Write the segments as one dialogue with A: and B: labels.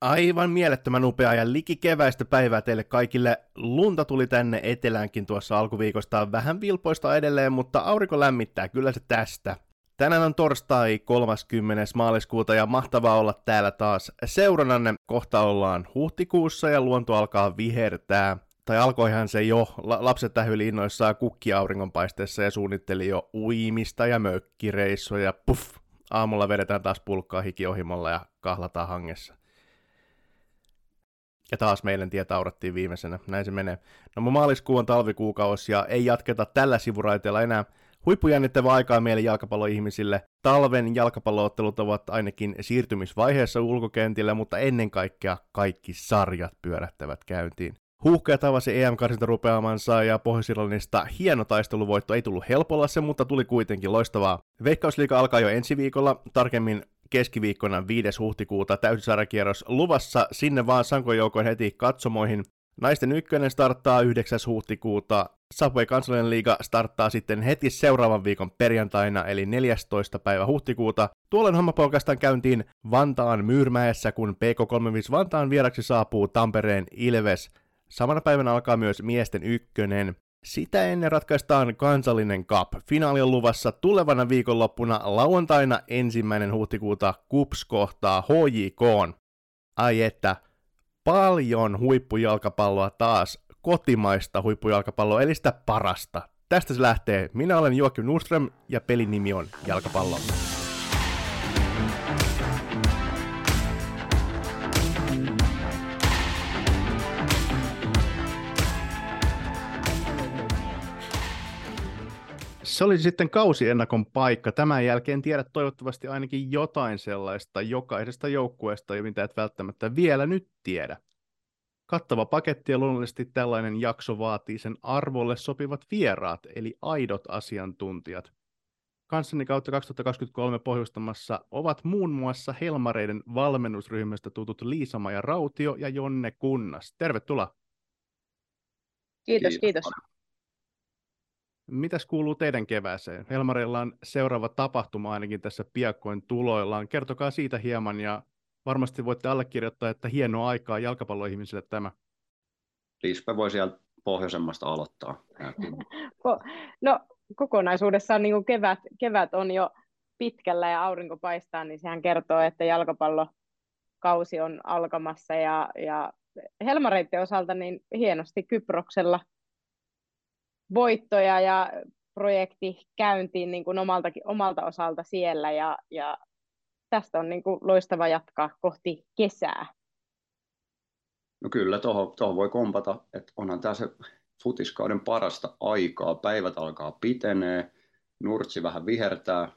A: Aivan mielettömän upea ja likikeväistä päivää teille kaikille. Lunta tuli tänne eteläänkin tuossa alkuviikosta vähän vilpoista edelleen, mutta aurinko lämmittää kyllä se tästä. Tänään on torstai 30. maaliskuuta ja mahtavaa olla täällä taas seurannanne. Kohta ollaan huhtikuussa ja luonto alkaa vihertää. Tai alkoihan se jo, lapset tähyli innoissaan kukki auringonpaisteessa ja suunnitteli jo uimista ja mökkireissuja. Puff, aamulla vedetään taas pulkkaa hikiohimolla ja kahlataan hangessa. Ja taas meidän tie taurattiin viimeisenä. Näin se menee. No maaliskuu on talvikuukausi ja ei jatketa tällä sivuraiteella enää. Huippujännittävä aikaa meille jalkapalloihmisille. Talven jalkapalloottelut ovat ainakin siirtymisvaiheessa ulkokentillä, mutta ennen kaikkea kaikki sarjat pyörättävät käyntiin. Huuhkeja tavasi EM-karsinta rupeamansa ja Pohjois-Irlannista hieno taisteluvoitto ei tullut helpolla se, mutta tuli kuitenkin loistavaa. Veikkausliiga alkaa jo ensi viikolla, tarkemmin keskiviikkona 5. huhtikuuta täysisarjakierros luvassa sinne vaan sankojoukoin heti katsomoihin. Naisten ykkönen starttaa 9. huhtikuuta, Subway kansallinen liiga starttaa sitten heti seuraavan viikon perjantaina, eli 14. päivä huhtikuuta. Tuolen homma polkastaan käyntiin Vantaan Myyrmäessä, kun PK35 Vantaan vieraksi saapuu Tampereen Ilves. Samana päivänä alkaa myös miesten ykkönen. Sitä ennen ratkaistaan kansallinen cup. Finaali on luvassa tulevana viikonloppuna lauantaina ensimmäinen huhtikuuta KUPS kohtaa HJK. Ai että, paljon huippujalkapalloa taas, kotimaista huippujalkapalloa, eli sitä parasta. Tästä se lähtee. Minä olen Joakim Nordström ja pelin nimi on Jalkapallo. Se oli sitten kausiennakon paikka. Tämän jälkeen tiedät toivottavasti ainakin jotain sellaista jokaisesta joukkueesta, mitä et välttämättä vielä nyt tiedä. Kattava paketti ja luonnollisesti tällainen jakso vaatii sen arvolle sopivat vieraat, eli aidot asiantuntijat. Kanssani kautta 2023 pohjustamassa ovat muun muassa Helmareiden valmennusryhmästä tutut Liisa ja Rautio ja Jonne Kunnas. Tervetuloa.
B: Kiitos, kiitos. kiitos.
A: Mitäs kuuluu teidän kevääseen? Helmarilla on seuraava tapahtuma ainakin tässä piakkoin tuloillaan. Kertokaa siitä hieman ja varmasti voitte allekirjoittaa, että hienoa aikaa jalkapalloihmisille tämä.
C: Lispe voi sieltä pohjoisemmasta aloittaa.
B: no kokonaisuudessaan niin kevät, kevät on jo pitkällä ja aurinko paistaa, niin sehän kertoo, että jalkapallokausi on alkamassa ja, ja Helmareiden osalta niin hienosti Kyproksella voittoja ja projekti käyntiin niin kuin omaltakin, omalta osalta siellä ja, ja tästä on niin kuin loistava jatkaa kohti kesää.
C: No kyllä, tuohon voi kompata, että onhan tämä se futiskauden parasta aikaa. Päivät alkaa pitenee, nurtsi vähän vihertää,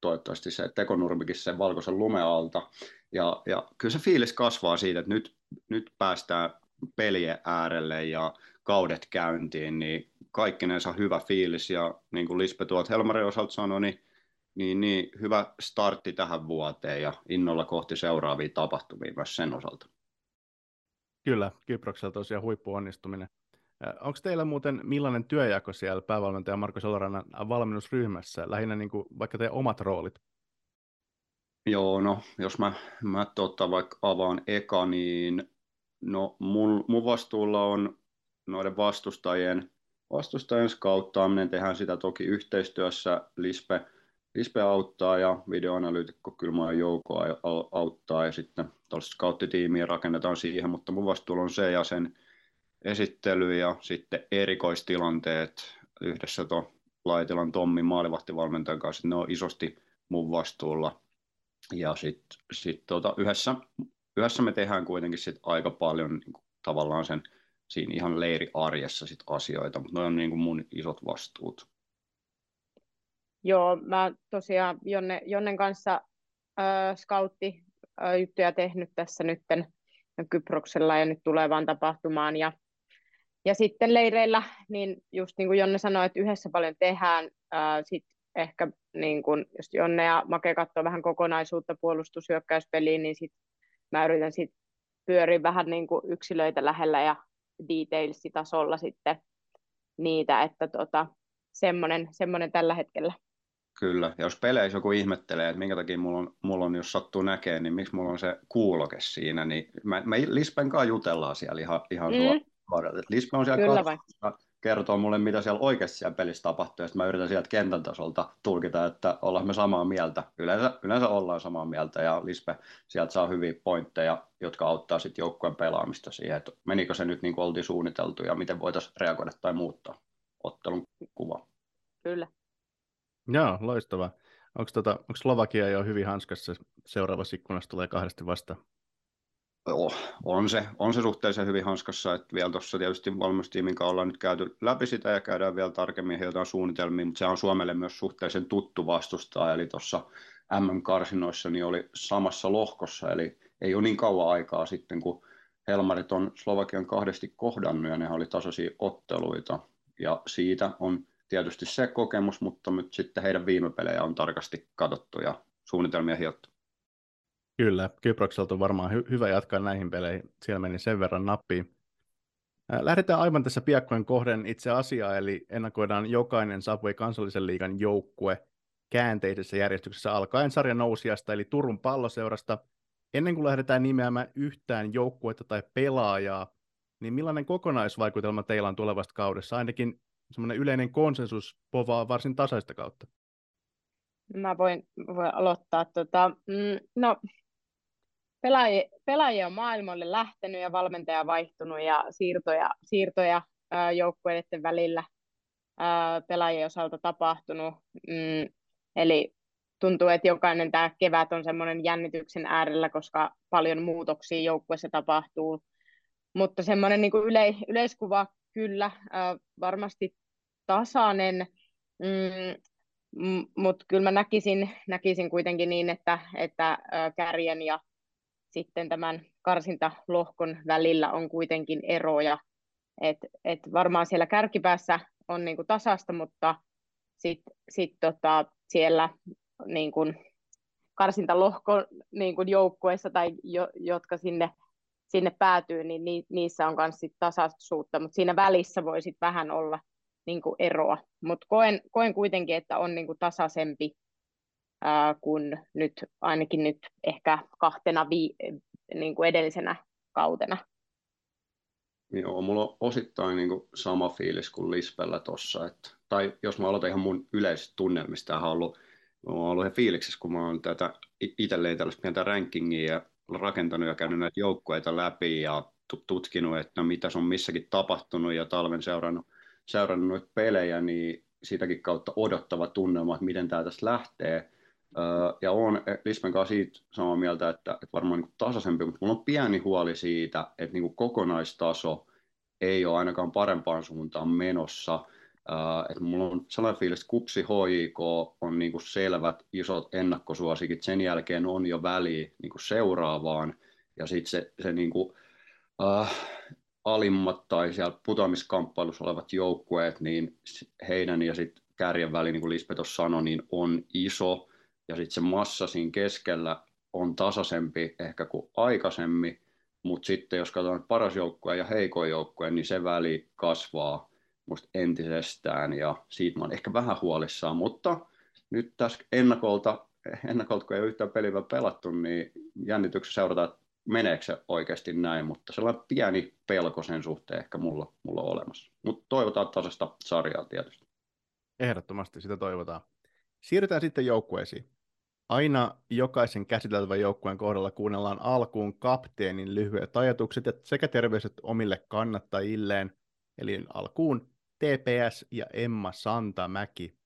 C: toivottavasti se tekonurmikin sen valkoisen lumealta. Ja, ja kyllä se fiilis kasvaa siitä, että nyt, nyt päästään pelien äärelle ja kaudet käyntiin, niin kaikkinensa hyvä fiilis ja niin kuin Lispe tuolta Helmarin osalta sanoi, niin, niin, niin hyvä startti tähän vuoteen ja innolla kohti seuraavia tapahtumia myös sen osalta.
A: Kyllä, Kyproksella tosiaan huippuonnistuminen. Onko teillä muuten millainen työjako siellä päävalmentaja Marko Solorannan valmennusryhmässä, lähinnä niin kuin vaikka teidän omat roolit?
C: Joo, no jos mä, mä tota, vaikka avaan eka, niin no mun, mun vastuulla on noiden vastustajien vastustajan skauttaaminen, tehdään sitä toki yhteistyössä, Lispe, Lispe auttaa ja videoanalyytikko kyllä joukkoa auttaa. Ja sitten tuollaista skauttitiimiä rakennetaan siihen, mutta mun vastuulla on se ja sen esittely ja sitten erikoistilanteet. Yhdessä tuon Laitilan Tommi maalivahtivalmentajan kanssa, ne on isosti mun vastuulla. Ja sitten sit tota, yhdessä, yhdessä me tehdään kuitenkin sit aika paljon niin kuin, tavallaan sen siinä ihan leiriarjessa sit asioita, mutta ne on niin kuin mun isot vastuut.
B: Joo, mä tosiaan Jonne, Jonnen kanssa äh, scoutti äh, juttuja tehnyt tässä nytten Kyproksella ja nyt tulevaan tapahtumaan ja, ja sitten leireillä, niin just niin kuin Jonne sanoi, että yhdessä paljon tehdään, äh, sit ehkä niin kuin, jos Jonne ja Make katsoo vähän kokonaisuutta puolustushyökkäyspeliin, niin sit mä yritän sit pyöriä vähän niin kuin yksilöitä lähellä ja detailsitasolla sitten niitä, että tota, semmoinen, semmoinen tällä hetkellä.
C: Kyllä, ja jos peleissä joku ihmettelee, että minkä takia mulla on, mulla on, jos sattuu näkemään, niin miksi mulla on se kuuloke siinä, niin me, me Lispen kanssa jutellaan siellä ihan, ihan mm. suoraan. Lispe on siellä Kyllä kertoo mulle, mitä siellä oikeasti siellä pelissä tapahtuu, ja sitten mä yritän sieltä kentän tasolta tulkita, että ollaan me samaa mieltä. Yleensä, yleensä ollaan samaa mieltä, ja Lispe sieltä saa hyviä pointteja, jotka auttaa sitten joukkueen pelaamista siihen, että menikö se nyt niin kuin oltiin suunniteltu, ja miten voitaisiin reagoida tai muuttaa ottelun kuva.
B: Kyllä.
A: Joo, loistavaa. Onko, tota, onko Slovakia jo hyvin hanskassa? Seuraavassa ikkunassa tulee kahdesti vasta.
C: Joo, on se, on se suhteellisen hyvin hanskassa, että vielä tuossa tietysti valmistiimin kanssa ollaan nyt käyty läpi sitä ja käydään vielä tarkemmin jotain suunnitelmia, mutta se on Suomelle myös suhteellisen tuttu vastustaja, eli tuossa MM-karsinoissa niin oli samassa lohkossa, eli ei ole niin kauan aikaa sitten, kun Helmarit on Slovakian kahdesti kohdannut ja ne oli tasaisia otteluita, ja siitä on tietysti se kokemus, mutta nyt sitten heidän viime pelejä on tarkasti katsottu ja suunnitelmia hiottu.
A: Kyllä, Kyprokselta on varmaan hy- hyvä jatkaa näihin peleihin. Siellä meni sen verran nappiin. Lähdetään aivan tässä piakkojen kohden itse asiaa, eli ennakoidaan jokainen Subway kansallisen liigan joukkue käänteisessä järjestyksessä alkaen sarjan nousijasta, eli Turun palloseurasta. Ennen kuin lähdetään nimeämään yhtään joukkuetta tai pelaajaa, niin millainen kokonaisvaikutelma teillä on tulevasta kaudessa? Ainakin semmoinen yleinen konsensus povaa varsin tasaista kautta.
B: Mä voin, voin aloittaa. Tota, mm, no, pelaajia, pelaajia on maailmalle lähtenyt ja valmentaja vaihtunut ja siirtoja, siirtoja joukkueiden välillä pelaajien osalta tapahtunut. Mm, eli tuntuu, että jokainen tämä kevät on semmoinen jännityksen äärellä, koska paljon muutoksia joukkueessa tapahtuu. Mutta semmoinen niin yle, yleiskuva kyllä, varmasti tasainen, mm, mutta kyllä mä näkisin, näkisin kuitenkin niin, että, että kärjen ja sitten tämän karsintalohkon välillä on kuitenkin eroja. Et, et varmaan siellä kärkipäässä on niinku tasasta, mutta sitten sit tota, siellä niinku karsintalohkon niinku joukkueissa tai jo, jotka sinne, sinne päätyy, niin ni, niissä on myös tasaisuutta, mutta siinä välissä voi sit vähän olla niinku eroa. Mutta koen, koen kuitenkin, että on niinku tasaisempi ää, kuin nyt ainakin nyt ehkä kahtena vi, niin kuin edellisenä kautena.
C: Joo, mulla on osittain niin kuin sama fiilis kuin Lispellä tuossa. Tai jos mä aloitan ihan mun yleisistä tunnelmista, ollut, mä oon ollut ihan fiiliksissä, kun mä oon tätä itselleen tällaista pientä rankingia ja rakentanut ja käynyt näitä joukkueita läpi ja tutkinut, että no, mitä on missäkin tapahtunut ja talven seurannut, seurannut noita pelejä, niin siitäkin kautta odottava tunnelma, että miten tämä tästä lähtee ja olen Lispen kanssa siitä samaa mieltä, että, että varmaan niin tasaisempi, mutta minulla on pieni huoli siitä, että niin kuin kokonaistaso ei ole ainakaan parempaan suuntaan menossa. Että mulla on sellainen fiilis, että kupsi HIK on niin kuin selvät isot ennakkosuosikit, sen jälkeen on jo väli niin kuin seuraavaan, ja sitten se, se niin kuin, uh, alimmat tai siellä putoamiskamppailussa olevat joukkueet, niin heidän ja sitten kärjen väli, niin kuin Lisbeth sanoi, niin on iso, ja sitten se massa siinä keskellä on tasaisempi ehkä kuin aikaisemmin, mutta sitten jos katsotaan paras joukkue ja heikoin joukkue, niin se väli kasvaa musta entisestään ja siitä mä oon ehkä vähän huolissaan, mutta nyt tässä ennakolta, ennakolta kun ei ole yhtään peliä pelattu, niin jännityksessä seurataan, että meneekö se oikeasti näin, mutta sellainen pieni pelko sen suhteen ehkä mulla, mulla on olemassa. Mutta toivotaan tasasta sarjaa tietysti.
A: Ehdottomasti sitä toivotaan. Siirrytään sitten joukkueisiin. Aina jokaisen käsiteltävän joukkueen kohdalla kuunnellaan alkuun kapteenin lyhyet ajatukset sekä terveiset omille kannattajilleen, eli alkuun TPS ja Emma Santamäki.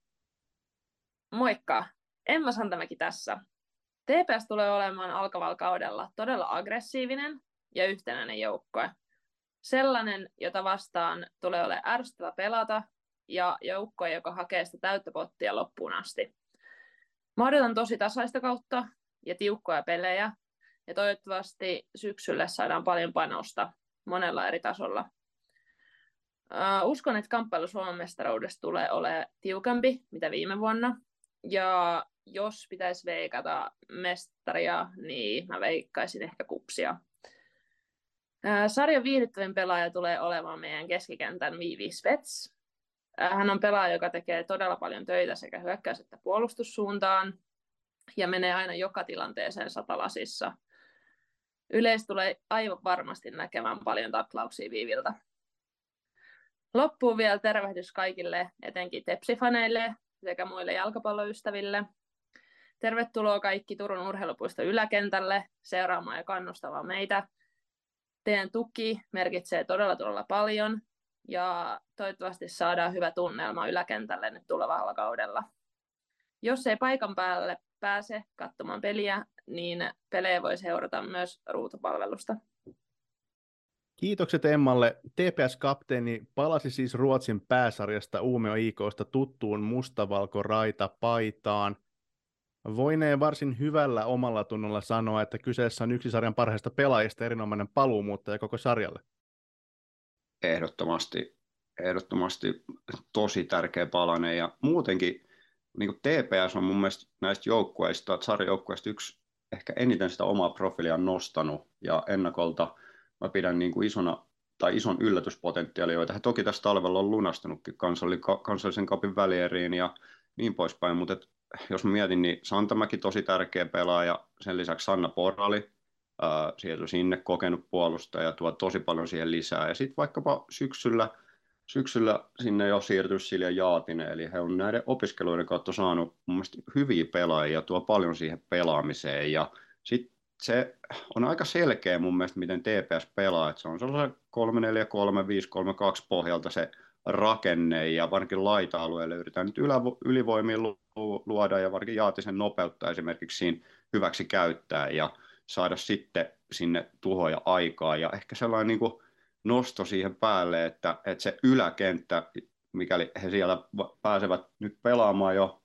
D: Moikka! Emma Santamäki tässä. TPS tulee olemaan alkavalla kaudella todella aggressiivinen ja yhtenäinen joukkue. Sellainen, jota vastaan tulee olemaan ärsyttävä pelata ja joukkue, joka hakee sitä täyttä pottia loppuun asti. Mä odotan tosi tasaista kautta ja tiukkoja pelejä. Ja toivottavasti syksyllä saadaan paljon panosta monella eri tasolla. Uh, uskon, että kamppailu Suomen mestaruudesta tulee olemaan tiukempi mitä viime vuonna. Ja jos pitäisi veikata mestaria, niin mä veikkaisin ehkä kupsia. Uh, sarjan viihdyttävin pelaaja tulee olemaan meidän keskikentän Vivi Svets. Hän on pelaaja, joka tekee todella paljon töitä sekä hyökkäys- että puolustussuuntaan ja menee aina joka tilanteeseen satalasissa. Yleis tulee aivan varmasti näkemään paljon taklauksia Viiviltä. Loppuun vielä tervehdys kaikille, etenkin tepsifaneille sekä muille jalkapalloystäville. Tervetuloa kaikki Turun urheilupuisto yläkentälle seuraamaan ja kannustamaan meitä. Teidän tuki merkitsee todella todella paljon ja toivottavasti saadaan hyvä tunnelma yläkentälle nyt tulevalla kaudella. Jos ei paikan päälle pääse katsomaan peliä, niin pelejä voi seurata myös ruutupalvelusta.
A: Kiitokset Emmalle. TPS-kapteeni palasi siis Ruotsin pääsarjasta Uumeo IKsta tuttuun mustavalko-raita paitaan. Voinee varsin hyvällä omalla tunnolla sanoa, että kyseessä on yksi sarjan parhaista pelaajista erinomainen paluumuuttaja koko sarjalle.
C: Ehdottomasti, ehdottomasti tosi tärkeä palanen. Ja muutenkin niin TPS on mun mielestä näistä joukkueista, sarjajoukkueista yksi ehkä eniten sitä omaa profiilia nostanut. Ja ennakolta mä pidän niin kuin isona tai ison yllätyspotentiaalia, joita he toki tässä talvella on lunastanutkin kansallisen kapin välieriin ja niin poispäin, mutta jos mä mietin, niin Santamäki tosi tärkeä pelaaja, sen lisäksi Sanna Porali, ää, sieltä sinne kokenut puolustaja, tuo tosi paljon siihen lisää, ja sitten vaikkapa syksyllä syksyllä sinne jo siirtynyt Silja Jaatinen, eli he on näiden opiskeluiden kautta saanut mun mielestä hyviä pelaajia, tuo paljon siihen pelaamiseen, ja sitten se on aika selkeä mun mielestä, miten TPS pelaa, että se on sellainen 3-4-3-5-3-2 pohjalta se rakenne, ja varsinkin laita-alueelle yritetään nyt ylivoimia luoda, ja varsinkin Jaatisen nopeutta esimerkiksi siinä hyväksi käyttää, ja saada sitten sinne tuhoja aikaa, ja ehkä sellainen niin kuin nosto siihen päälle, että, että se yläkenttä, mikäli he siellä pääsevät nyt pelaamaan jo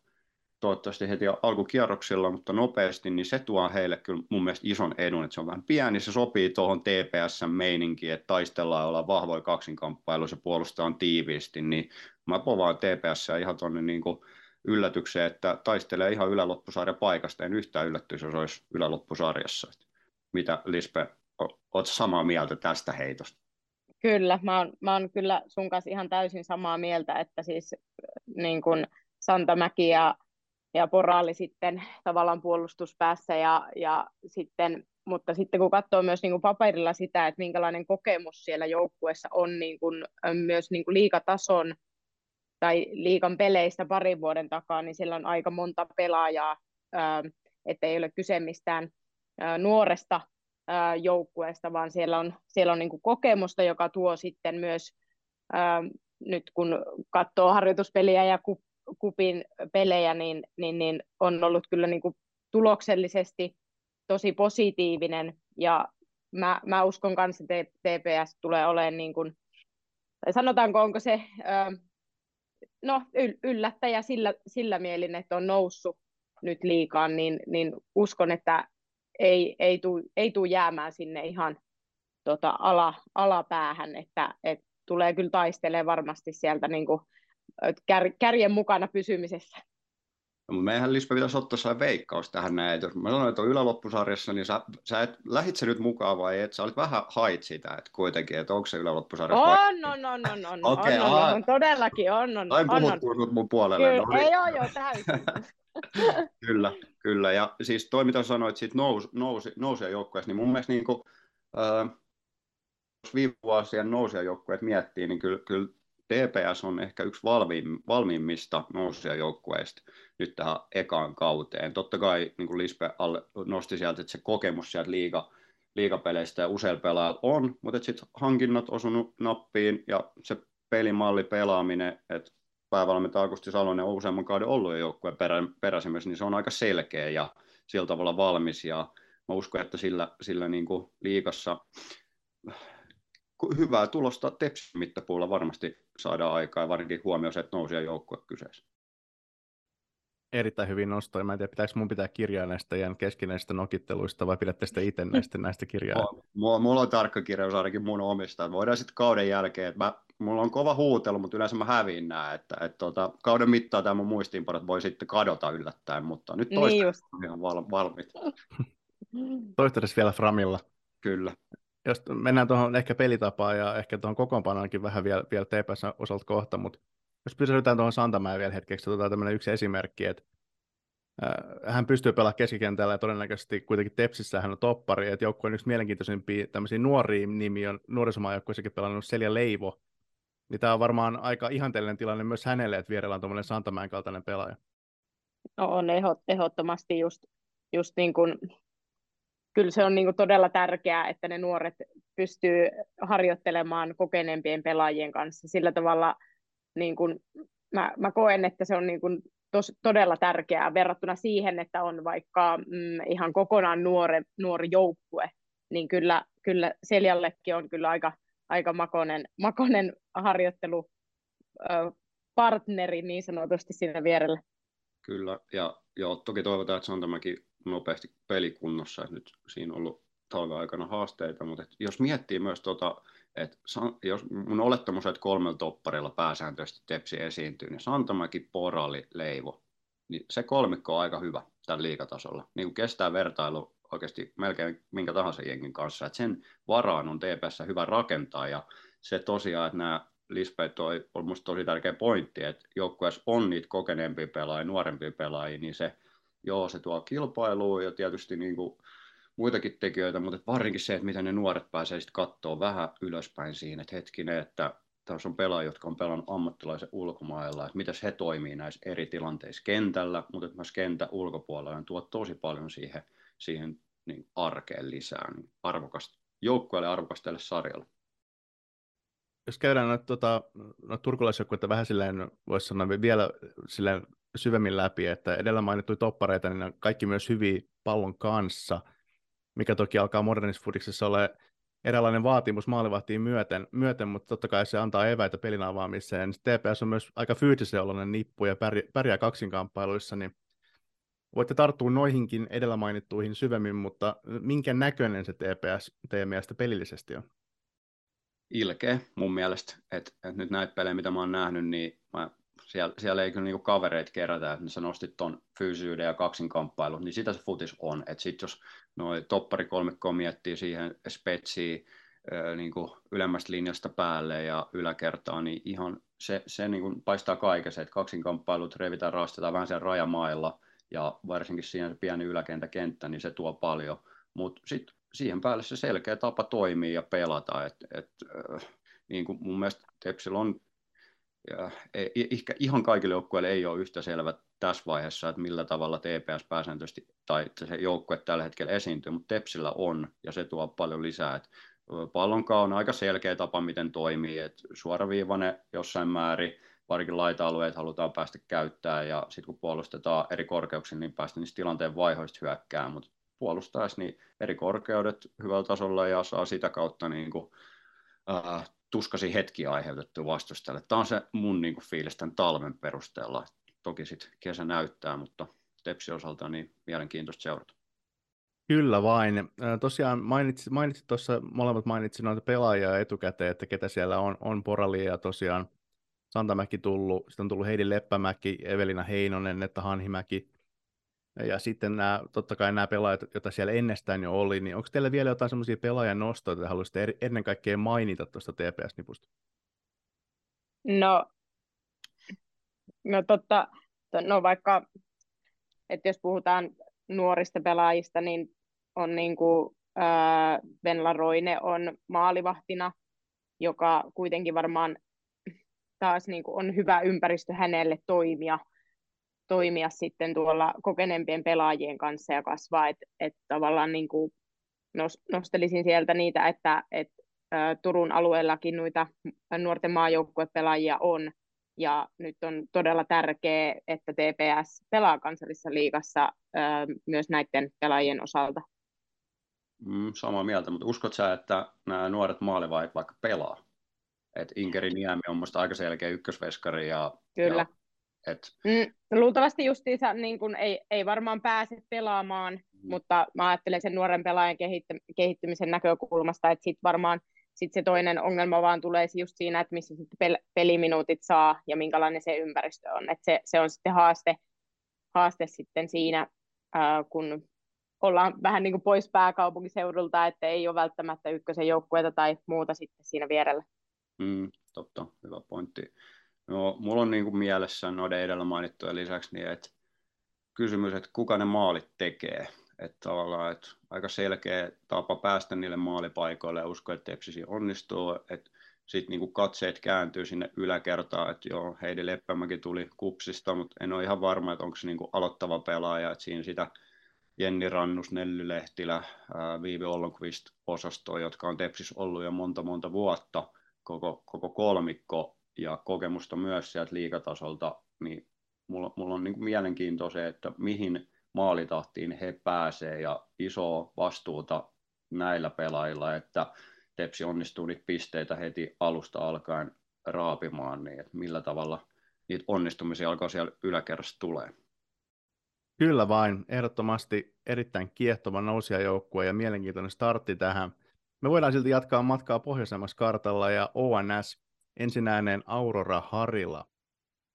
C: toivottavasti heti alkukierroksilla, mutta nopeasti, niin se tuo heille kyllä mun mielestä ison edun, että se on vähän pieni, se sopii tuohon TPS-meininkiin, että taistellaan ja ollaan vahvoja kaksinkamppailuissa ja puolustaa tiiviisti, niin mä povaan TPS ihan tuonne niin yllätykseen, että taistelee ihan yläloppusarja paikasta, en yhtään yllättyisi, jos olisi yläloppusarjassa. Mitä Lispe, oot samaa mieltä tästä heitosta?
B: Kyllä, mä oon, mä oon kyllä sun kanssa ihan täysin samaa mieltä, että siis niin kun Santamäki ja, ja Poraali sitten tavallaan puolustuspäässä ja, ja sitten, mutta sitten kun katsoo myös niin kuin paperilla sitä, että minkälainen kokemus siellä joukkueessa on niin kuin, myös niin kuin liikatason tai liikan peleistä parin vuoden takaa, niin siellä on aika monta pelaajaa, että ei ole kyse mistään nuoresta joukkueesta, vaan siellä on, siellä on niin kokemusta, joka tuo sitten myös, nyt kun katsoo harjoituspeliä ja kup, kupin pelejä, niin, niin, niin on ollut kyllä niin kuin tuloksellisesti tosi positiivinen, ja mä, mä uskon kanssa, että TPS tulee olemaan, niin kuin, tai sanotaanko, onko se no, yllättäjä sillä, sillä mielin, että on noussut nyt liikaan, niin, niin uskon, että ei, ei tule ei tuu jäämään sinne ihan tota, ala, alapäähän, että et tulee kyllä taistelemaan varmasti sieltä niin kuin, kär, kärjen mukana pysymisessä.
C: No, meidän Lispe pitäisi ottaa sellainen veikkaus tähän näin, jos mä sanoin, että on yläloppusarjassa, niin sä, sä et, lähit se nyt mukaan vai et? Sä olit vähän hait sitä, että kuitenkin, että onko se yläloppusarjassa
B: on, vai? On, on, on, on, okay, on, on, on, todellakin on, on.
C: Aina puhuttu on, mun puolelle.
B: Kyllä, no, ei ole jo täysin.
C: kyllä, kyllä. Ja siis toi, mitä sanoit siitä nous, nousi, nousia joukkueessa, niin mun mielestä niin kuin, äh, jos viime vuosien nousia joukkueet miettii, niin kyllä, kyllä DPS on ehkä yksi valmiim, valmiimmista nousia joukkueista nyt tähän ekaan kauteen. Totta kai niin kuin Lispe nosti sieltä, että se kokemus sieltä liiga, liigapeleistä ja useilla pelaajilla on, mutta sitten hankinnat osunut nappiin ja se pelimalli pelaaminen, että päävalmentaja Augusti Salonen on useamman kauden ollut jo joukkueen perä, peräisemmässä, niin se on aika selkeä ja sillä tavalla valmis. Ja mä uskon, että sillä, sillä niin kuin liikassa hyvää tulosta Tepsin mittapuulla varmasti saadaan aikaa, ja varsinkin huomioon se, että nousia joukkue kyseessä.
A: Erittäin hyvin nostoja. Mä en tiedä, pitääkö mun pitää kirjaa näistä teidän keskinäisistä nokitteluista vai pidätte sitä itse näistä, näistä kirjaa?
C: Mulla, mulla on tarkka kirjaus ainakin mun omista. Voidaan sitten kauden jälkeen, että mä mulla on kova huutelu, mutta yleensä mä häviin nää, että, että tota, kauden mittaan tämä mun muistiinpanot voi sitten kadota yllättäen, mutta nyt toista niin on ihan val, valmiit.
A: Toistaiseksi vielä Framilla.
C: Kyllä.
A: Jos mennään tuohon ehkä pelitapaan ja ehkä tuohon kokoonpanoonkin vähän vielä, vielä TPS osalta kohta, mutta jos pysytään tuohon Santamäen vielä hetkeksi, otetaan tämmöinen yksi esimerkki, että hän pystyy pelaamaan keskikentällä ja todennäköisesti kuitenkin Tepsissä hän on toppari, että joukkueen yksi mielenkiintoisimpia tämmöisiä nuoria nimi on nuorisomaajoukkueessakin pelannut Selja Leivo, niin tämä on varmaan aika ihanteellinen tilanne myös hänelle, että vierellä on tuommoinen Santamäen kaltainen pelaaja.
B: No on ehdottomasti just, just niin kuin, kyllä se on niin kuin todella tärkeää, että ne nuoret pystyy harjoittelemaan kokeneempien pelaajien kanssa. Sillä tavalla niin kuin, mä, mä koen, että se on niin kuin tos, todella tärkeää verrattuna siihen, että on vaikka mm, ihan kokonaan nuore, nuori joukkue, niin kyllä, kyllä Seljallekin on kyllä aika, aika makonen, makonen harjoittelu partneri niin sanotusti siinä vierellä.
C: Kyllä, ja joo, toki toivotaan, että se on tämäkin nopeasti pelikunnossa, että nyt siinä on ollut talven aikana haasteita, mutta jos miettii myös tota, että jos mun olettamus että kolmella topparilla pääsääntöisesti Tepsi esiintyy, niin Santamäki, Porali, Leivo, niin se kolmikko on aika hyvä tällä liikatasolla. Niin kuin kestää vertailu oikeasti melkein minkä tahansa jengin kanssa, että sen varaan on TPS hyvä rakentaa ja se tosiaan, että nämä Lisbeth on, on minusta tosi tärkeä pointti, että joukkueessa on niitä kokeneempia pelaajia, nuorempia pelaajia, niin se, joo, se tuo kilpailuun ja tietysti niin kuin muitakin tekijöitä, mutta varsinkin se, että miten ne nuoret pääsee sitten katsoa vähän ylöspäin siinä, että hetkinen, että tässä on pelaajia, jotka on pelannut ammattilaisen ulkomailla, että miten he toimii näissä eri tilanteissa kentällä, mutta myös kentän ulkopuolella, tuo tosi paljon siihen, siihen niin arkeen lisää, niin arvokasta joukkueelle arvokasta tälle sarjalle.
A: Jos käydään noita, tota, noita turkulaisjoukkueita vähän silleen, voisi sanoa vielä silleen syvemmin läpi, että edellä mainittuja toppareita, niin ne on kaikki myös hyviä pallon kanssa – mikä toki alkaa modernissa fudiksessa olla eräänlainen vaatimus maalivahtiin myöten, myöten, mutta totta kai se antaa eväitä pelin avaamiseen. TPS on myös aika fyysisen oloinen nippu ja pärjää, kaksinkamppailuissa, niin voitte tarttua noihinkin edellä mainittuihin syvemmin, mutta minkä näköinen se TPS teidän mielestä pelillisesti on?
C: Ilkeä mun mielestä, että, että nyt näitä pelejä, mitä mä oon nähnyt, niin mä siellä, siellä ei kyllä niinku kavereita kerätä, että sä nostit ton fyysyyden ja kaksinkamppailut, niin sitä se futis on. Että sit jos noi toppari kolmikko miettii siihen spetsiin niin ylemmästä linjasta päälle ja yläkertaan, niin ihan se, se niin kuin paistaa kaikessa, että kaksinkamppailut revitään, raastetaan vähän sen rajamailla, ja varsinkin siinä se pieni yläkentäkenttä, niin se tuo paljon. Mutta sitten siihen päälle se selkeä tapa toimii ja pelata. Et, et, äh, niin kuin mun mielestä Tepsillä on ja ei, ehkä ihan kaikille joukkueille ei ole yhtä selvä tässä vaiheessa, että millä tavalla TPS pääsääntöisesti tai se joukkue tällä hetkellä esiintyy, mutta Tepsillä on ja se tuo paljon lisää. Pallonkaan on aika selkeä tapa, miten toimii, että suoraviivainen jossain määrin, varsinkin laita-alueet halutaan päästä käyttämään ja sitten kun puolustetaan eri korkeuksilla, niin päästä niistä tilanteen vaihoista hyökkää, mutta puolustaisi niin eri korkeudet hyvällä tasolla ja saa sitä kautta niin kuin, äh, tuskasi hetki aiheutettu vastustajalle. Tämä on se mun niin kuin, fiilis tämän talven perusteella. Toki sitten kesä näyttää, mutta Tepsi osalta niin mielenkiintoista seurata.
A: Kyllä vain. Tosiaan mainitsit, mainitsit tuossa, molemmat mainitsit noita pelaajia etukäteen, että ketä siellä on, on Porali ja tosiaan Santamäki tullut, sitten on tullut Heidi Leppämäki, Evelina Heinonen, Netta Hanhimäki, ja sitten nämä, totta kai nämä pelaajat, joita siellä ennestään jo oli, niin onko teillä vielä jotain semmoisia pelaajan nostoja, joita haluaisitte ennen kaikkea mainita tuosta TPS-nipusta?
B: No, no totta, no vaikka, että jos puhutaan nuorista pelaajista, niin on niin kuin äh, Venla Roine on maalivahtina, joka kuitenkin varmaan taas niin kuin on hyvä ympäristö hänelle toimia – toimia sitten tuolla kokeneempien pelaajien kanssa ja kasvaa, että et tavallaan niin kuin nostelisin sieltä niitä, että et, Turun alueellakin noita nuorten maajoukkuepelaajia on, ja nyt on todella tärkeää, että TPS pelaa kansallisessa liigassa myös näiden pelaajien osalta.
C: Mm, samaa mieltä, mutta uskot sä, että nämä nuoret maalivait vaikka pelaa? Et Inkeri Niemi on minusta aika selkeä ykkösveskari ja,
B: Kyllä.
C: ja et...
B: Mm, luultavasti justiinsa niin kun ei, ei varmaan pääse pelaamaan, mm. mutta mä ajattelen sen nuoren pelaajan kehitty- kehittymisen näkökulmasta, että sitten varmaan sit se toinen ongelma vaan tulee just siinä, että missä sitten pel- peliminuutit saa ja minkälainen se ympäristö on. Et se, se on sitten haaste, haaste sitten siinä, ää, kun ollaan vähän niin kuin pois pääkaupunkiseudulta, että ei ole välttämättä ykkösen joukkueita tai muuta sitten siinä vierellä.
C: Mm, totta, hyvä pointti. No, mulla on niin kuin mielessä noiden edellä mainittujen lisäksi, niin että kysymys, että kuka ne maalit tekee. Että tavallaan että aika selkeä tapa päästä niille maalipaikoille ja usko, että Tepsisi onnistuu. Että sitten niin katseet kääntyy sinne yläkertaan, että joo, Heidi Leppämäki tuli kupsista, mutta en ole ihan varma, että onko se niin aloittava pelaaja, että siinä sitä Jenni Rannus, Nelly Lehtilä, Viivi Ollonqvist osastoa, jotka on Tepsis ollut jo monta monta vuotta, koko, koko kolmikko ja kokemusta myös sieltä liikatasolta, niin mulla, mulla on niin mielenkiintoista se, että mihin maalitahtiin he pääsee ja iso vastuuta näillä pelaajilla, että Tepsi onnistuu niitä pisteitä heti alusta alkaen raapimaan, niin että millä tavalla niitä onnistumisia alkaa siellä yläkerrassa tulee.
A: Kyllä vain, ehdottomasti erittäin kiehtova nousijajoukkue ja mielenkiintoinen startti tähän. Me voidaan silti jatkaa matkaa pohjoisemmassa kartalla ja ONS ensinäinen Aurora Harila.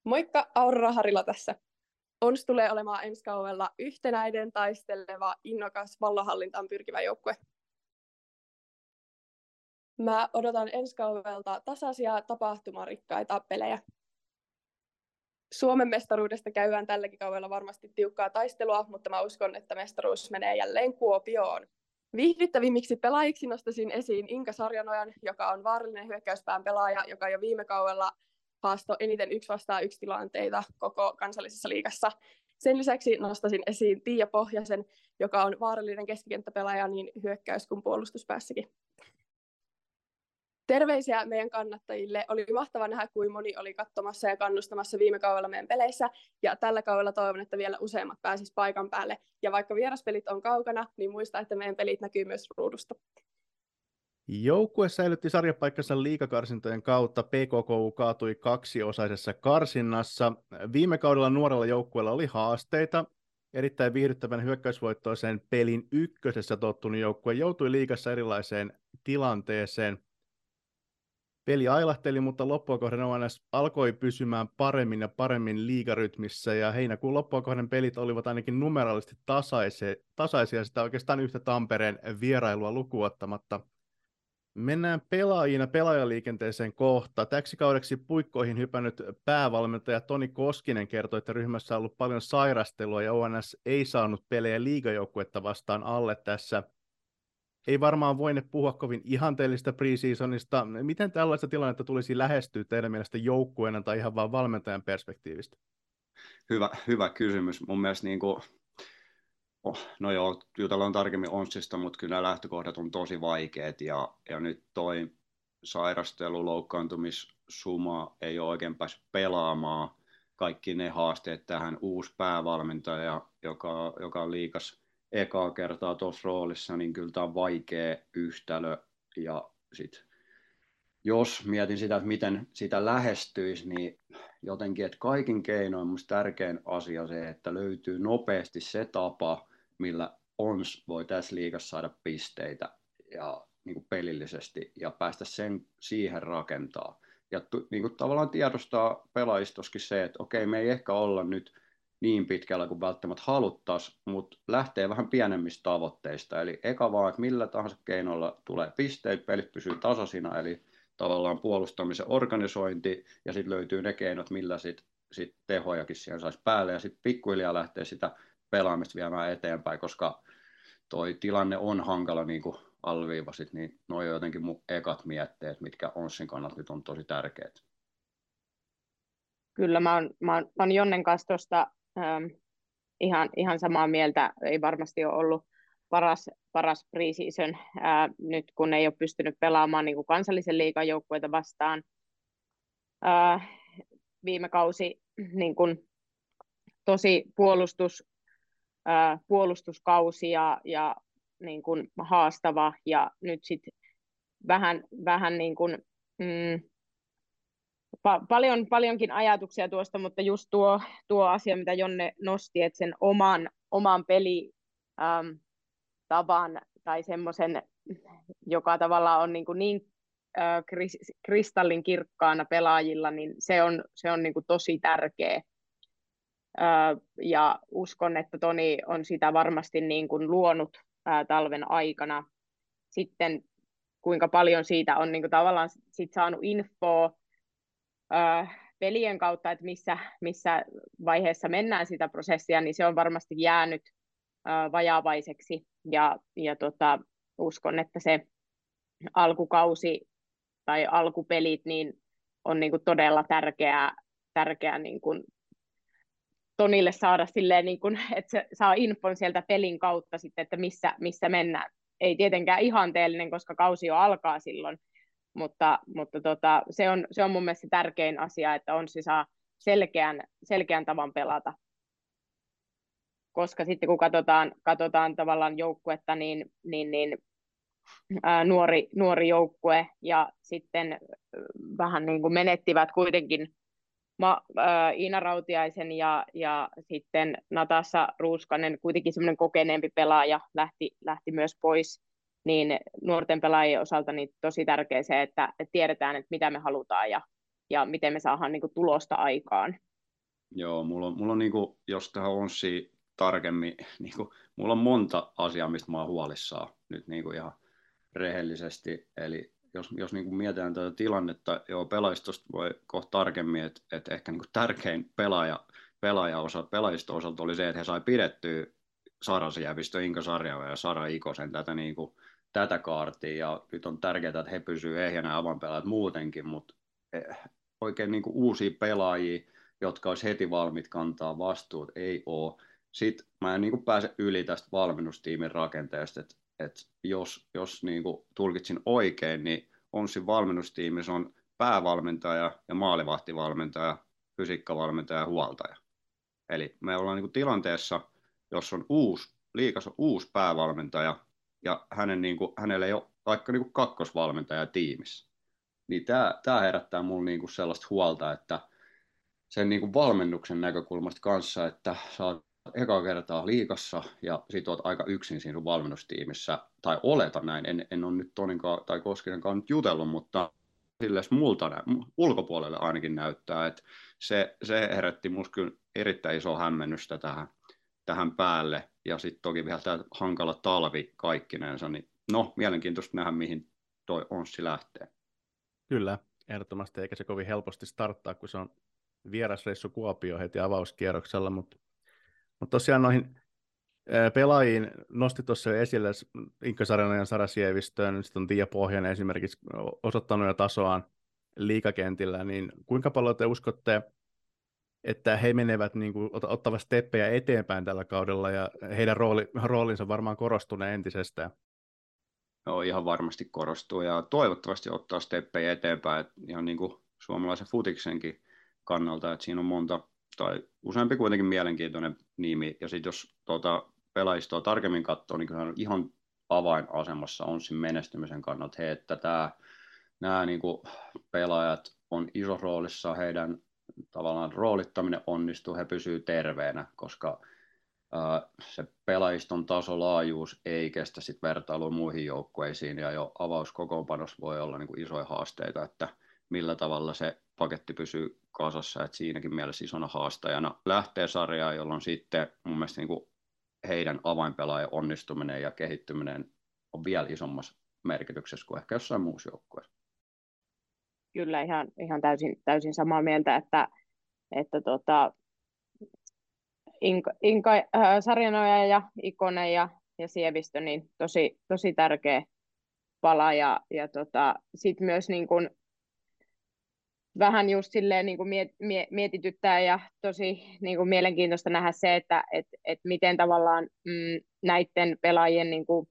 E: Moikka, Aurora Harila tässä. ONS tulee olemaan ensi kaudella yhtenäinen, taisteleva, innokas, vallohallintaan pyrkivä joukkue. Mä odotan ensi kaudelta tasaisia tapahtumarikkaita pelejä. Suomen mestaruudesta käydään tälläkin kaudella varmasti tiukkaa taistelua, mutta mä uskon, että mestaruus menee jälleen Kuopioon. Viihdyttävimmiksi pelaajiksi nostaisin esiin Inka Sarjanojan, joka on vaarallinen hyökkäyspään pelaaja, joka jo viime kaudella haastoi eniten yksi vastaan yksi tilanteita koko kansallisessa liigassa. Sen lisäksi nostaisin esiin Tiia Pohjasen, joka on vaarallinen keskikenttäpelaaja niin hyökkäys- kuin puolustuspäässäkin. Terveisiä meidän kannattajille. Oli mahtava nähdä, kuin moni oli katsomassa ja kannustamassa viime kaudella meidän peleissä. Ja tällä kaudella toivon, että vielä useammat pääsis paikan päälle. Ja vaikka vieraspelit on kaukana, niin muista, että meidän pelit näkyy myös ruudusta.
A: Joukkue säilytti sarjapaikkansa liikakarsintojen kautta. PKK kaatui kaksiosaisessa karsinnassa. Viime kaudella nuorella joukkueella oli haasteita. Erittäin viihdyttävän hyökkäysvoittoiseen pelin ykkösessä tottunut joukkue joutui liikassa erilaiseen tilanteeseen – peli ailahteli, mutta loppua kohden ONS alkoi pysymään paremmin ja paremmin liigarytmissä, ja heinäkuun loppua kohden pelit olivat ainakin numeraalisesti tasaisia, tasaisia sitä oikeastaan yhtä Tampereen vierailua lukuottamatta. Mennään pelaajina pelaajaliikenteeseen kohta. Täksi kaudeksi puikkoihin hypännyt päävalmentaja Toni Koskinen kertoi, että ryhmässä on ollut paljon sairastelua ja ONS ei saanut pelejä liigajoukkuetta vastaan alle tässä – ei varmaan voine puhua kovin ihanteellista preseasonista. Miten tällaista tilannetta tulisi lähestyä teidän mielestä joukkueena tai ihan vain valmentajan perspektiivistä?
C: Hyvä, hyvä kysymys. Mun mielestä niin kuin, oh, no joo, jutellaan tarkemmin Onssista, mutta kyllä lähtökohdat on tosi vaikeat ja, ja nyt toi sairastelu, loukkaantumissuma ei ole oikein päässyt pelaamaan. Kaikki ne haasteet tähän uusi päävalmentaja, joka, joka on liikas ekaa kertaa tuossa roolissa, niin kyllä tämä on vaikea yhtälö. Ja sit, jos mietin sitä, että miten sitä lähestyisi, niin jotenkin, että kaikin keinoin on tärkein asia se, että löytyy nopeasti se tapa, millä ONS voi tässä liigassa saada pisteitä ja niin kuin pelillisesti ja päästä sen siihen rakentaa. Ja niin kuin tavallaan tiedostaa pelaajistoskin se, että okei, me ei ehkä olla nyt niin pitkällä kuin välttämättä haluttaisiin, mutta lähtee vähän pienemmistä tavoitteista. Eli eka vaan, että millä tahansa keinoilla tulee pisteet, pelit pysyy tasaisina, eli tavallaan puolustamisen organisointi, ja sitten löytyy ne keinot, millä sitten sit tehojakin siihen saisi päälle, ja sitten pikkuhiljaa lähtee sitä pelaamista viemään eteenpäin, koska toi tilanne on hankala, niin kuin alviivasit, niin noin jotenkin mun ekat mietteet, mitkä Onssin kannalta nyt on tosi tärkeät.
B: Kyllä, mä oon, mä oon, mä oon Jonnen kanssa tuosta ähm, ihan, ihan samaa mieltä. Ei varmasti ole ollut paras, paras preseason äh, nyt, kun ei ole pystynyt pelaamaan niin kuin kansallisen liikan joukkueita vastaan. Äh, viime kausi niin kuin, tosi puolustus, äh, puolustuskausi ja, ja niin kuin, haastava ja nyt sitten vähän, vähän niin kuin, mm, pa- paljon, paljonkin ajatuksia tuosta, mutta just tuo, tuo asia, mitä Jonne nosti, että sen oman, oman peli tavan tai semmoisen, joka tavallaan on niin, kuin niin äh, kristallin kirkkaana pelaajilla, niin se on, se on niin kuin tosi tärkeä. Äh, ja uskon, että Toni on sitä varmasti niin kuin luonut äh, talven aikana. Sitten kuinka paljon siitä on niin kuin tavallaan sit saanut infoa, pelien kautta, että missä, missä vaiheessa mennään sitä prosessia, niin se on varmasti jäänyt ää, vajaavaiseksi ja, ja tota, uskon, että se alkukausi tai alkupelit niin on niin kuin todella tärkeää, tärkeää niin kuin Tonille saada silleen, niin kuin, että se saa infon sieltä pelin kautta sitten, että missä, missä mennään. Ei tietenkään ihanteellinen, koska kausi jo alkaa silloin, mutta, mutta tota, se, on, se on mun mielestä tärkein asia, että on saa selkeän, selkeän tavan pelata. Koska sitten kun katsotaan, katsotaan tavallaan joukkuetta, niin, niin, niin ää, nuori, nuori joukkue ja sitten vähän niin kuin menettivät kuitenkin Ma, ää, Iina Rautiaisen ja, ja sitten Natassa Ruuskanen, kuitenkin semmoinen kokeneempi pelaaja, lähti, lähti myös pois, niin nuorten pelaajien osalta niin tosi tärkeää se, että, tiedetään, että mitä me halutaan ja, ja miten me saadaan niin kuin, tulosta aikaan.
C: Joo, mulla on, mulla on niin kuin, jos tähän Onssi tarkemmin, niin kuin, mulla on monta asiaa, mistä mä oon huolissaan nyt niin kuin ihan rehellisesti. Eli jos, jos niin kuin mietitään tätä tilannetta, joo, pelaistosta voi kohta tarkemmin, että, että ehkä niin kuin tärkein pelaaja, pelaaja osa, pelaajista osalta oli se, että he sai pidettyä Sara Sievistö, Inka Sarjava ja Sara Ikosen tätä, niin kuin, tätä kaartia, ja nyt on tärkeää, että he pysyvät ehjänä avainpelaajat muutenkin, mutta eh, oikein niin kuin uusia pelaajia, jotka olisi heti valmiit kantaa vastuut, ei ole. Sitten mä en niin kuin pääse yli tästä valmennustiimin rakenteesta, että että jos, jos niin kuin tulkitsin oikein, niin Onsin valmennustiimissä on päävalmentaja ja maalivahtivalmentaja, fysiikkavalmentaja ja huoltaja. Eli me ollaan niin kuin tilanteessa, jos on uusi, liikas on uusi päävalmentaja ja hänen, niin kuin, hänellä ei ole vaikka niin kuin kakkosvalmentaja tiimissä. Niin tämä, tämä herättää minulle niin kuin sellaista huolta, että sen niin kuin valmennuksen näkökulmasta kanssa, että sä eka kertaa liikassa ja sit oot aika yksin siinä valmennustiimissä, tai oleta näin, en, en ole nyt Toninkaan tai Koskinenkaan nyt jutellut, mutta sille multa nä- ulkopuolelle ainakin näyttää, että se, se herätti musta kyllä erittäin iso hämmennystä tähän, tähän päälle, ja sitten toki vielä tämä hankala talvi kaikkinensa, niin no, mielenkiintoista nähdä, mihin toi Onssi lähtee.
A: Kyllä, ehdottomasti, eikä se kovin helposti starttaa, kun se on vierasreissu Kuopio heti avauskierroksella, mutta mutta tosiaan noihin pelaajiin nosti tuossa esille Inkka Sarjanen ja Sara Sievistön, sitten on Tiia Pohjanen esimerkiksi osoittanut jo tasoaan liikakentillä, niin kuinka paljon te uskotte, että he menevät niin kuin, ottavat steppejä eteenpäin tällä kaudella ja heidän rooli, roolinsa varmaan korostunee entisestään?
C: Joo, ihan varmasti korostuu ja toivottavasti ottaa steppejä eteenpäin, ihan niin kuin suomalaisen futiksenkin kannalta, että siinä on monta, tai useampi kuitenkin mielenkiintoinen nimi. Ja sitten jos tuota pelaajistoa tarkemmin katsoo, niin kyllä on ihan avainasemassa on siinä menestymisen kannalta he, että tämä, nämä niin kuin pelaajat on iso roolissa, heidän tavallaan roolittaminen onnistuu, he pysyy terveenä, koska se pelaajiston tasolaajuus ei kestä sit vertailua muihin joukkueisiin, ja jo avauskokoonpanossa voi olla niin kuin isoja haasteita, että millä tavalla se paketti pysyy kasassa, että siinäkin mielessä isona haastajana lähtee sarjaan, jolloin sitten mun mielestä niin kuin heidän avainpelaajan onnistuminen ja kehittyminen on vielä isommassa merkityksessä kuin ehkä jossain muussa joukkueessa.
B: Kyllä ihan, ihan täysin, täysin samaa mieltä, että, että tota, Inka, Inka äh, Sarjanoja ja Ikonen ja, ja Sievistö, niin tosi, tosi tärkeä pala ja, ja tota, sitten myös niin kun vähän just silleen niin kuin miet, mietityttää ja tosi niin kuin mielenkiintoista nähdä se, että et, et miten tavallaan mm, näiden pelaajien niin kuin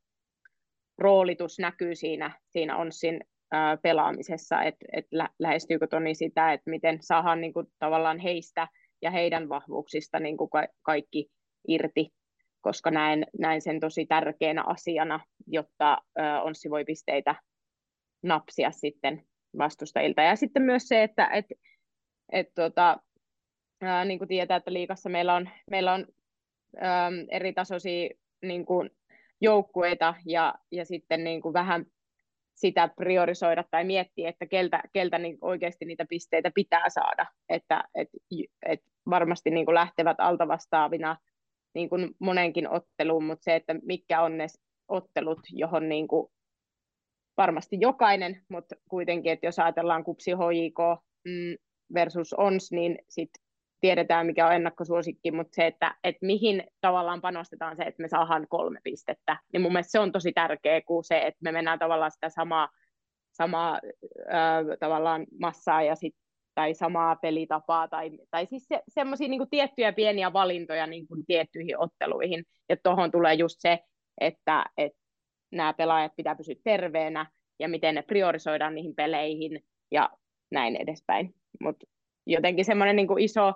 B: roolitus näkyy siinä, siinä Onssin ää, pelaamisessa, että et lä, lähestyykö Toni sitä, että miten saadaan niin kuin, tavallaan heistä ja heidän vahvuuksista niin kuin ka- kaikki irti, koska näen, näen sen tosi tärkeänä asiana, jotta ää, Onssi voi pisteitä napsia sitten vastustajilta. Ja sitten myös se, että et, et, tota, ää, niin kuin tietää, että liikassa meillä on, meillä on ää, eri tasoisia niin kuin joukkueita ja, ja sitten niin kuin vähän sitä priorisoida tai miettiä, että keltä, keltä niin oikeasti niitä pisteitä pitää saada. Että et, et varmasti niin kuin lähtevät alta vastaavina niin kuin monenkin otteluun, mutta se, että mitkä on ne ottelut, johon niin kuin varmasti jokainen, mutta kuitenkin, että jos ajatellaan kupsi HJK, mm, versus ons, niin sit tiedetään, mikä on ennakkosuosikki, mutta se, että, että mihin tavallaan panostetaan se, että me saadaan kolme pistettä, niin mun mielestä se on tosi tärkeä kuin se, että me mennään tavallaan sitä samaa, samaa äh, tavallaan massaa ja sit, tai samaa pelitapaa, tai, tai siis se, semmoisia niin tiettyjä pieniä valintoja niin kuin tiettyihin otteluihin, ja tuohon tulee just se, että, että nämä pelaajat pitää pysyä terveenä, ja miten ne priorisoidaan niihin peleihin, ja näin edespäin. Mutta jotenkin semmoinen niin iso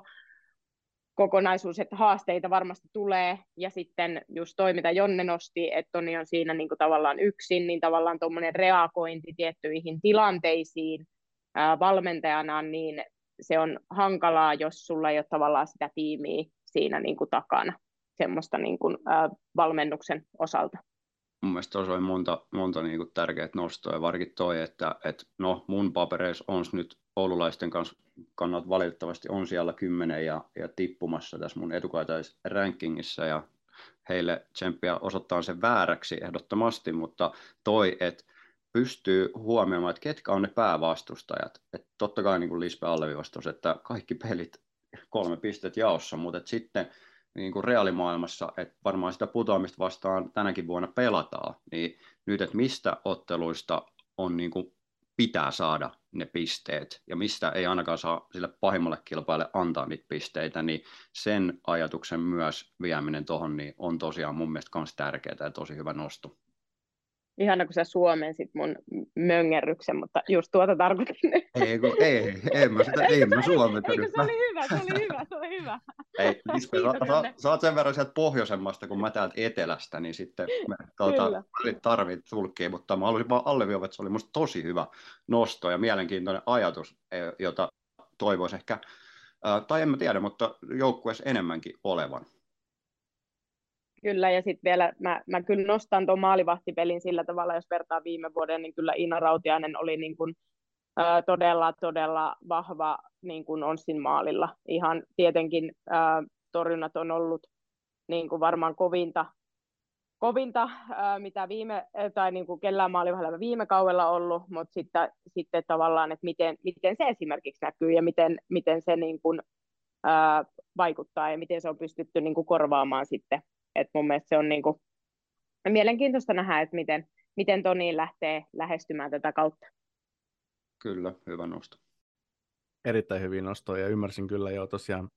B: kokonaisuus, että haasteita varmasti tulee, ja sitten just toi, mitä Jonne nosti, että Toni on siinä niin kuin tavallaan yksin, niin tavallaan tuommoinen reagointi tiettyihin tilanteisiin ää, valmentajana, niin se on hankalaa, jos sulla ei ole tavallaan sitä tiimiä siinä niin kuin takana semmoista niin kuin, ää, valmennuksen osalta.
C: Mun mielestä tuossa oli monta, monta niin kuin tärkeää nostoa, ja varsinkin toi, että, että no, mun papereissa on nyt oululaisten kanssa kannalta valitettavasti on siellä kymmenen ja, ja tippumassa tässä mun etukaitaisrankingissa, ja heille tsemppiä osoittaa sen vääräksi ehdottomasti, mutta toi, että pystyy huomioimaan, että ketkä on ne päävastustajat. Että totta kai niin kuin Lispe alleviivasi että kaikki pelit kolme pistet jaossa, mutta että sitten niin kuin reaalimaailmassa, että varmaan sitä putoamista vastaan tänäkin vuonna pelataan, niin nyt, että mistä otteluista on niin kuin pitää saada ne pisteet. Ja mistä ei ainakaan saa sille pahimmalle kilpaille antaa niitä pisteitä, niin sen ajatuksen myös vieminen tuohon niin on tosiaan mun mielestä myös tärkeää ja tosi hyvä nosto
B: ihana, kun sä suomensit mun möngerryksen, mutta just tuota tarkoitin.
C: Ei, kun, ei, en mä sitä, ei mä suomenta.
B: Eikö se oli hyvä, se oli hyvä, se oli hyvä.
C: Ei, Lispe, sä, sä, sä, oot sen verran sieltä pohjoisemmasta kuin mä täältä etelästä, niin sitten me tuota, tarvit tulkkiin, mutta mä haluaisin vaan alleviivata, että se oli musta tosi hyvä nosto ja mielenkiintoinen ajatus, e, jota toivoisi ehkä, tai en mä tiedä, mutta joukkueessa enemmänkin olevan.
B: Kyllä, ja sitten vielä mä, mä kyllä nostan tuon maalivahtipelin sillä tavalla, jos vertaa viime vuoden, niin kyllä Ina Rautiainen oli niin kuin, ö, todella, todella vahva niin kuin Onsin maalilla. Ihan tietenkin ö, torjunnat on ollut niin kuin varmaan kovinta, kovinta ö, mitä viime, tai niin kuin kellään maalivahdella viime kaudella ollut, mutta sitten, sitten tavallaan, että miten, miten se esimerkiksi näkyy ja miten, miten se niin kuin, ö, vaikuttaa ja miten se on pystytty niin kuin korvaamaan sitten et mun mielestä se on niinku mielenkiintoista nähdä, että miten, miten Toni lähtee lähestymään tätä kautta.
C: Kyllä, hyvä nosto.
A: Erittäin hyvin nostoja ja ymmärsin kyllä jo tosiaan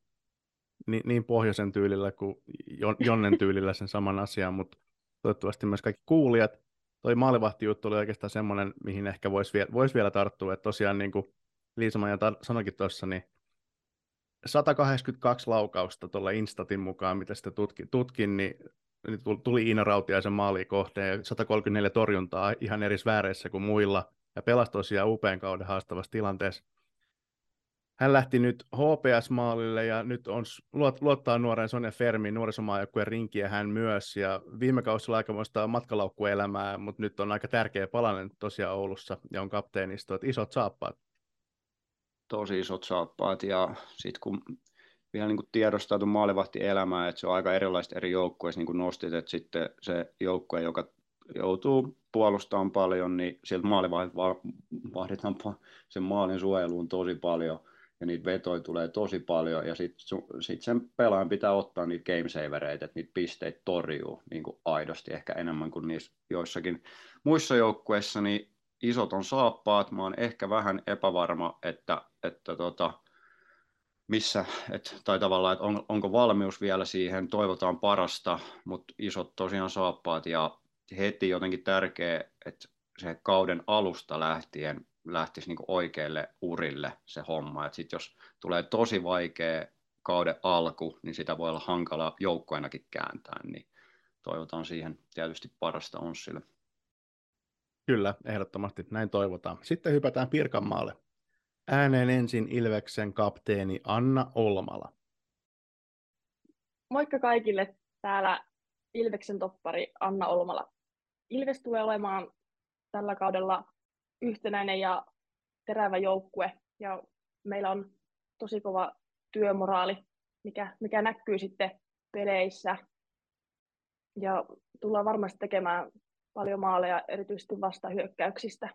A: niin, niin pohjoisen tyylillä kuin Jonnen tyylillä sen saman asian, mutta toivottavasti myös kaikki kuulijat. Toi maalivahtijuttu oli oikeastaan semmoinen, mihin ehkä voisi vielä, vois vielä tarttua, että tosiaan niin kuin Liisa Maija sanoikin tuossa, niin 182 laukausta tuolla Instatin mukaan, mitä sitä tutkin, tutkin niin tuli Iina Rautiaisen maaliin kohteen ja 134 torjuntaa ihan eri sfääreissä kuin muilla ja pelasi tosiaan upean kauden haastavassa tilanteessa. Hän lähti nyt HPS-maalille ja nyt on, luottaa nuoren Sonja Fermin nuorisomaajoukkueen rinkiä hän myös. Ja viime kausilla aikamoista matkalaukkuelämää, mutta nyt on aika tärkeä palanen tosiaan Oulussa ja on kapteenisto, että isot saappaat
C: tosi isot saappaat ja sitten kun vielä niin tiedostaa tuon elämää, että se on aika erilaista eri joukkueissa, niin kuin nostit, että sitten se joukkue, joka joutuu puolustamaan paljon, niin sieltä maalivahditaan sen maalin suojeluun tosi paljon, ja niitä vetoja tulee tosi paljon, ja sitten sit sen pelaajan pitää ottaa niitä gamesavereita, että niitä pisteitä torjuu niin kuin aidosti, ehkä enemmän kuin niissä joissakin muissa joukkueissa, niin isot on saappaat, mä oon ehkä vähän epävarma, että, että tota, missä, et, tai tavallaan, että on, onko valmius vielä siihen, toivotaan parasta, mutta isot tosiaan saappaat. Ja heti jotenkin tärkeä, että se kauden alusta lähtien lähtisi niin oikeille urille se homma, että sitten jos tulee tosi vaikea kauden alku, niin sitä voi olla hankala joukkoinakin kääntää, niin toivotaan siihen tietysti parasta Onssille.
A: Kyllä, ehdottomasti näin toivotaan. Sitten hypätään Pirkanmaalle. Ääneen ensin Ilveksen kapteeni Anna Olmala.
E: Moikka kaikille, täällä Ilveksen toppari Anna Olmala. Ilves tulee olemaan tällä kaudella yhtenäinen ja terävä joukkue ja meillä on tosi kova työmoraali, mikä, mikä näkyy sitten peleissä. Ja tullaan varmasti tekemään paljon maaleja erityisesti vastahyökkäyksistä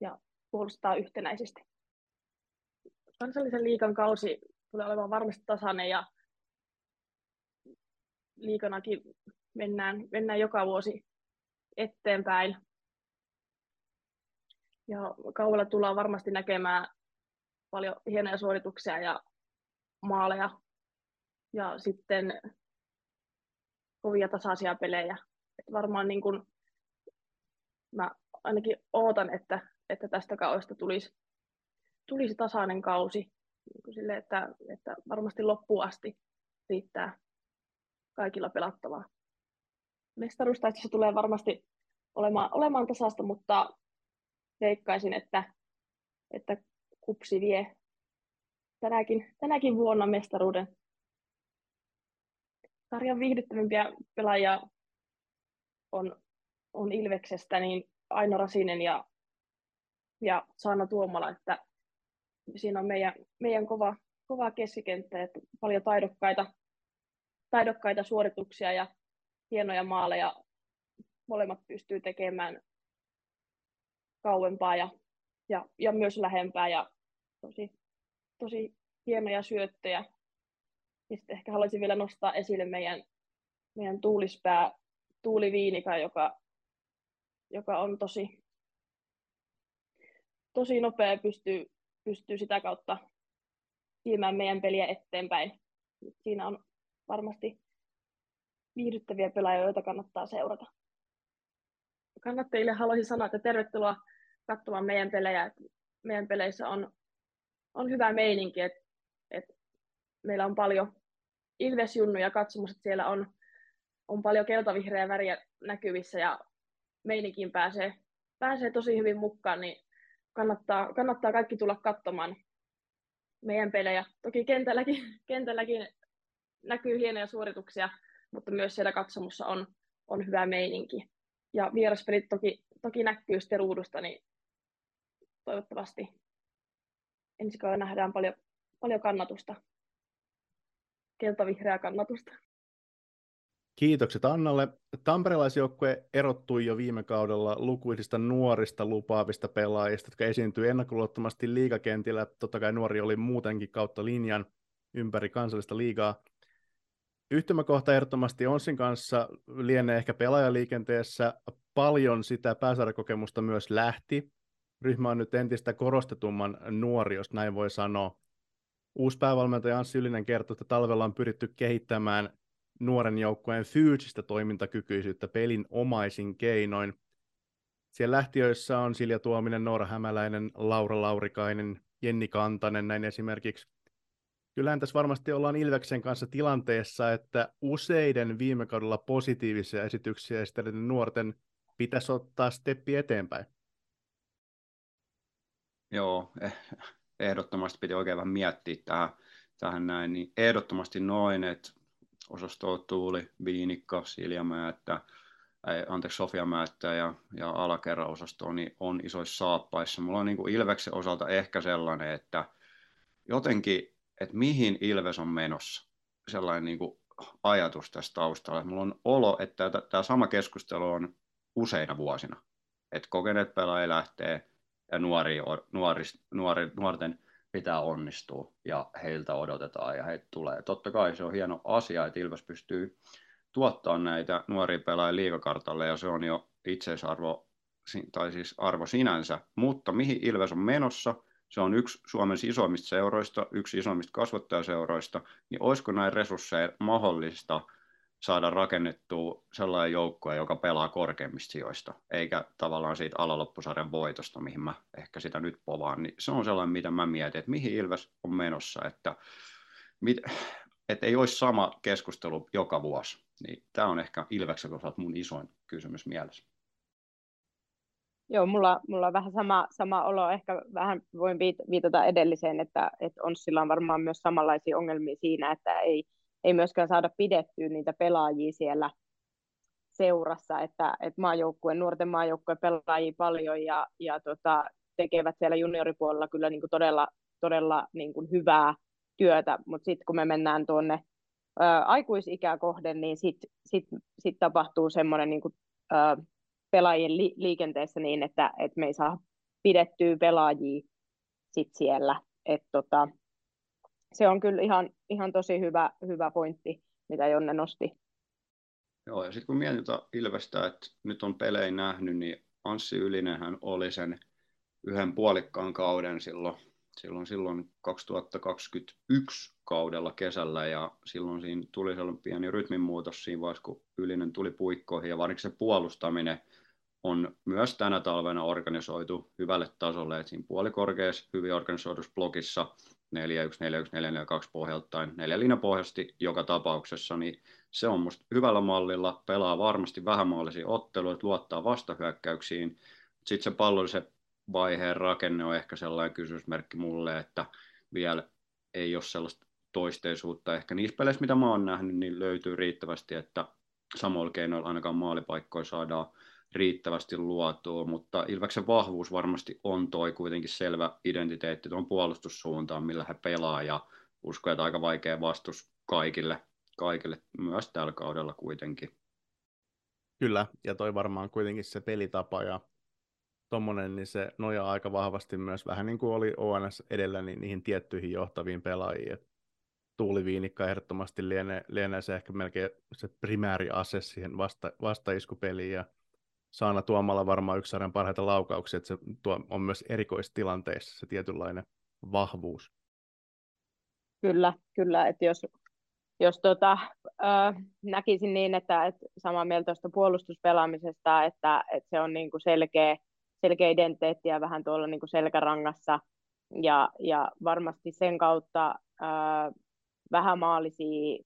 E: ja puolustaa yhtenäisesti.
F: kansallisen liikan kausi tulee olemaan varmasti tasainen ja liikanakin mennään, mennään joka vuosi eteenpäin. Ja kaudella tullaan varmasti näkemään paljon hienoja suorituksia ja maaleja ja sitten kovia tasaisia pelejä. Varmaan niin kun, mä ainakin ootan, että, että tästä kaudesta tulisi, tulisi tasainen kausi. Niin sille, että, että varmasti loppuun asti riittää kaikilla pelattavaa. Mestaruustaistossa tulee varmasti olemaan, olemaan tasasta, mutta veikkaisin, että, että kupsi vie tänäkin, tänäkin vuonna mestaruuden. Sarjan viihdyttävimpiä pelaajia on, on Ilveksestä niin Aino Rasinen ja, ja Saana Tuomala, että siinä on meidän, meidän kova, kova keskikenttä, että paljon taidokkaita, taidokkaita suorituksia ja hienoja maaleja. Molemmat pystyy tekemään kauempaa ja, ja, ja myös lähempää ja tosi, tosi hienoja syöttöjä. Ja sitten ehkä haluaisin vielä nostaa esille meidän, meidän tuulispää Tuuli Viinika, joka, joka on tosi, tosi nopea ja pystyy, pystyy sitä kautta viemään meidän peliä eteenpäin. Siinä on varmasti viihdyttäviä pelaajia, joita kannattaa seurata. Kannattajille haluaisin sanoa, että tervetuloa katsomaan meidän pelejä. Meidän peleissä on, on hyvä meininki, että, että meillä on paljon Ilvesjunnuja katsomassa, että siellä on, on paljon keltavihreä väriä näkyvissä ja meininkiin pääsee, pääsee tosi hyvin mukaan, niin kannattaa, kannattaa kaikki tulla katsomaan meidän pelejä. Toki kentälläkin, kentälläkin näkyy hienoja suorituksia, mutta myös siellä katsomussa on, on hyvä meininki. Ja vieraspelit toki, toki näkyy sitten ruudusta, niin toivottavasti ensi kaudella nähdään paljon, paljon kannatusta, keltavihreää kannatusta.
A: Kiitokset Annalle. Tamperelaisjoukkue erottui jo viime kaudella lukuisista nuorista lupaavista pelaajista, jotka esiintyi ennakkoluottomasti liigakentillä. Totta kai nuori oli muutenkin kautta linjan ympäri kansallista liigaa. Yhtymäkohta ehdottomasti Onsin kanssa lienee ehkä pelaajaliikenteessä. Paljon sitä pääsarjakokemusta myös lähti. Ryhmä on nyt entistä korostetumman nuori, jos näin voi sanoa. Uusi päävalmentaja Anssi Ylinen kertoi, että talvella on pyritty kehittämään nuoren joukkueen fyysistä toimintakykyisyyttä pelin omaisin keinoin. Siellä lähtiöissä on Silja Tuominen, Noora Hämäläinen, Laura Laurikainen, Jenni Kantanen näin esimerkiksi. Kyllähän tässä varmasti ollaan Ilveksen kanssa tilanteessa, että useiden viime kaudella positiivisia esityksiä esitelleiden nuorten pitäisi ottaa steppi eteenpäin.
C: Joo, eh, ehdottomasti piti oikein vähän miettiä tähän, tähän näin, niin ehdottomasti noin, että osasto Tuuli, Viinikka, Siljamäettä, anteeksi, Sofia Määttä ja, ja alakerran osasto niin on isoissa saappaissa. Mulla on niin kuin Ilveksen osalta ehkä sellainen, että jotenkin, että mihin Ilves on menossa, sellainen niin kuin ajatus tästä taustalla. Mulla on olo, että tämä sama keskustelu on useina vuosina. Että kokeneet pelaajat lähtee ja nuori, nuori, nuori, nuorten pitää onnistua ja heiltä odotetaan ja heitä tulee. Totta kai se on hieno asia, että Ilves pystyy tuottaa näitä nuoria pelaajia liikakartalle ja se on jo itseisarvo tai siis arvo sinänsä, mutta mihin Ilves on menossa, se on yksi Suomen isoimmista seuroista, yksi isoimmista kasvattajaseuroista, niin olisiko näin resursseja mahdollista – saada rakennettua sellainen joukkue, joka pelaa korkeimmista sijoista, eikä tavallaan siitä alaloppusarjan voitosta, mihin mä ehkä sitä nyt povaan, niin se on sellainen, mitä mä mietin, että mihin Ilves on menossa, että, mit, että ei olisi sama keskustelu joka vuosi, niin tämä on ehkä Ilveksen osalta mun isoin kysymys mielessä.
B: Joo, mulla, mulla on vähän sama, sama olo, ehkä vähän voin viitata edelliseen, että, että on sillä on varmaan myös samanlaisia ongelmia siinä, että ei, ei myöskään saada pidettyä niitä pelaajia siellä seurassa, että, että maajoukkueen, nuorten maajoukkueen pelaajia paljon ja, ja tota, tekevät siellä junioripuolella kyllä niin kuin todella, todella niin kuin hyvää työtä, mutta sitten kun me mennään tuonne ää, aikuisikää kohden, niin sitten sit, sit tapahtuu semmoinen niin kuin, ää, pelaajien li- liikenteessä niin, että, että me ei saa pidettyä pelaajia sit siellä, et tota, se on kyllä ihan, ihan tosi hyvä, hyvä pointti, mitä Jonne nosti.
C: Joo, ja sitten kun mietitään Ilvestä, että nyt on pelejä nähnyt, niin Anssi Ylinenhän oli sen yhden puolikkaan kauden silloin, silloin, silloin 2021 kaudella kesällä, ja silloin siinä tuli sellainen pieni rytminmuutos siinä vaiheessa, kun Ylinen tuli puikkoihin, ja varsinkin se puolustaminen on myös tänä talvena organisoitu hyvälle tasolle, että siinä puolikorkeassa, hyvin organisoidussa blogissa 4 1 4 1 4 4 2 pohjaltain, neljä linjapohjasti joka tapauksessa, niin se on musta hyvällä mallilla, pelaa varmasti vähämaallisia otteluita, luottaa vastahyökkäyksiin. Sitten se pallollisen vaiheen rakenne on ehkä sellainen kysymysmerkki mulle, että vielä ei ole sellaista toisteisuutta ehkä niissä peleissä, mitä mä oon nähnyt, niin löytyy riittävästi, että samoilla keinoilla ainakaan maalipaikkoja saadaan riittävästi luotua, mutta Ilveksen vahvuus varmasti on toi kuitenkin selvä identiteetti tuon puolustussuuntaan, millä he pelaa ja uskon, että aika vaikea vastus kaikille, kaikille myös tällä kaudella kuitenkin.
A: Kyllä, ja toi varmaan kuitenkin se pelitapa ja tommonen, niin se nojaa aika vahvasti myös vähän niin kuin oli ONS edellä, niin niihin tiettyihin johtaviin pelaajiin. Et Tuuli Viinikka ehdottomasti lienee, lienee se ehkä melkein se primääri ase siihen vasta, vastaiskupeliin ja Saana Tuomalla varmaan yksi sarjan parhaita laukauksia, että se tuo, on myös erikoistilanteissa se tietynlainen vahvuus.
B: Kyllä, kyllä, että jos, jos tota, äh, näkisin niin, että, että samaa mieltä tuosta puolustuspelaamisesta, että, että se on niin kuin selkeä, selkeä identiteetti ja vähän tuolla niin kuin selkärangassa, ja, ja varmasti sen kautta äh, vähämaalisia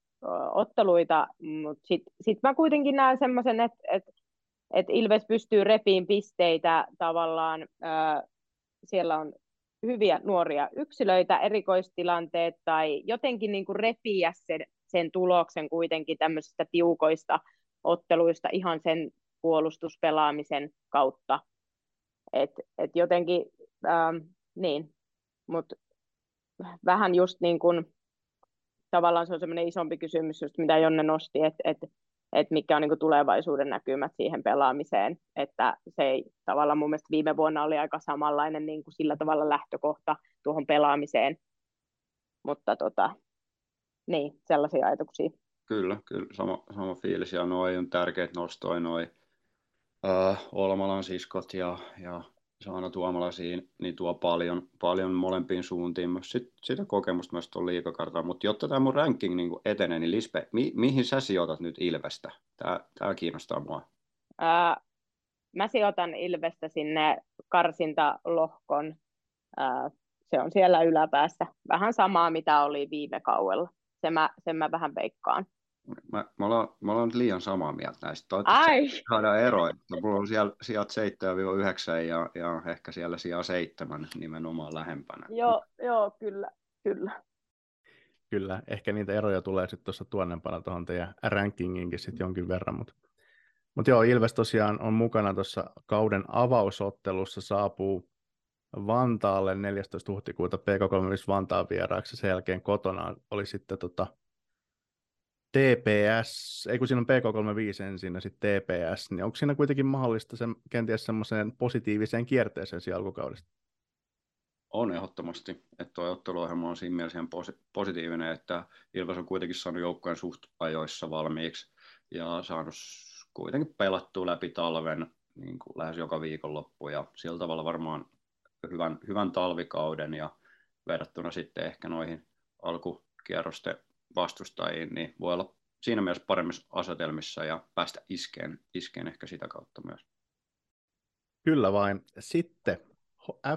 B: otteluita, mutta sitten sit mä kuitenkin näen semmoisen, että, että että Ilves pystyy repiin pisteitä tavallaan, ää, siellä on hyviä nuoria yksilöitä, erikoistilanteet tai jotenkin niin kuin repiä sen, sen tuloksen kuitenkin tämmöisistä tiukoista otteluista ihan sen puolustuspelaamisen kautta. Et, et jotenkin, ää, niin, mutta vähän just niin kuin, tavallaan se on semmoinen isompi kysymys, just mitä Jonne nosti, että et, että mikä on niin tulevaisuuden näkymät siihen pelaamiseen, että se ei tavallaan mun mielestä viime vuonna oli aika samanlainen niin kuin sillä tavalla lähtökohta tuohon pelaamiseen, mutta tota, niin, sellaisia ajatuksia.
C: Kyllä, kyllä, sama, sama fiilis ja noin on tärkeät nostoja noin uh, Olmalan siskot ja, ja Saana Tuomala siinä, niin tuo paljon, paljon molempiin suuntiin myös sit, sitä kokemusta myös tuon liikakartaan. Mutta jotta tämä mun ranking niin etenee, niin Lispe, mi, mihin sä sijoitat nyt Ilvestä? Tämä kiinnostaa mua.
B: Ää, mä sijoitan Ilvestä sinne karsintalohkon. Ää, se on siellä yläpäässä. Vähän samaa, mitä oli viime kaudella. Sen mä, sen mä vähän veikkaan.
C: Mä, mä, ollaan, mä ollaan liian samaa mieltä näistä. Toivottavasti saadaan eroja. Mulla on siellä sijat 7-9 ja, ja ehkä siellä sijaa 7 nimenomaan lähempänä.
B: Joo, joo kyllä, kyllä.
A: Kyllä, ehkä niitä eroja tulee sitten tuossa tuonnempana tuohon teidän rankinginkin sitten jonkin verran, mutta mut joo, Ilves tosiaan on mukana tuossa kauden avausottelussa, saapuu Vantaalle 14. huhtikuuta PK35 Vantaan vieraaksi, sen jälkeen kotona oli sitten tota, TPS, ei kun siinä on PK35 ensin ja sitten TPS, niin onko siinä kuitenkin mahdollista sen, kenties semmoiseen positiiviseen kierteeseen siinä alkukaudesta?
C: On ehdottomasti, että tuo otteluohjelma on siinä mielessä posi- positiivinen, että Ilves on kuitenkin saanut joukkojen suht ajoissa valmiiksi ja saanut kuitenkin pelattua läpi talven niin kuin lähes joka viikonloppu ja sillä tavalla varmaan hyvän, hyvän talvikauden ja verrattuna sitten ehkä noihin alkukierrosten vastustajiin, niin voi olla siinä mielessä paremmissa asetelmissa ja päästä iskeen, iskeen ehkä sitä kautta myös.
A: Kyllä vain. Sitten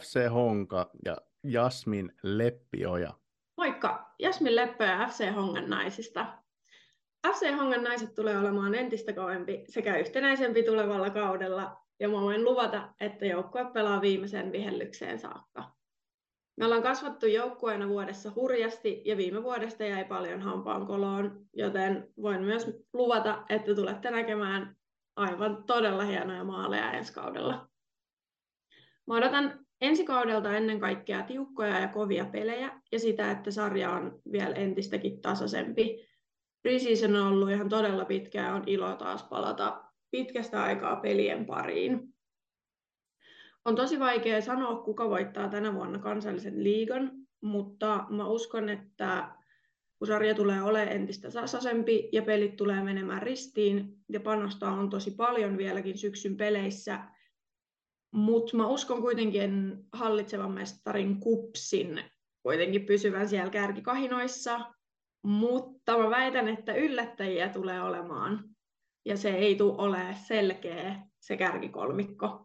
A: FC Honka ja Jasmin Leppioja.
G: Moikka! Jasmin Leppö ja FC Hongan naisista. FC Hongan naiset tulee olemaan entistä kovempi sekä yhtenäisempi tulevalla kaudella, ja mä voin luvata, että joukkue pelaa viimeisen vihellykseen saakka. Me ollaan kasvattu joukkueena vuodessa hurjasti ja viime vuodesta jäi paljon hampaan koloon, joten voin myös luvata, että tulette näkemään aivan todella hienoja maaleja ensi kaudella. Mä odotan ensi kaudelta ennen kaikkea tiukkoja ja kovia pelejä ja sitä, että sarja on vielä entistäkin tasaisempi. Preseason on ollut ihan todella pitkä ja on ilo taas palata pitkästä aikaa pelien pariin. On tosi vaikea sanoa, kuka voittaa tänä vuonna kansallisen liigan, mutta mä uskon, että kun sarja tulee olemaan entistä tasaisempi ja pelit tulee menemään ristiin ja panosta on tosi paljon vieläkin syksyn peleissä, mutta mä uskon kuitenkin hallitsevan mestarin kupsin kuitenkin pysyvän siellä kärkikahinoissa, mutta mä väitän, että yllättäjiä tulee olemaan ja se ei tule olemaan selkeä se kärkikolmikko.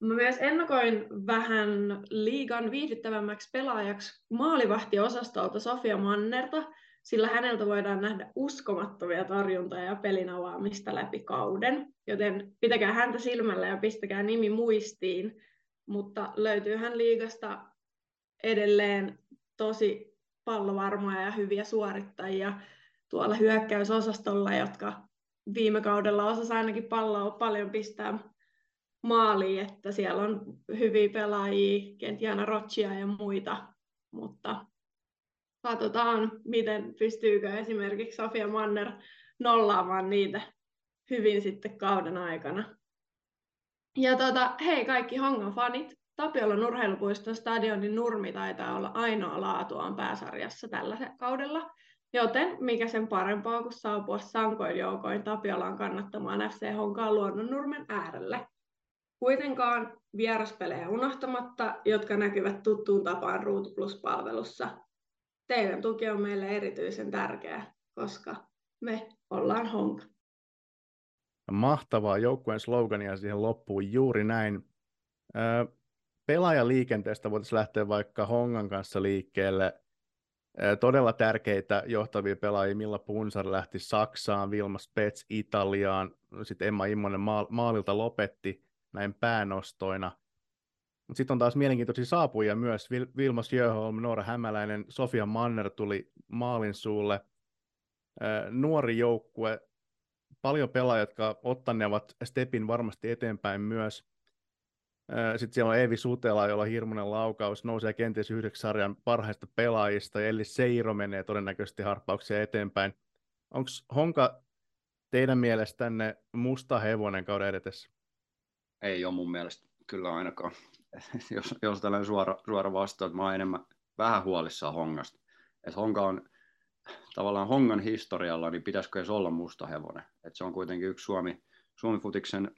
G: Mä myös ennakoin vähän liigan viihdyttävämmäksi pelaajaksi maalivahtiosastolta Sofia Mannerta, sillä häneltä voidaan nähdä uskomattomia torjuntoja ja pelin avaamista läpi kauden. Joten pitäkää häntä silmällä ja pistäkää nimi muistiin, mutta löytyy hän liigasta edelleen tosi pallovarmoja ja hyviä suorittajia tuolla hyökkäysosastolla, jotka viime kaudella osasi ainakin palloa paljon pistää maaliin, että siellä on hyviä pelaajia, Kentiana Roccia ja muita, mutta katsotaan, miten pystyykö esimerkiksi Sofia Manner nollaamaan niitä hyvin sitten kauden aikana. Ja tota, hei kaikki Hongan fanit, Tapiolan urheilupuiston stadionin nurmi taitaa olla ainoa laatuaan pääsarjassa tällä kaudella, joten mikä sen parempaa kuin saapua sankoin joukoin Tapiolaan kannattamaan FC Honkaan luonnonnurmen äärelle. Kuitenkaan vieraspelejä unohtamatta, jotka näkyvät tuttuun tapaan Ruutu Plus-palvelussa. Teidän tuki on meille erityisen tärkeä, koska me ollaan Honka.
A: Mahtavaa joukkueen slogania siihen loppuun juuri näin. Pelaajaliikenteestä voitaisiin lähteä vaikka Hongan kanssa liikkeelle. Todella tärkeitä johtavia pelaajia. Milla Punsar lähti Saksaan, Vilma Spets Italiaan, sitten Emma Immonen maalilta lopetti näin päänostoina. Sitten on taas mielenkiintoisia saapujia myös. Vil- Vilma Sjöholm, Noora Hämäläinen, Sofia Manner tuli maalin suulle. nuori joukkue, paljon pelaajia, jotka ottanevat stepin varmasti eteenpäin myös. Sitten siellä on Evi Sutela, jolla on hirmuinen laukaus, nousee kenties yhdeksi sarjan parhaista pelaajista, ja Elli Seiro menee todennäköisesti harppauksia eteenpäin. Onko Honka teidän mielestänne musta hevonen kauden edetessä?
C: Ei ole mun mielestä kyllä ainakaan. jos, jos tällainen suora, suora vastaus, että mä oon enemmän vähän huolissaan Hongasta. Että Honka on tavallaan Hongan historialla, niin pitäisikö edes olla musta hevonen. Että se on kuitenkin yksi Suomi, Suomi-futiksen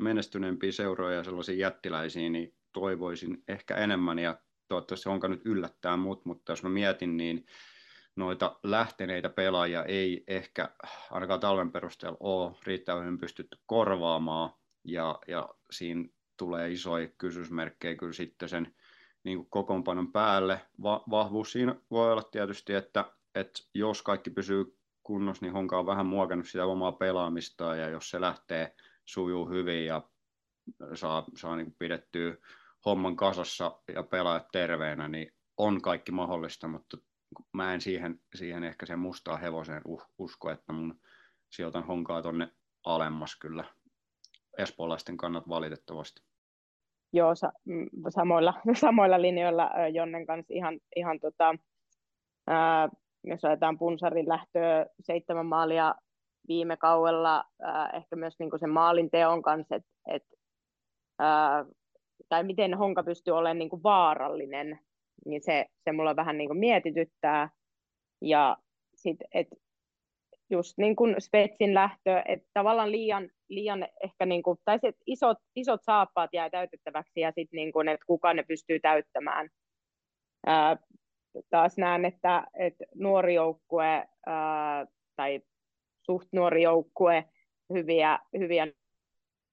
C: menestyneempiä seuroja ja sellaisia jättiläisiä, niin toivoisin ehkä enemmän ja toivottavasti Honka nyt yllättää mut, mutta jos mä mietin, niin noita lähteneitä pelaajia ei ehkä ainakaan talven perusteella ole riittävän pystytty korvaamaan ja, ja siinä tulee isoja kysymysmerkkejä kyllä sitten sen niin kuin kokoonpanon päälle. Va- vahvuus siinä voi olla tietysti, että, että jos kaikki pysyy kunnossa, niin Honka on vähän muokannut sitä omaa pelaamistaan ja jos se lähtee sujuu hyvin ja saa, saa niin pidettyä homman kasassa ja pelaajat terveenä, niin on kaikki mahdollista, mutta mä en siihen, siihen ehkä sen mustaa hevoseen usko, että mun sijoitan honkaa tonne alemmas kyllä espoolaisten kannat valitettavasti.
B: Joo, sa- samoilla, samoilla linjoilla Jonnen kanssa ihan, ihan tota, ää, jos ajetaan Punsarin lähtöä seitsemän maalia viime kaudella, ää, ehkä myös niinku sen maalin teon kanssa, että et, tai miten Honka pystyy olemaan niinku vaarallinen, niin se, se mulla vähän niinku mietityttää. Ja sit, et just niin kuin Spetsin lähtö, että tavallaan liian, liian ehkä niin kuin, tai sit isot, isot saappaat jää täytettäväksi ja sitten niin kuin, että kuka ne pystyy täyttämään. Ää, taas näen, että, että nuori joukkue ää, tai suht nuori joukkue, hyviä, hyviä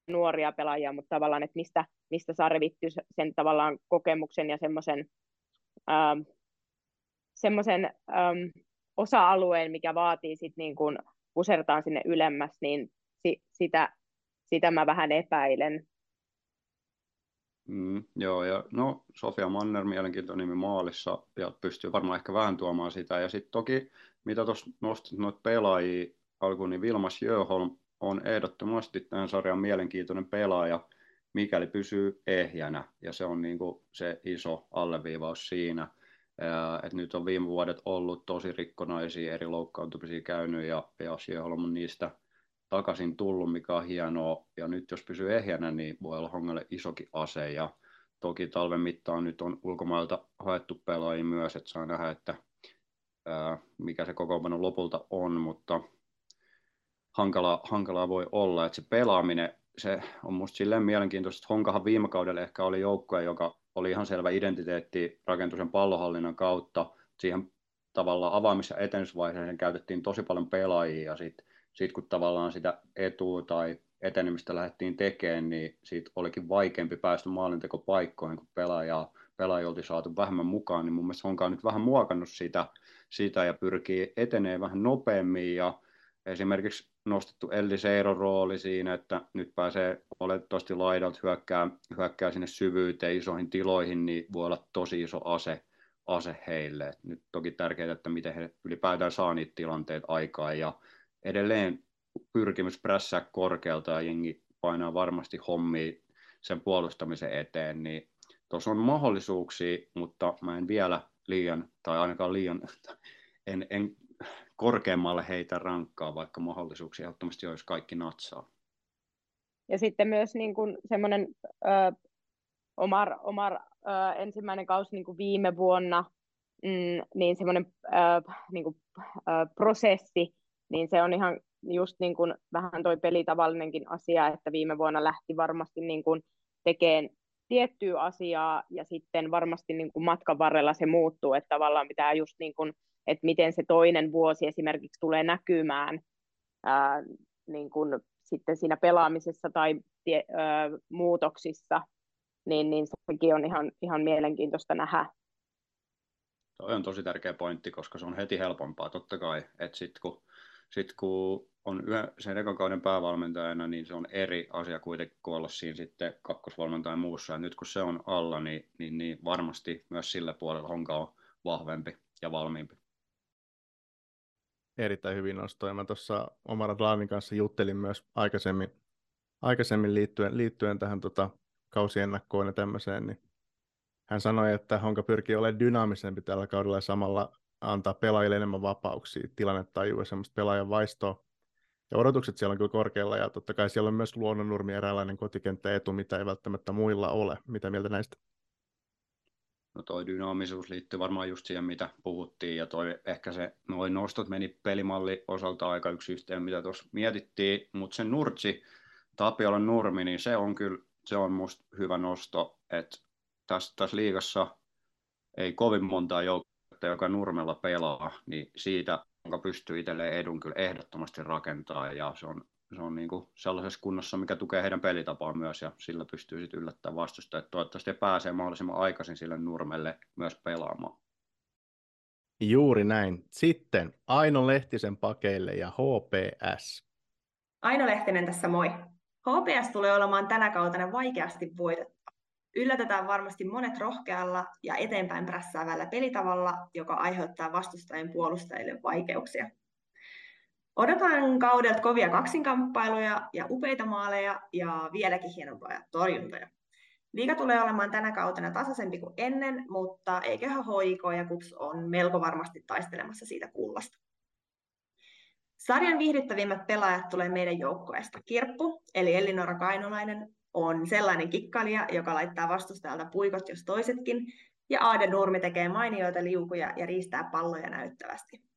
B: nuoria pelaajia, mutta tavallaan, että mistä, mistä saa revitty sen tavallaan kokemuksen ja semmoisen semmoisen osa-alueen, mikä vaatii sit niin kun pusertaan sinne ylemmäs, niin si- sitä, sitä mä vähän epäilen.
C: Mm, joo, ja no Sofia Manner, mielenkiintoinen nimi maalissa, ja pystyy varmaan ehkä vähän tuomaan sitä. Ja sitten toki, mitä tuossa nostit noita pelaajia alkuun, niin Vilmas Jöholm on ehdottomasti tämän sarjan mielenkiintoinen pelaaja, mikäli pysyy ehjänä, ja se on niin se iso alleviivaus siinä – et nyt on viime vuodet ollut tosi rikkonaisia eri loukkaantumisia käynyt ja, ja Sjöholm on niistä takaisin tullut, mikä on hienoa. Ja nyt jos pysyy ehjänä, niin voi olla Hongalle isokin ase. Ja toki talven mittaan nyt on ulkomailta haettu pelaajia myös, että saa nähdä, että ää, mikä se kokoonpano lopulta on, mutta hankala, hankalaa voi olla, että se pelaaminen, se on musta silleen mielenkiintoista, että Honkahan viime kaudella ehkä oli joukkue, joka oli ihan selvä identiteetti rakentuisen pallohallinnan kautta. Siihen tavallaan avaamis- ja etenemisvaiheeseen käytettiin tosi paljon pelaajia ja sitten sit kun tavallaan sitä etua tai etenemistä lähdettiin tekemään, niin siitä olikin vaikeampi päästä maalintekopaikkoihin, kun pelaajaa, pelaajia oltiin saatu vähemmän mukaan, niin mun mielestä Honka nyt vähän muokannut sitä, sitä ja pyrkii etenee vähän nopeammin ja esimerkiksi nostettu Elli Seiron rooli siinä, että nyt pääsee oletettavasti laidalta hyökkää, hyökkää sinne syvyyteen, isoihin tiloihin, niin voi olla tosi iso ase, ase heille. Et nyt toki tärkeää, että miten he ylipäätään saa niitä tilanteita aikaan ja edelleen pyrkimys prässää korkealta ja jengi painaa varmasti hommia sen puolustamisen eteen, niin tuossa on mahdollisuuksia, mutta mä en vielä liian, tai ainakaan liian, en, en korkeammalle heitä rankkaa, vaikka mahdollisuuksia ehdottomasti olisi kaikki natsaa.
B: Ja sitten myös niin kuin semmoinen ö, Omar, Omar ö, ensimmäinen kausi niin kuin viime vuonna, mm, niin semmoinen ö, niin kuin, ö, prosessi, niin se on ihan just niin kuin vähän toi pelitavallinenkin asia, että viime vuonna lähti varmasti niin kuin tekemään tiettyä asiaa ja sitten varmasti niin kuin matkan varrella se muuttuu, että tavallaan pitää just niin kuin, että miten se toinen vuosi esimerkiksi tulee näkymään ää, niin kuin sitten siinä pelaamisessa tai tie, ää, muutoksissa, niin, niin sekin on ihan, ihan mielenkiintoista nähdä.
C: Toi on tosi tärkeä pointti, koska se on heti helpompaa, totta kai, että sitten kun, sit kun on yhä, sen ekan kauden päävalmentajana, niin se on eri asia kuitenkin kuin olla siinä sitten kakkosvalmentajan muussa. Ja nyt kun se on alla, niin, niin, niin varmasti myös sillä puolella Honka on vahvempi ja valmiimpi.
A: Erittäin hyvin nostoja. Mä tuossa Omar Adlanin kanssa juttelin myös aikaisemmin, aikaisemmin liittyen, liittyen tähän tota, kausiennakkoon ja tämmöiseen, niin hän sanoi, että Honka pyrkii olemaan dynaamisempi tällä kaudella ja samalla antaa pelaajille enemmän vapauksia, tilannetajua ja semmoista pelaajan vaistoa ja odotukset siellä on kyllä korkealla, ja totta kai siellä on myös luonnonnurmi eräänlainen kotikenttäetu, mitä ei välttämättä muilla ole. Mitä mieltä näistä?
C: No toi dynaamisuus liittyy varmaan just siihen, mitä puhuttiin, ja toi ehkä se, noin nostot meni pelimalli osalta aika yksi yhteen, mitä tuossa mietittiin, mutta se Nurtsi, Tapiolan nurmi, niin se on kyllä, se on musta hyvä nosto, että tässä, tässä liigassa ei kovin montaa joukkuetta, joka nurmella pelaa, niin siitä jonka pystyy itselleen edun kyllä ehdottomasti rakentaa ja se on, se on niin kuin sellaisessa kunnossa, mikä tukee heidän pelitapaa myös ja sillä pystyy sitten yllättämään vastustajat. Toivottavasti pääsee mahdollisimman aikaisin sille nurmelle myös pelaamaan.
A: Juuri näin. Sitten Aino Lehtisen pakeille ja HPS.
H: Aino Lehtinen tässä moi. HPS tulee olemaan tänä kautena vaikeasti voitettu Yllätetään varmasti monet rohkealla ja eteenpäin prässäävällä pelitavalla, joka aiheuttaa vastustajien puolustajille vaikeuksia. Odotan kaudelta kovia kaksinkamppailuja ja upeita maaleja ja vieläkin hienompia torjuntoja. Liiga tulee olemaan tänä kautena tasaisempi kuin ennen, mutta eiköhän HIK ja KUPS on melko varmasti taistelemassa siitä kullasta. Sarjan viihdyttävimmät pelaajat tulee meidän joukkueesta. Kirppu, eli Elinora Kainolainen, on sellainen kikkailija, joka laittaa vastustajalta puikot jos toisetkin, ja Aade Nurmi tekee mainioita liukuja ja riistää palloja näyttävästi.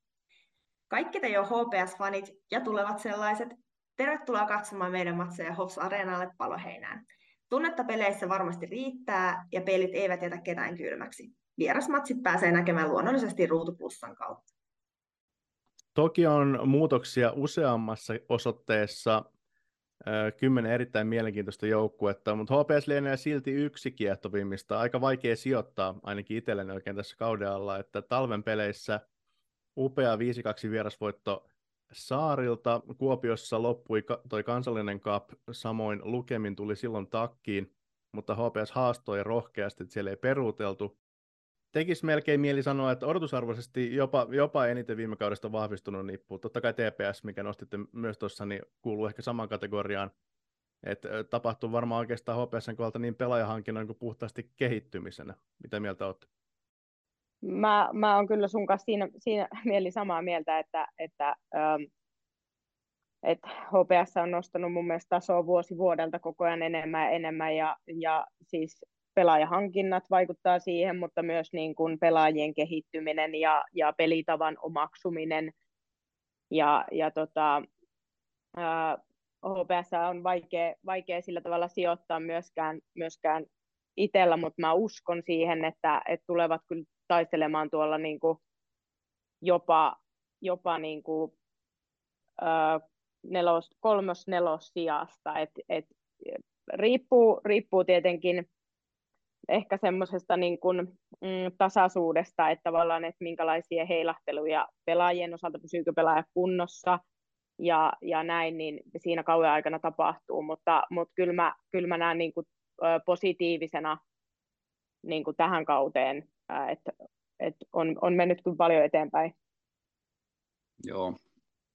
H: Kaikki te jo HPS-fanit ja tulevat sellaiset, tervetuloa katsomaan meidän matseja Hoffs Areenalle paloheinään. Tunnetta peleissä varmasti riittää ja pelit eivät jätä ketään kylmäksi. Vierasmatsit pääsee näkemään luonnollisesti Ruutuplussan kautta.
A: Toki on muutoksia useammassa osoitteessa kymmenen erittäin mielenkiintoista joukkuetta, mutta HPS lienee silti yksi kiehtovimmista. Aika vaikea sijoittaa ainakin itselleni oikein tässä kauden alla, että talven peleissä upea 5-2 vierasvoitto Saarilta. Kuopiossa loppui toi kansallinen cup, samoin lukemin tuli silloin takkiin, mutta HPS haastoi rohkeasti, että siellä ei peruuteltu tekisi melkein mieli sanoa, että odotusarvoisesti jopa, jopa eniten viime kaudesta vahvistunut nippu. Totta kai TPS, mikä nostitte myös tuossa, niin kuuluu ehkä samaan kategoriaan. Että tapahtuu varmaan oikeastaan HPSn kohdalta niin pelaajahankinnan kuin puhtaasti kehittymisenä. Mitä mieltä olette?
B: Mä, mä oon kyllä sun kanssa siinä, siinä mieli samaa mieltä, että, että, ähm, että HPS on nostanut mun mielestä tasoa vuosi vuodelta koko ajan enemmän ja enemmän. Ja, ja siis pelaajahankinnat vaikuttaa siihen, mutta myös niin kuin pelaajien kehittyminen ja, ja pelitavan omaksuminen. Ja, ja tota, ää, HPS on vaikea, vaikea sillä tavalla sijoittaa myöskään, myöskään itsellä, mutta mä uskon siihen, että, että tulevat kyllä taistelemaan tuolla niin kuin jopa, jopa niin kuin, ää, nelos, kolmos, nelos sijasta. Et, et, riippuu, riippuu tietenkin ehkä semmoisesta niin kuin, mm, tasaisuudesta, että tavallaan, että minkälaisia heilahteluja pelaajien osalta, pysyykö pelaaja kunnossa ja, ja näin, niin siinä kauan aikana tapahtuu, mutta, mutta kyllä, mä, kyllä mä näen niin kuin, positiivisena niin kuin tähän kauteen, että, että on, on mennyt kyllä paljon eteenpäin.
C: Joo,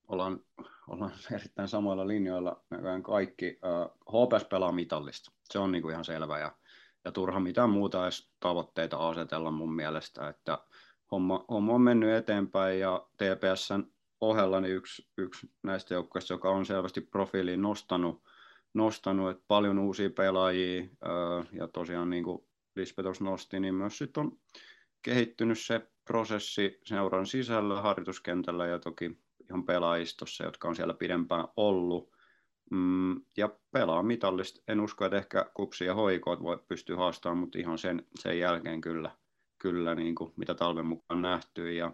C: ollaan, ollaan erittäin samoilla linjoilla näköjään kaikki. HPS pelaa mitallista, se on niin kuin ihan selvä ja ja turha mitään muuta edes tavoitteita asetella mun mielestä, että homma, homma on mennyt eteenpäin ja TPSn ohella niin yksi, yksi näistä joukkoista, joka on selvästi profiiliin nostanut, nostanut että paljon uusia pelaajia ja tosiaan niin kuin Lisbeth nosti, niin myös sit on kehittynyt se prosessi seuran sisällä, harjoituskentällä ja toki ihan pelaajistossa, jotka on siellä pidempään ollut. Mm, ja pelaa mitallista. En usko, että ehkä kupsi ja hoikoot voi pystyä haastamaan, mutta ihan sen, sen jälkeen kyllä, kyllä niin kuin, mitä talven mukaan nähty. Ja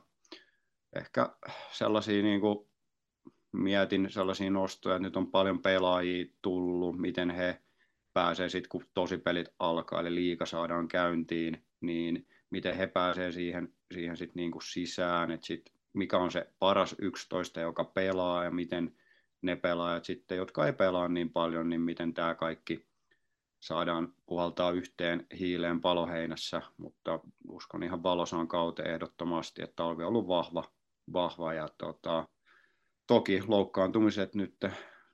C: ehkä sellaisia niin kuin, mietin sellaisia nostoja, että nyt on paljon pelaajia tullut, miten he pääsee sitten, kun tosipelit alkaa, eli liika saadaan käyntiin, niin miten he pääsee siihen, siihen sit niinku sisään, että sit mikä on se paras 11, joka pelaa ja miten ne pelaajat sitten, jotka ei pelaa niin paljon, niin miten tämä kaikki saadaan puhaltaa yhteen hiileen paloheinässä, mutta uskon ihan valosaan kauteen ehdottomasti, että talvi on ollut vahva, vahva ja tota, toki loukkaantumiset nyt,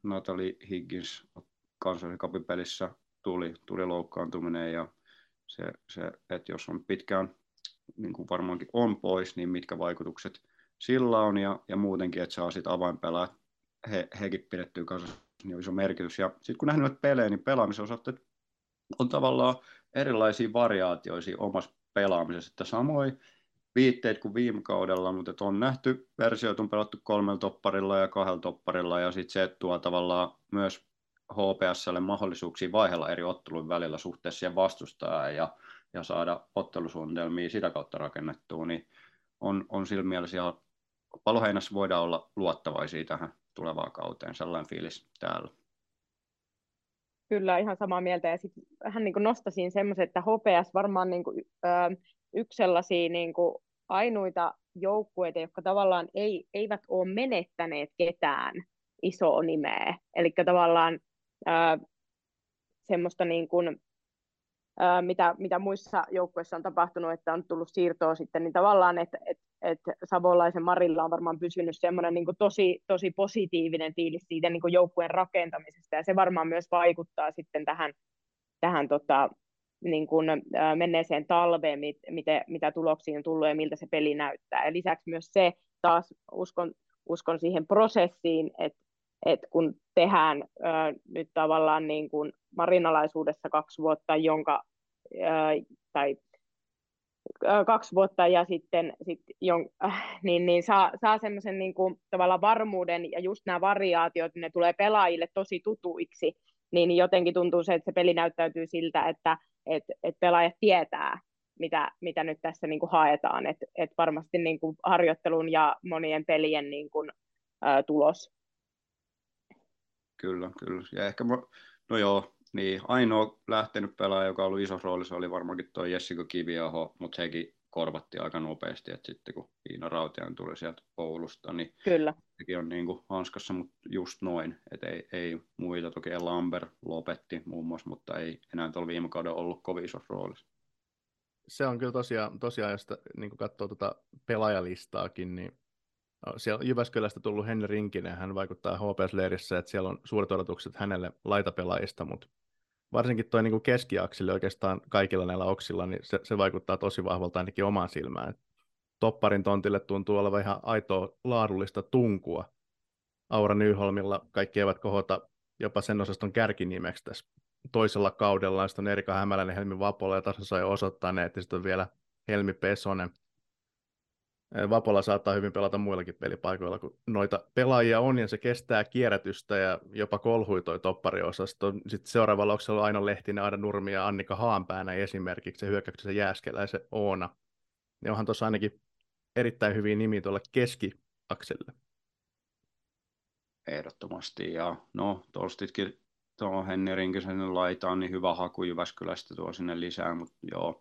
C: Natalie Higgins kansallisen tuli, tuli loukkaantuminen ja se, se, että jos on pitkään, niin kuin varmaankin on pois, niin mitkä vaikutukset sillä on ja, ja muutenkin, että saa sitten avainpelaajat he, hekin pidettyy kanssa niin iso merkitys. Ja sitten kun nähnyt pelejä, niin pelaamisen osalta on tavallaan erilaisia variaatioisia omassa pelaamisessa, että samoin viitteet kuin viime kaudella, mutta on nähty versioita on pelattu kolmella topparilla ja kahdella topparilla, ja sitten se tuo tavallaan myös HPSlle mahdollisuuksia vaihella eri ottelun välillä suhteessa siihen vastustajaan ja, ja saada ottelusuunnitelmia sitä kautta rakennettua, niin on, on sillä mielessä ihan paloheinässä voidaan olla luottavaisia tähän tulevaan kauteen, sellainen fiilis täällä.
B: Kyllä, ihan samaa mieltä. Ja sitten vähän niin nostasin semmoisen, että HPS varmaan niin kuin, ö, yksi sellaisia niin kuin ainoita joukkueita, jotka tavallaan ei, eivät ole menettäneet ketään isoa nimeä. Eli tavallaan semmoista niin kuin, mitä, mitä muissa joukkueissa on tapahtunut, että on tullut siirtoa sitten, niin tavallaan, että et, et Savolaisen Marilla on varmaan pysynyt semmoinen niin tosi, tosi positiivinen fiilis siitä niin joukkueen rakentamisesta, ja se varmaan myös vaikuttaa sitten tähän, tähän tota, niin kuin, menneeseen talveen, mit, mitä, mitä tuloksia on tullut ja miltä se peli näyttää. Ja lisäksi myös se, taas uskon, uskon siihen prosessiin, että et kun tehdään ö, nyt tavallaan niin kuin marinalaisuudessa kaksi vuotta, jonka tai kaksi vuotta ja sitten sit jon, äh, niin, niin saa, saa semmoisen niin kuin, tavallaan varmuuden ja just nämä variaatiot, ne tulee pelaajille tosi tutuiksi, niin jotenkin tuntuu se, että se peli näyttäytyy siltä, että et, et pelaajat tietää, mitä, mitä nyt tässä niin kuin haetaan, että et varmasti niin kuin harjoittelun ja monien pelien niin kuin, ä, tulos.
C: Kyllä, kyllä. Ja ehkä, no joo, niin, ainoa lähtenyt pelaaja, joka on ollut iso roolissa, oli varmaankin tuo Jessica Kiviaho, mutta sekin korvattiin aika nopeasti, että sitten kun Iina Rautian tuli sieltä Oulusta, niin
B: Kyllä.
C: sekin on niin kuin hanskassa, mutta just noin, että ei, ei muita, toki Lamber lopetti muun muassa, mutta ei enää tuolla viime kaudella ollut kovin iso roolissa.
A: Se on kyllä tosiaan, tosiaan jos niin katsoo tuota pelaajalistaakin, niin siellä Jyväskylästä tullut Henri Rinkinen, hän vaikuttaa HPS-leirissä, että siellä on suuret odotukset hänelle laitapelaajista, mutta varsinkin tuo niin keskiaksille oikeastaan kaikilla näillä oksilla, niin se, se vaikuttaa tosi vahvalta ainakin omaan silmään. Topparin tontille tuntuu olevan ihan aitoa laadullista tunkua. Aura Nyholmilla kaikki eivät kohota jopa sen osaston kärkinimeksi tässä toisella kaudella, sitten on Erika Hämäläinen, Helmi Vapola ja tasossa jo osoittaneet, ja sitten on vielä Helmi Pesonen. Vapola saattaa hyvin pelata muillakin pelipaikoilla, kun noita pelaajia on, ja se kestää kierrätystä ja jopa kolhui toi toppariosasto. Sitten seuraavalla on Aino Lehtinen, Aida Nurmi ja Annika Haanpäänä esimerkiksi, se hyökkäyksessä Jääskeläisen Oona. Ne onhan tuossa ainakin erittäin hyviä nimiä tuolle keskiakselle.
C: Ehdottomasti, ja no tuostakin tuo Henni Rinkisen laitaan, niin hyvä haku Jyväskylästä tuo sinne lisää, mutta joo,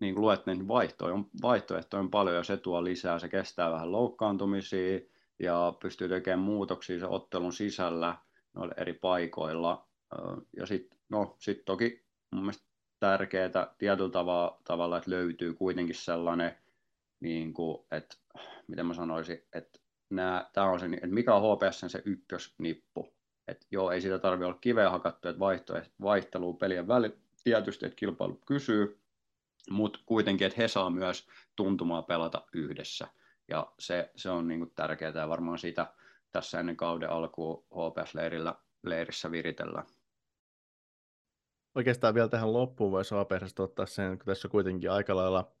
C: niin kuin luet, niin vaihtoehtoja on, vaihtoehtoja on paljon ja se tuo lisää, se kestää vähän loukkaantumisia ja pystyy tekemään muutoksia se ottelun sisällä noilla eri paikoilla. Ja sitten no, sit toki mun mielestä tärkeää tietyllä tavalla, tavalla, että löytyy kuitenkin sellainen, niin kuin, että miten mä sanoisin, että tämä on se, että mikä on HPS se ykkösnippu. Että joo, ei sitä tarvitse olla kiveä hakattu, että vaihtelu pelien väli, tietysti, että kilpailu kysyy, mutta kuitenkin, että he saa myös tuntumaa pelata yhdessä. Ja se, se on niin kuin tärkeää ja varmaan sitä tässä ennen kauden alkuun HPS-leirillä leirissä viritellään.
A: Oikeastaan vielä tähän loppuun voisi HPS ottaa sen, kun tässä kuitenkin aika lailla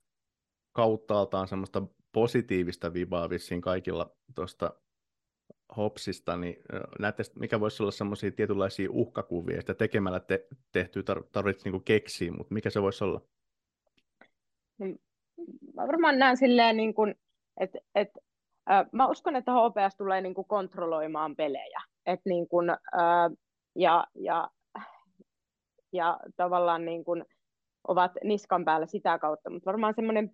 A: kauttaaltaan semmoista positiivista vibaa vissiin kaikilla tuosta Hopsista, niin näette, mikä voisi olla semmoisia tietynlaisia uhkakuvia, että tekemällä te, tehtyä tar- tarvitsisi niinku keksiä, mutta mikä se voisi olla?
B: Niin, mä varmaan näen silleen, niin kuin, että, että äh, mä uskon, että HPS tulee niin kuin kontrolloimaan pelejä. Et niin kuin, äh, ja, ja, ja tavallaan niin kuin ovat niskan päällä sitä kautta, mutta varmaan semmoinen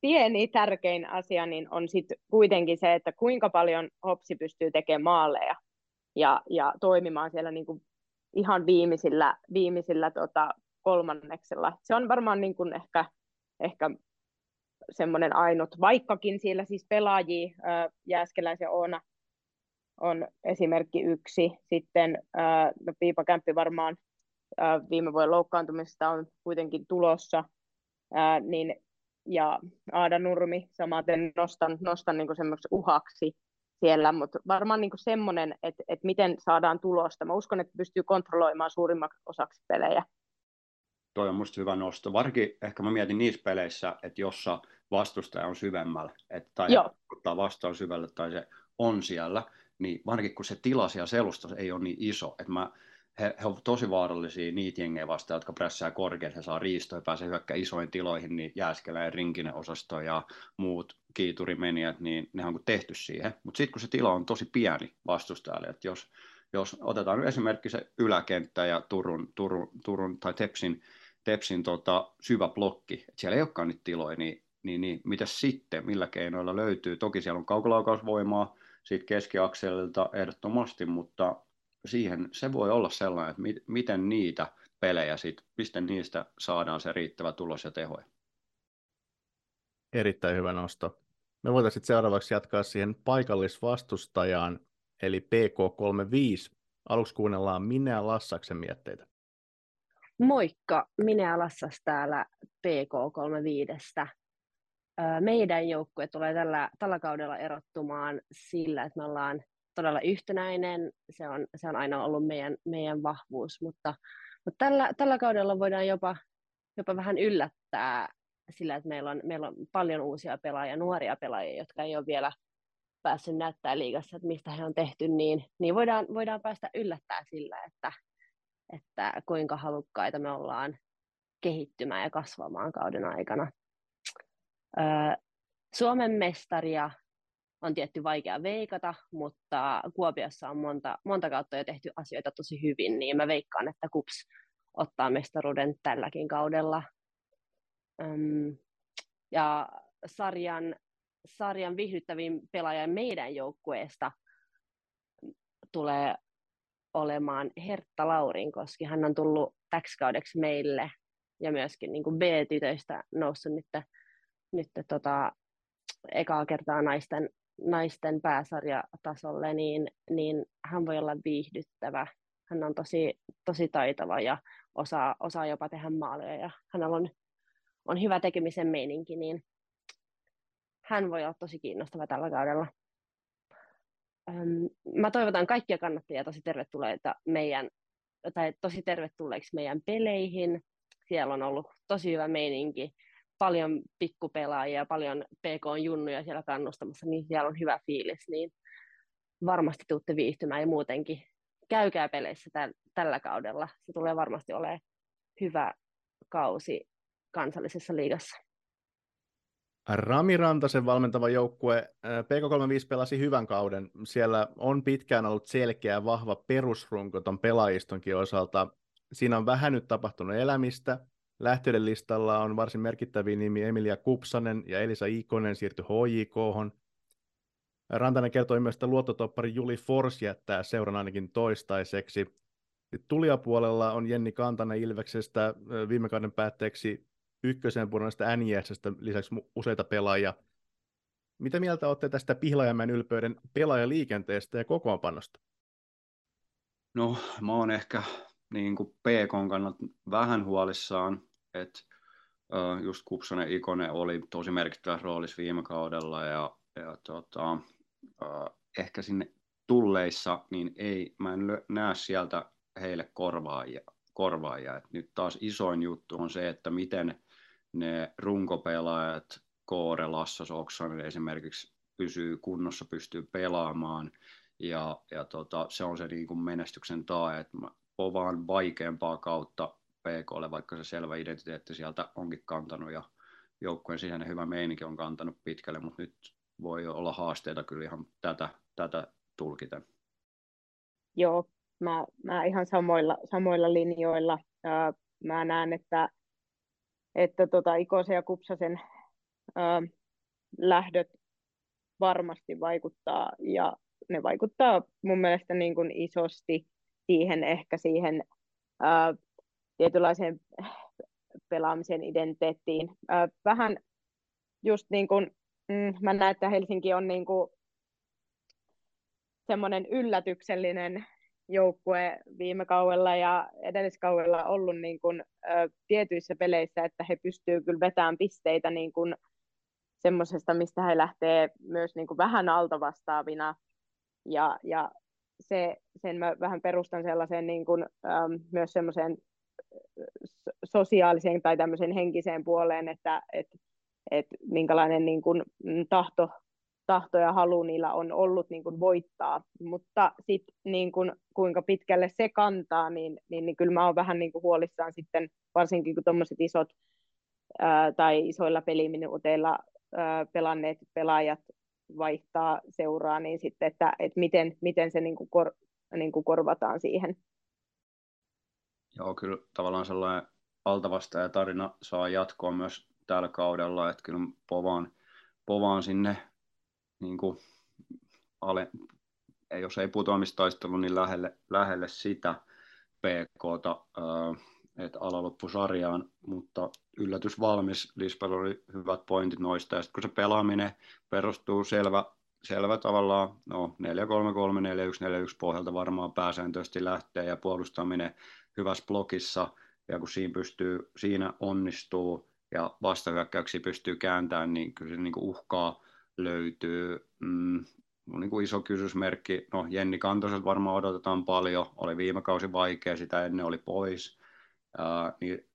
B: pieni tärkein asia niin on sitten kuitenkin se, että kuinka paljon Hopsi pystyy tekemään maaleja ja, ja toimimaan siellä niin kuin ihan viimeisillä, viimeisillä tota, kolmanneksella. Se on varmaan niin kuin ehkä ehkä semmoinen ainut, vaikkakin siellä siis pelaajia, Jääskeläisen Oona on esimerkki yksi, sitten no Piipa Kämppi varmaan viime vuoden loukkaantumisesta on kuitenkin tulossa, niin, ja Aada Nurmi samaten nostan, nostan niin semmoiksi uhaksi siellä, mutta varmaan niin semmoinen, että, että miten saadaan tulosta. Mä uskon, että pystyy kontrolloimaan suurimmaksi osaksi pelejä
C: toi on musta hyvä nosto. Varsinkin ehkä mä mietin niissä peleissä, että jossa vastustaja on syvemmällä, että, tai ottaa vastaan syvälle, tai se on siellä, niin varsinkin kun se tila siellä selustossa ei ole niin iso, että mä, he, he ovat tosi vaarallisia niitä jengejä vastaan, jotka prässää korkein, he saa riistoja, pääsee hyökkää isoihin tiloihin, niin Jääskelä ja Rinkinen osasto ja muut kiiturimenijät, niin ne on tehty siihen. Mutta sitten kun se tila on tosi pieni vastustajalle, että jos, jos otetaan nyt esimerkki se yläkenttä ja Turun, Turun, Turun tai Tepsin Tepsin tota, syvä blokki, että siellä ei olekaan nyt tiloja, niin, niin, niin mitä sitten, millä keinoilla löytyy? Toki siellä on kaukolaukausvoimaa siitä keskiakselilta ehdottomasti, mutta siihen se voi olla sellainen, että mi- miten niitä pelejä sit, mistä niistä saadaan se riittävä tulos ja tehoja.
A: Erittäin hyvä nosto. Me voitaisiin seuraavaksi jatkaa siihen paikallisvastustajaan, eli PK35. Aluksi kuunnellaan Minä Lassaksen mietteitä.
I: Moikka, minä Lassas täällä PK35. Meidän joukkue tulee tällä, tällä kaudella erottumaan sillä, että me ollaan todella yhtenäinen. Se on, se on aina ollut meidän, meidän vahvuus, mutta, mutta tällä, tällä kaudella voidaan jopa, jopa vähän yllättää sillä, että meillä on, meillä on paljon uusia pelaajia, nuoria pelaajia, jotka ei ole vielä päässyt näyttää liigassa, että mistä he on tehty, niin, niin voidaan, voidaan päästä yllättää sillä, että, että kuinka halukkaita me ollaan kehittymään ja kasvamaan kauden aikana. Suomen mestaria on tietty vaikea veikata, mutta Kuopiossa on monta, monta kautta jo tehty asioita tosi hyvin, niin mä veikkaan, että KUPS ottaa mestaruuden tälläkin kaudella. Ja sarjan, sarjan viihdyttävin pelaaja meidän joukkueesta tulee olemaan Hertta Laurinkoski. Hän on tullut täksi kaudeksi meille ja myöskin niin kuin B-tytöistä noussut nyt, nyt tota, ekaa kertaa naisten, naisten pääsarjatasolle, niin, niin hän voi olla viihdyttävä. Hän on tosi, tosi taitava ja osaa, osaa jopa tehdä maaleja ja hänellä on, on hyvä tekemisen meininki, niin hän voi olla tosi kiinnostava tällä kaudella mä toivotan kaikkia kannattajia tosi tervetulleita meidän tai tosi tervetulleeksi meidän peleihin. Siellä on ollut tosi hyvä meininki, paljon pikkupelaajia, paljon PK-junnuja siellä kannustamassa, niin siellä on hyvä fiilis, niin varmasti tuutte viihtymään ja muutenkin käykää peleissä täl, tällä kaudella. Se tulee varmasti olemaan hyvä kausi kansallisessa liigassa.
A: Rami Rantasen valmentava joukkue PK35 pelasi hyvän kauden. Siellä on pitkään ollut selkeä vahva perusrunko ton pelaajistonkin osalta. Siinä on vähän nyt tapahtunut elämistä. Lähtöiden listalla on varsin merkittäviä nimi Emilia Kupsanen ja Elisa Ikonen siirtyi HJK. Rantanen kertoi myös, että luottotoppari Juli Fors jättää seuran ainakin toistaiseksi. Tulijapuolella on Jenni Kantanen Ilveksestä viime kauden päätteeksi ykkösen pudonneesta NJSstä lisäksi useita pelaajia. Mitä mieltä olette tästä Pihlajamäen ylpeyden pelaajaliikenteestä ja kokoonpanosta?
C: No, mä oon ehkä niin kuin PK kannalta vähän huolissaan, että just Kupsonen Ikonen oli tosi merkittävä roolissa viime kaudella ja, ja tota, ehkä sinne tulleissa, niin ei, mä en näe sieltä heille korvaajia. korvaajia. Et nyt taas isoin juttu on se, että miten ne runkopelaajat, Koore, Lassos, Oksanen esimerkiksi pysyy kunnossa, pystyy pelaamaan. Ja, ja tota, se on se niin kuin menestyksen tae, että on vaan vaikeampaa kautta PKlle, vaikka se selvä identiteetti sieltä onkin kantanut ja joukkueen sisäinen hyvä meininki on kantanut pitkälle, mutta nyt voi olla haasteita kyllä ihan tätä, tätä tulkiten.
B: Joo, mä, mä ihan samoilla, samoilla linjoilla. Mä näen, että että tota Ikosen ja Kupsasen ää, lähdöt varmasti vaikuttaa ja ne vaikuttaa mun mielestä niin kuin isosti siihen ehkä siihen ää, tietynlaiseen pelaamisen identiteettiin. Ää, vähän just niin kuin, mm, mä näen, että Helsinki on niin kuin semmoinen yllätyksellinen joukkue viime kaudella ja edelliskaudella ollut niin kuin, ö, tietyissä peleissä, että he pystyvät kyllä vetämään pisteitä niin kuin semmoisesta, mistä he lähtee myös niin kuin vähän alta vastaavina. Ja, ja se, sen mä vähän perustan sellaiseen niin kuin, ö, myös semmoiseen sosiaaliseen tai tämmöiseen henkiseen puoleen, että et, et minkälainen niin kuin, tahto tahto ja halu niillä on ollut niin kuin voittaa, mutta sitten niin kuin, kuinka pitkälle se kantaa, niin, niin, niin kyllä mä oon vähän niin kuin huolissaan sitten, varsinkin kun tuommoiset isot ää, tai isoilla peliminuuteilla pelanneet pelaajat vaihtaa seuraa, niin sitten, että, että miten, miten se niin kuin kor, niin kuin korvataan siihen.
C: Joo, kyllä tavallaan sellainen altavasta ja tarina saa jatkoa myös tällä kaudella, että kyllä povaan, povaan sinne niin kuin ale, jos ei putoamistaistelu, niin lähelle, lähelle sitä PKta, että ala loppu sarjaan, mutta yllätys valmis. Lispel oli hyvät pointit noista, ja sitten kun se pelaaminen perustuu selvä, selvä tavallaan, no 4-3-3, 4-1-4-1 pohjalta varmaan pääsääntöisesti lähtee, ja puolustaminen hyvässä blokissa, ja kun siinä, pystyy, siinä onnistuu, ja vastahyökkäyksiä pystyy kääntämään, niin kyllä se niin uhkaa löytyy. Mm, niin kuin iso kysymysmerkki, no Jenni Kantoselta varmaan odotetaan paljon, oli viime kausi vaikea, sitä ennen oli pois, uh, niin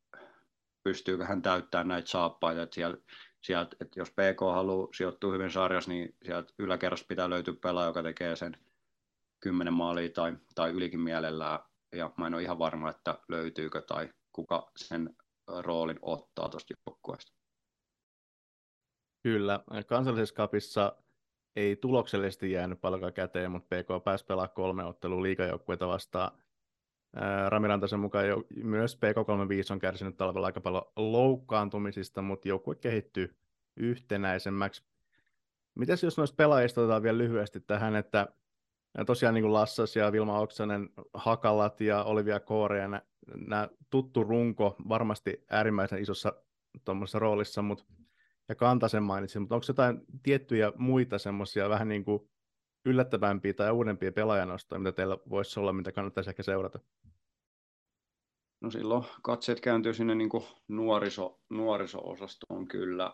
C: pystyykö hän täyttämään näitä saappaita, että siellä, sieltä, että jos PK haluaa sijoittua hyvin sarjassa, niin sieltä yläkerrasta pitää löytyä pelaaja, joka tekee sen kymmenen maalia tai, tai ylikin mielellään, ja mä en ole ihan varma, että löytyykö tai kuka sen roolin ottaa tuosta joukkueesta.
A: Kyllä, kansallisessa kapissa ei tuloksellisesti jäänyt palkaa käteen, mutta PK pääsi pelaamaan kolme ottelua liikajoukkueita vastaan. Rami Rantasen mukaan jo, myös PK35 on kärsinyt talvella aika paljon loukkaantumisista, mutta joukkue kehittyy yhtenäisemmäksi. Mites jos noista pelaajista otetaan vielä lyhyesti tähän, että tosiaan niin kuin Lassas ja Vilma Oksanen, Hakalat ja Olivia Koore ja nämä tuttu runko varmasti äärimmäisen isossa roolissa, mutta ja Kantasen mainitsin, mutta onko jotain tiettyjä muita semmoisia vähän niin kuin yllättävämpiä tai uudempia pelaajanostoja, mitä teillä voisi olla, mitä kannattaisi ehkä seurata?
C: No silloin katseet kääntyy sinne niin kuin nuoriso, nuoriso-osastoon kyllä.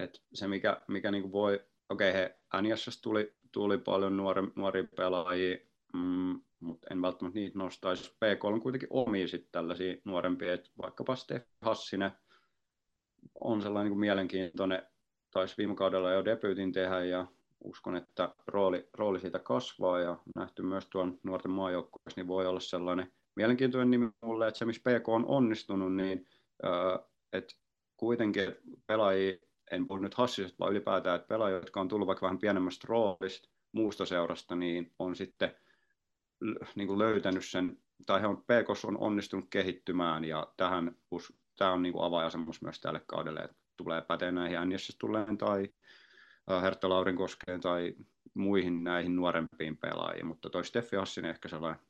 C: Et se mikä, mikä niin kuin voi, okei okay, he NSS tuli, tuli paljon nuori, nuoria pelaajia, mm, mutta en välttämättä niitä nostaisi. PK on kuitenkin omia sitten tällaisia nuorempia, että vaikkapa Steffi Hassinen on sellainen niin mielenkiintoinen, taisi viime kaudella jo debyytin tehdä ja uskon, että rooli, rooli siitä kasvaa ja nähty myös tuon nuorten maajoukkueessa, niin voi olla sellainen mielenkiintoinen nimi mulle, että se missä PK on onnistunut, niin että kuitenkin pelaajia, en puhu nyt Hassisesta, vaan ylipäätään, että pelaajia, jotka on tullut vaikka vähän pienemmästä roolista muusta seurasta, niin on sitten niin kuin löytänyt sen, tai he on, PK on onnistunut kehittymään, ja tähän, tämä on niin kuin avaajasemus myös tälle kaudelle, että tulee päteen näihin NSS tulleen tai Hertta Laurinkoskeen tai muihin näihin nuorempiin pelaajiin, mutta toi Steffi Hassinen ehkä sellainen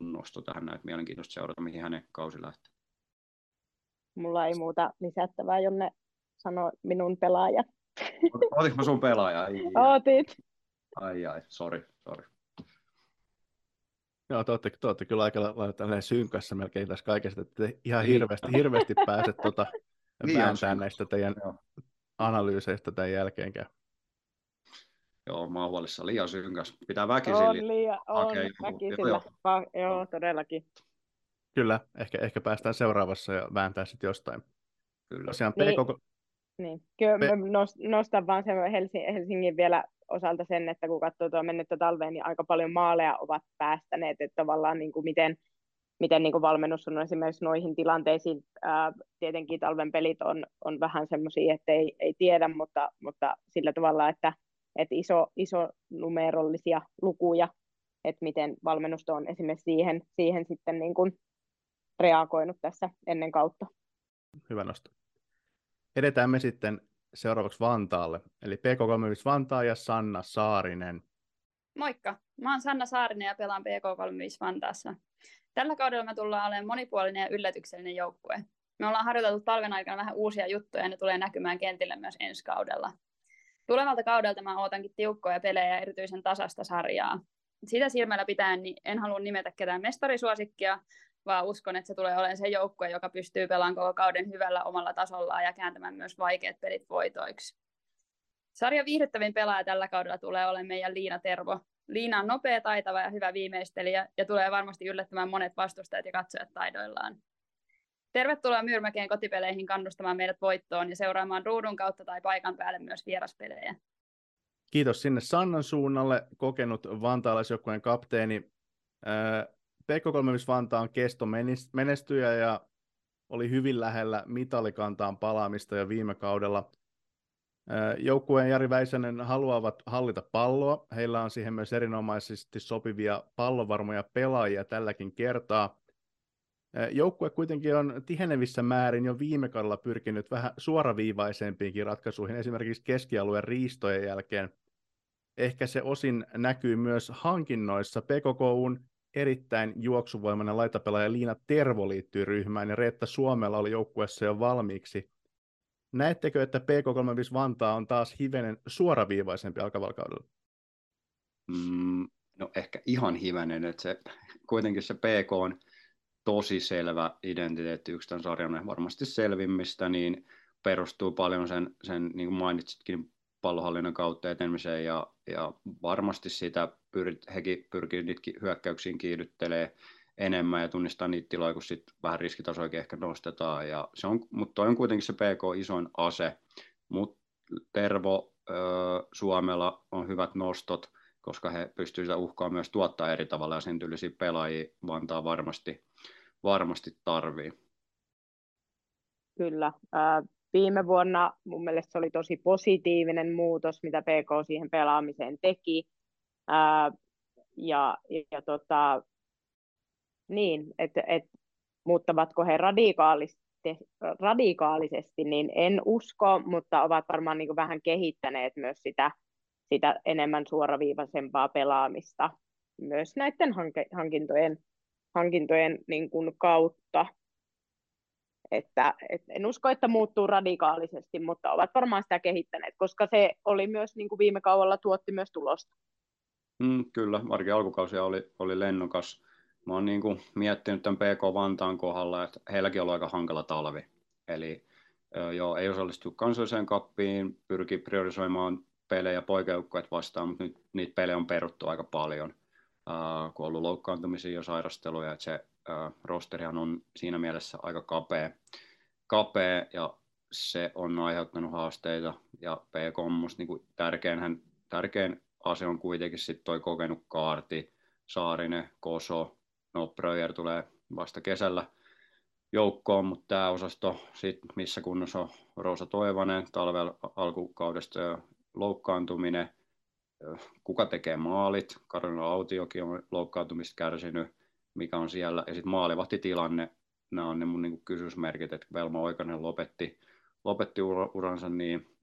C: nosto tähän näitä mielenkiintoista seurata, mihin hänen kausi lähtee.
B: Mulla ei muuta lisättävää, Jonne sanoi minun pelaaja.
C: Otinko mä sun pelaaja? Ai,
B: Otit.
C: Ai ai, sori, sori.
A: Joo, te olette, te olette kyllä aika lailla synkässä melkein tässä kaikesta, että ihan niin. hirveästi, hirveästi pääset tuota, vääntää näistä teidän Joo. analyyseistä tämän jälkeenkään.
C: Joo, mä oon huolissa liian synkäs. Pitää väkisin.
B: On liian, on okay, väkisillä. Joo, joo. joo, todellakin.
A: Kyllä, ehkä, ehkä päästään seuraavassa ja vääntää sitten jostain.
B: Kyllä. Tosiaan niin, PK... Niin. Kyllä P... nostan vaan sen Helsingin vielä osalta sen, että kun katsoo tuo mennyttä talveen, niin aika paljon maaleja ovat päästäneet, että tavallaan niin kuin miten, miten niin kuin valmennus on esimerkiksi noihin tilanteisiin. Ää, tietenkin talven pelit on, on vähän semmoisia, että ei, ei tiedä, mutta, mutta sillä tavalla, että, että iso, iso numerollisia lukuja, että miten valmennusta on esimerkiksi siihen, siihen sitten niin kuin reagoinut tässä ennen kautta.
A: Hyvä nosto. Edetään me sitten seuraavaksi Vantaalle, eli PK35 Vantaa ja Sanna Saarinen.
J: Moikka, mä oon Sanna Saarinen ja pelaan PK35 Vantaassa. Tällä kaudella me tullaan olemaan monipuolinen ja yllätyksellinen joukkue. Me ollaan harjoiteltu talven aikana vähän uusia juttuja ja ne tulee näkymään kentille myös ensi kaudella. Tulevalta kaudelta mä ootankin tiukkoja pelejä ja erityisen tasasta sarjaa. Sitä silmällä pitäen niin en halua nimetä ketään mestarisuosikkia, vaan uskon, että se tulee olemaan se joukkue, joka pystyy pelaamaan koko kauden hyvällä omalla tasollaan ja kääntämään myös vaikeat pelit voitoiksi. Sarjan viihdyttävin pelaaja tällä kaudella tulee olemaan meidän Liina Tervo. Liina on nopea, taitava ja hyvä viimeistelijä ja tulee varmasti yllättämään monet vastustajat ja katsojat taidoillaan. Tervetuloa Myyrmäkeen kotipeleihin kannustamaan meidät voittoon ja seuraamaan ruudun kautta tai paikan päälle myös vieraspelejä.
A: Kiitos sinne Sannan suunnalle, kokenut vantaalaisjoukkueen kapteeni. Pekko Kolmevis Vantaan kesto menestyjä ja oli hyvin lähellä mitalikantaan palaamista jo viime kaudella. Joukkueen Jari Väisänen haluavat hallita palloa. Heillä on siihen myös erinomaisesti sopivia pallovarmoja pelaajia tälläkin kertaa. Joukkue kuitenkin on tihenevissä määrin jo viime kaudella pyrkinyt vähän suoraviivaisempiinkin ratkaisuihin, esimerkiksi keskialueen riistojen jälkeen. Ehkä se osin näkyy myös hankinnoissa. PKKUn erittäin juoksuvoimainen laitapelaaja Liina Tervo liittyy ryhmään ja Reetta Suomella oli joukkueessa jo valmiiksi. Näettekö, että PK35 Vantaa on taas hivenen suoraviivaisempi alkavalkaudella?
C: Mm, no ehkä ihan hivenen, että se, kuitenkin se PK on tosi selvä identiteetti, yksi tämän sarjan varmasti selvimmistä, niin perustuu paljon sen, sen niin kuin mainitsitkin, pallohallinnan kautta etenemiseen ja, ja varmasti sitä pyr, hekin pyrkii niitä hyökkäyksiin kiihdyttelee enemmän ja tunnistaa niitä tiloja, kun sitten vähän riskitasoikin ehkä nostetaan. Ja se on, mutta toi on kuitenkin se PK isoin ase. Mutta Tervo ö, Suomella on hyvät nostot, koska he pystyvät sitä uhkaa myös tuottaa eri tavalla ja sen tyylisiä pelaajia Vantaa varmasti, varmasti tarvii.
B: Kyllä. Äh, viime vuonna mun mielestä se oli tosi positiivinen muutos, mitä PK siihen pelaamiseen teki. Ää, ja, ja tota, niin, että et, muuttavatko he radikaalisesti, radikaalisesti, niin en usko, mutta ovat varmaan niin vähän kehittäneet myös sitä, sitä enemmän suoraviivaisempaa pelaamista myös näiden hankintojen, hankintojen niin kuin kautta. Että, et en usko, että muuttuu radikaalisesti, mutta ovat varmaan sitä kehittäneet, koska se oli myös niin kuin viime kaudella tuotti myös tulosta.
C: Mm, kyllä, varsinkin alkukausia oli, oli lennokas. Mä oon niin kuin miettinyt tämän PK Vantaan kohdalla, että heilläkin ollut aika hankala talvi. Eli joo, ei osallistu kansalliseen kappiin, pyrki priorisoimaan pelejä poikajoukkueet vastaan, mutta nyt niitä pelejä on peruttu aika paljon. uh, kun on ollut loukkaantumisia ja sairasteluja, että se rosterihan on siinä mielessä aika kapea, kapea ja se on aiheuttanut haasteita ja PK on musta niin tärkein, tärkein ase on kuitenkin sitten toi kokenut kaarti, Saarinen, Koso, no Breuer tulee vasta kesällä joukkoon, mutta tämä osasto, sit, missä kunnossa on Roosa Toivonen, talvel alkukaudesta loukkaantuminen, kuka tekee maalit, Karolina Autiokin on loukkaantumista kärsinyt, mikä on siellä, ja sitten maalivahtitilanne, nämä on ne mun niin kysymysmerkit, että Velma Oikanen lopetti, lopetti uransa, niin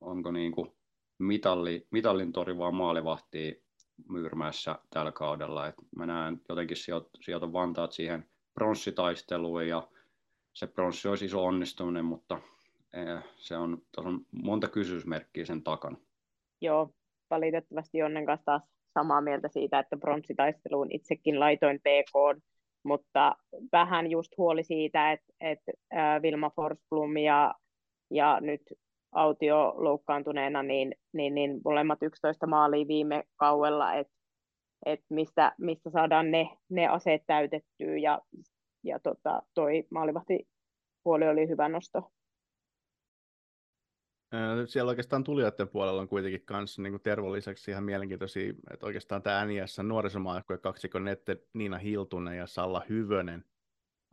C: onko niin kuin mitalli, mitallin torivaa maalivahtia Myyrmäessä tällä kaudella. Et mä näen jotenkin sijoitan Vantaat siihen pronssitaisteluun ja se pronssi olisi iso onnistuminen, mutta eh, se on, on monta kysymysmerkkiä sen takana.
B: Joo, valitettavasti Onnen kanssa taas samaa mieltä siitä, että pronssitaisteluun itsekin laitoin PK, mutta vähän just huoli siitä, että, että Vilma Forsblom ja, ja nyt Autio loukkaantuneena, niin, niin, niin molemmat 11 maalia viime kauella, että et mistä, mistä saadaan ne, ne aseet täytettyä ja, ja tota, toi maalivahti puoli oli hyvä nosto.
A: Siellä oikeastaan tulijoiden puolella on kuitenkin myös niin Tervon lisäksi ihan mielenkiintoisia, että oikeastaan tämä NIS nuorisomaajoukkojen kaksikon Nette Niina Hiltunen ja Salla Hyvönen,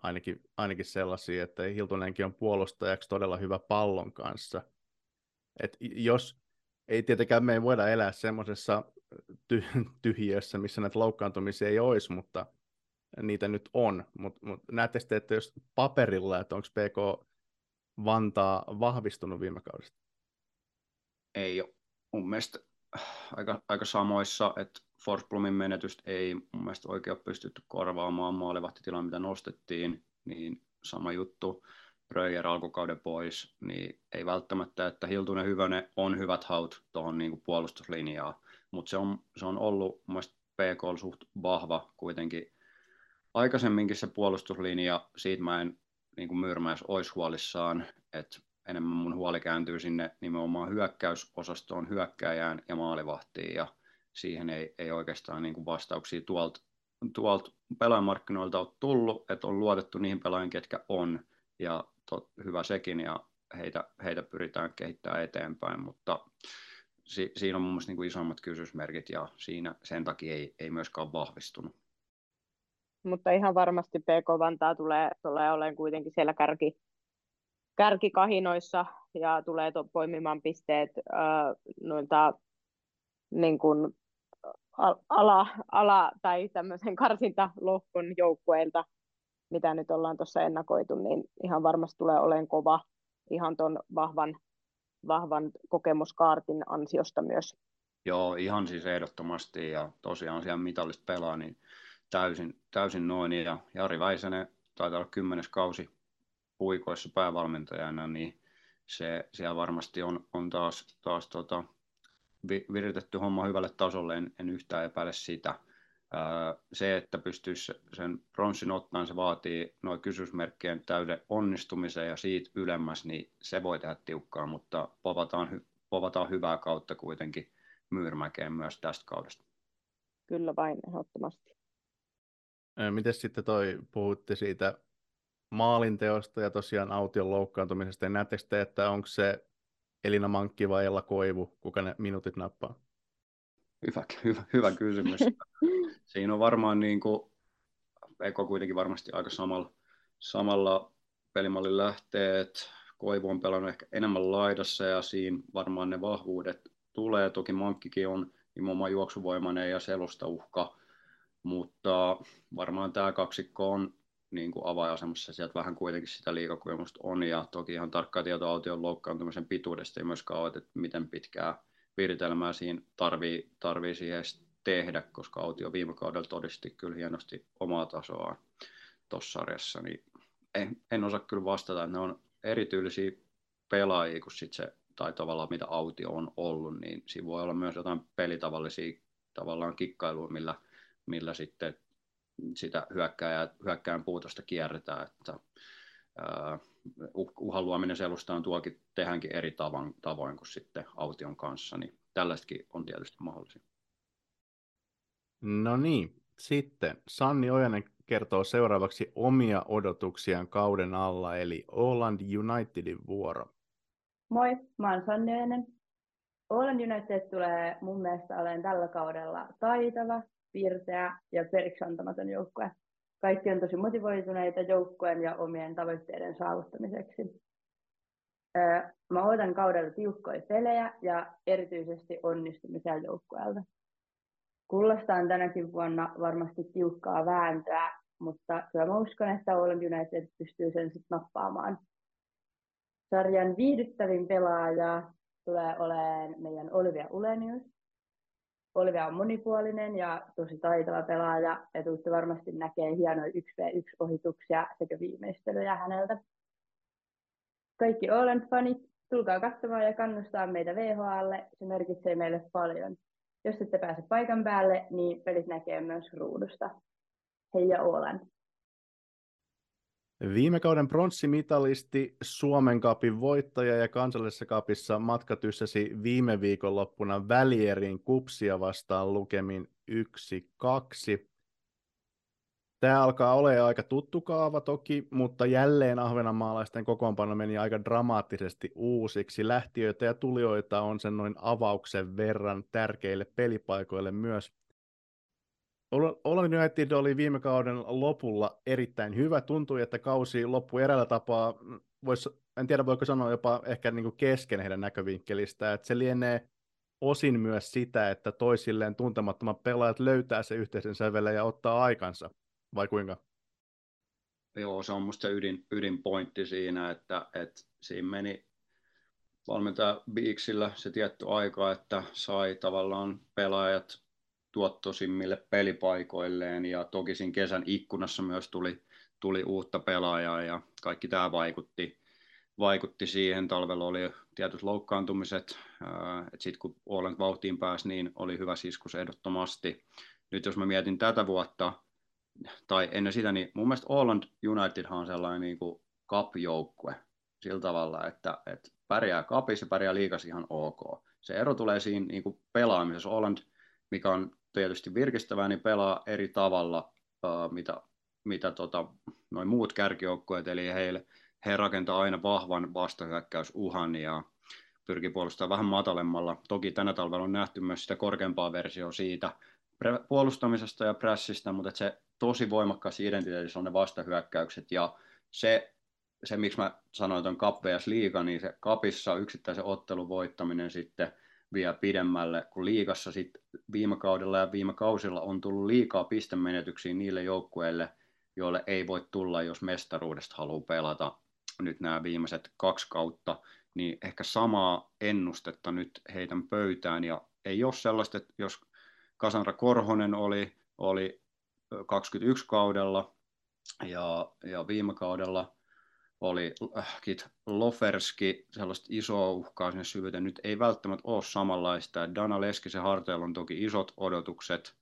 A: ainakin, ainakin sellaisia, että Hiltunenkin on puolustajaksi todella hyvä pallon kanssa. Et jos ei tietenkään me ei voida elää semmoisessa ty- tyhjiössä, missä näitä loukkaantumisia ei olisi, mutta niitä nyt on. Mutta mut näette sitten, että jos paperilla, että onko PK Vantaa vahvistunut viime kaudesta?
C: Ei ole. Mun mielestä aika, aika samoissa, että Forsblomin menetystä ei mun mielestä oikein ole pystytty korvaamaan maalivahtitilan, mitä nostettiin, niin sama juttu. Bröyer alkukauden pois, niin ei välttämättä, että Hiltunen Hyvönen on hyvät haut tuohon niin puolustuslinjaan, mutta se on, se on ollut mun mielestä PK suht vahva kuitenkin. Aikaisemminkin se puolustuslinja, siitä mä en niin kuin olisi huolissaan, että enemmän mun huoli kääntyy sinne nimenomaan hyökkäysosastoon, hyökkäjään ja maalivahtiin, ja siihen ei, ei oikeastaan niin kuin vastauksia tuolta tuolta pelaajamarkkinoilta on tullut, että on luotettu niihin pelaajien, ketkä on, ja tot, hyvä sekin, ja heitä, heitä pyritään kehittämään eteenpäin, mutta si, siinä on mun mielestä niin kuin isommat kysymysmerkit, ja siinä sen takia ei, ei myöskään vahvistunut.
B: Mutta ihan varmasti PK Vantaa tulee, tulee olemaan kuitenkin siellä kärki, kärkikahinoissa ja tulee to, poimimaan pisteet äh, noilta niin kuin, ala, ala, tai tämmöisen karsintalohkon joukkueilta, mitä nyt ollaan tuossa ennakoitu, niin ihan varmasti tulee olemaan kova ihan tuon vahvan, vahvan kokemuskaartin ansiosta myös.
C: Joo, ihan siis ehdottomasti ja tosiaan siellä mitallista pelaa, niin täysin, täysin noin. Ja Jari Väisänen taitaa olla kymmenes kausi puikoissa päävalmentajana, niin se siellä varmasti on, on taas, taas tota, viritetty homma hyvälle tasolle, en, en yhtään epäile sitä. Se, että pystyisi sen pronssin ottamaan, se vaatii noin kysymysmerkkien täyden onnistumisen ja siitä ylemmäs, niin se voi tehdä tiukkaa, mutta povataan, povataan hyvää kautta kuitenkin Myyrmäkeen myös tästä kaudesta.
B: Kyllä vain, ehdottomasti.
A: Miten sitten toi, puhutte siitä maalinteosta ja tosiaan aution loukkaantumisesta, niin näettekö te, että onko se Elina Mankki vai Ella Koivu, kuka ne minuutit nappaa?
C: Hyvä, hyvä, hyvä kysymys. Siinä on varmaan niin kuin, Eko kuitenkin varmasti aika samalla, samalla pelimallilla lähtee, että Koivu on pelannut ehkä enemmän laidassa ja siinä varmaan ne vahvuudet tulee. Toki Mankkikin on nimenomaan juoksuvoimainen ja selosta uhka, mutta varmaan tämä kaksikko on niin kuin avainasemassa. Sieltä vähän kuitenkin sitä liikakokemusta on ja toki ihan tarkkaa tietoa aution loukkaantumisen pituudesta ei myöskään ole, että miten pitkää viritelmää siinä tarvii, tarvii siihen tehdä, koska autio viime kaudella todisti kyllä hienosti omaa tasoaan tuossa sarjassa, niin en, en osaa kyllä vastata, että ne on erityylisiä pelaajia kuin sit se, tai tavallaan mitä autio on ollut, niin siinä voi olla myös jotain pelitavallisia tavallaan kikkailuja, millä, millä sitten sitä hyökkääjää, hyökkään puutosta kierretään, että uh, uhan luominen selustaan tuokin tehdäänkin eri tavan, tavoin kuin sitten aution kanssa, niin tällaistakin on tietysti mahdollisia.
A: No niin, sitten Sanni Ojanen kertoo seuraavaksi omia odotuksiaan kauden alla, eli Oland Unitedin vuoro.
K: Moi, mä oon Sanni Ojanen. Oland United tulee mun mielestä olen tällä kaudella taitava, pirteä ja periksi antamaton joukkue. Kaikki on tosi motivoituneita joukkueen ja omien tavoitteiden saavuttamiseksi. Mä odotan kaudella tiukkoja pelejä ja erityisesti onnistumisia joukkueelta. Kullasta on tänäkin vuonna varmasti tiukkaa vääntöä, mutta kyllä mä uskon, että Oulun United pystyy sen sitten nappaamaan. Sarjan viihdyttävin pelaaja tulee olemaan meidän Olivia Ulenius. Olivia on monipuolinen ja tosi taitava pelaaja ja tuutte varmasti näkee hienoja 1v1-ohituksia sekä viimeistelyjä häneltä. Kaikki Oland-fanit, tulkaa katsomaan ja kannustaa meitä VHAlle, se merkitsee meille paljon. Jos ette pääse paikan päälle, niin pelit näkee myös ruudusta. Hei ja Åland!
A: Viime kauden pronssimitalisti, Suomen kapin voittaja ja kansallisessa kapissa matkatyssäsi viime viikonloppuna välierin kupsia vastaan lukemin 1-2. Tämä alkaa olla aika tuttu kaava toki, mutta jälleen ahvenanmaalaisten kokoonpano meni aika dramaattisesti uusiksi. Lähtiöitä ja tulijoita on sen noin avauksen verran tärkeille pelipaikoille myös. Oulun United oli viime kauden lopulla erittäin hyvä. Tuntui, että kausi loppui erällä tapaa, vois, en tiedä voiko sanoa jopa ehkä niin kuin kesken heidän näkövinkkelistä, että se lienee osin myös sitä, että toisilleen tuntemattomat pelaajat löytää se yhteisen sävelen ja ottaa aikansa vai kuinka?
C: Joo, se on musta ydin, ydinpointti siinä, että, että siinä meni valmentaja Beaksillä se tietty aika, että sai tavallaan pelaajat tuottosimmille pelipaikoilleen ja toki siinä kesän ikkunassa myös tuli, tuli uutta pelaajaa ja kaikki tämä vaikutti, vaikutti siihen. Talvella oli tietyt loukkaantumiset, että sitten kun Åland vauhtiin pääsi, niin oli hyvä siskus ehdottomasti. Nyt jos mä mietin tätä vuotta, tai ennen sitä, niin mun mielestä Åland United on sellainen niin kuin cup-joukkue sillä tavalla, että, että pärjää kapissa pärjää liikas ihan ok. Se ero tulee siinä niin kuin pelaamisessa. Åland, mikä on tietysti virkistävää, niin pelaa eri tavalla, mitä, mitä tota, noin muut kärkijoukkueet, eli heille, he rakentaa aina vahvan vastahyökkäysuhan ja pyrkii puolustamaan vähän matalemmalla. Toki tänä talvella on nähty myös sitä korkeampaa versiota siitä puolustamisesta ja pressistä, mutta se tosi voimakkaassa identiteetissä on ne vastahyökkäykset ja se, se miksi mä sanoin, että on kappeas liiga, niin se kapissa yksittäisen ottelun voittaminen sitten vie pidemmälle, kun liigassa sitten viime kaudella ja viime kausilla on tullut liikaa pistemenetyksiä niille joukkueille, joille ei voi tulla, jos mestaruudesta haluaa pelata nyt nämä viimeiset kaksi kautta, niin ehkä samaa ennustetta nyt heitän pöytään, ja ei ole sellaista, että jos Kasandra Korhonen oli, oli 21 kaudella ja, ja viime kaudella oli äh, Kit Loferski, sellaista isoa uhkaa sinne syvyyteen. Nyt ei välttämättä ole samanlaista. Dana Leskisen harteilla on toki isot odotukset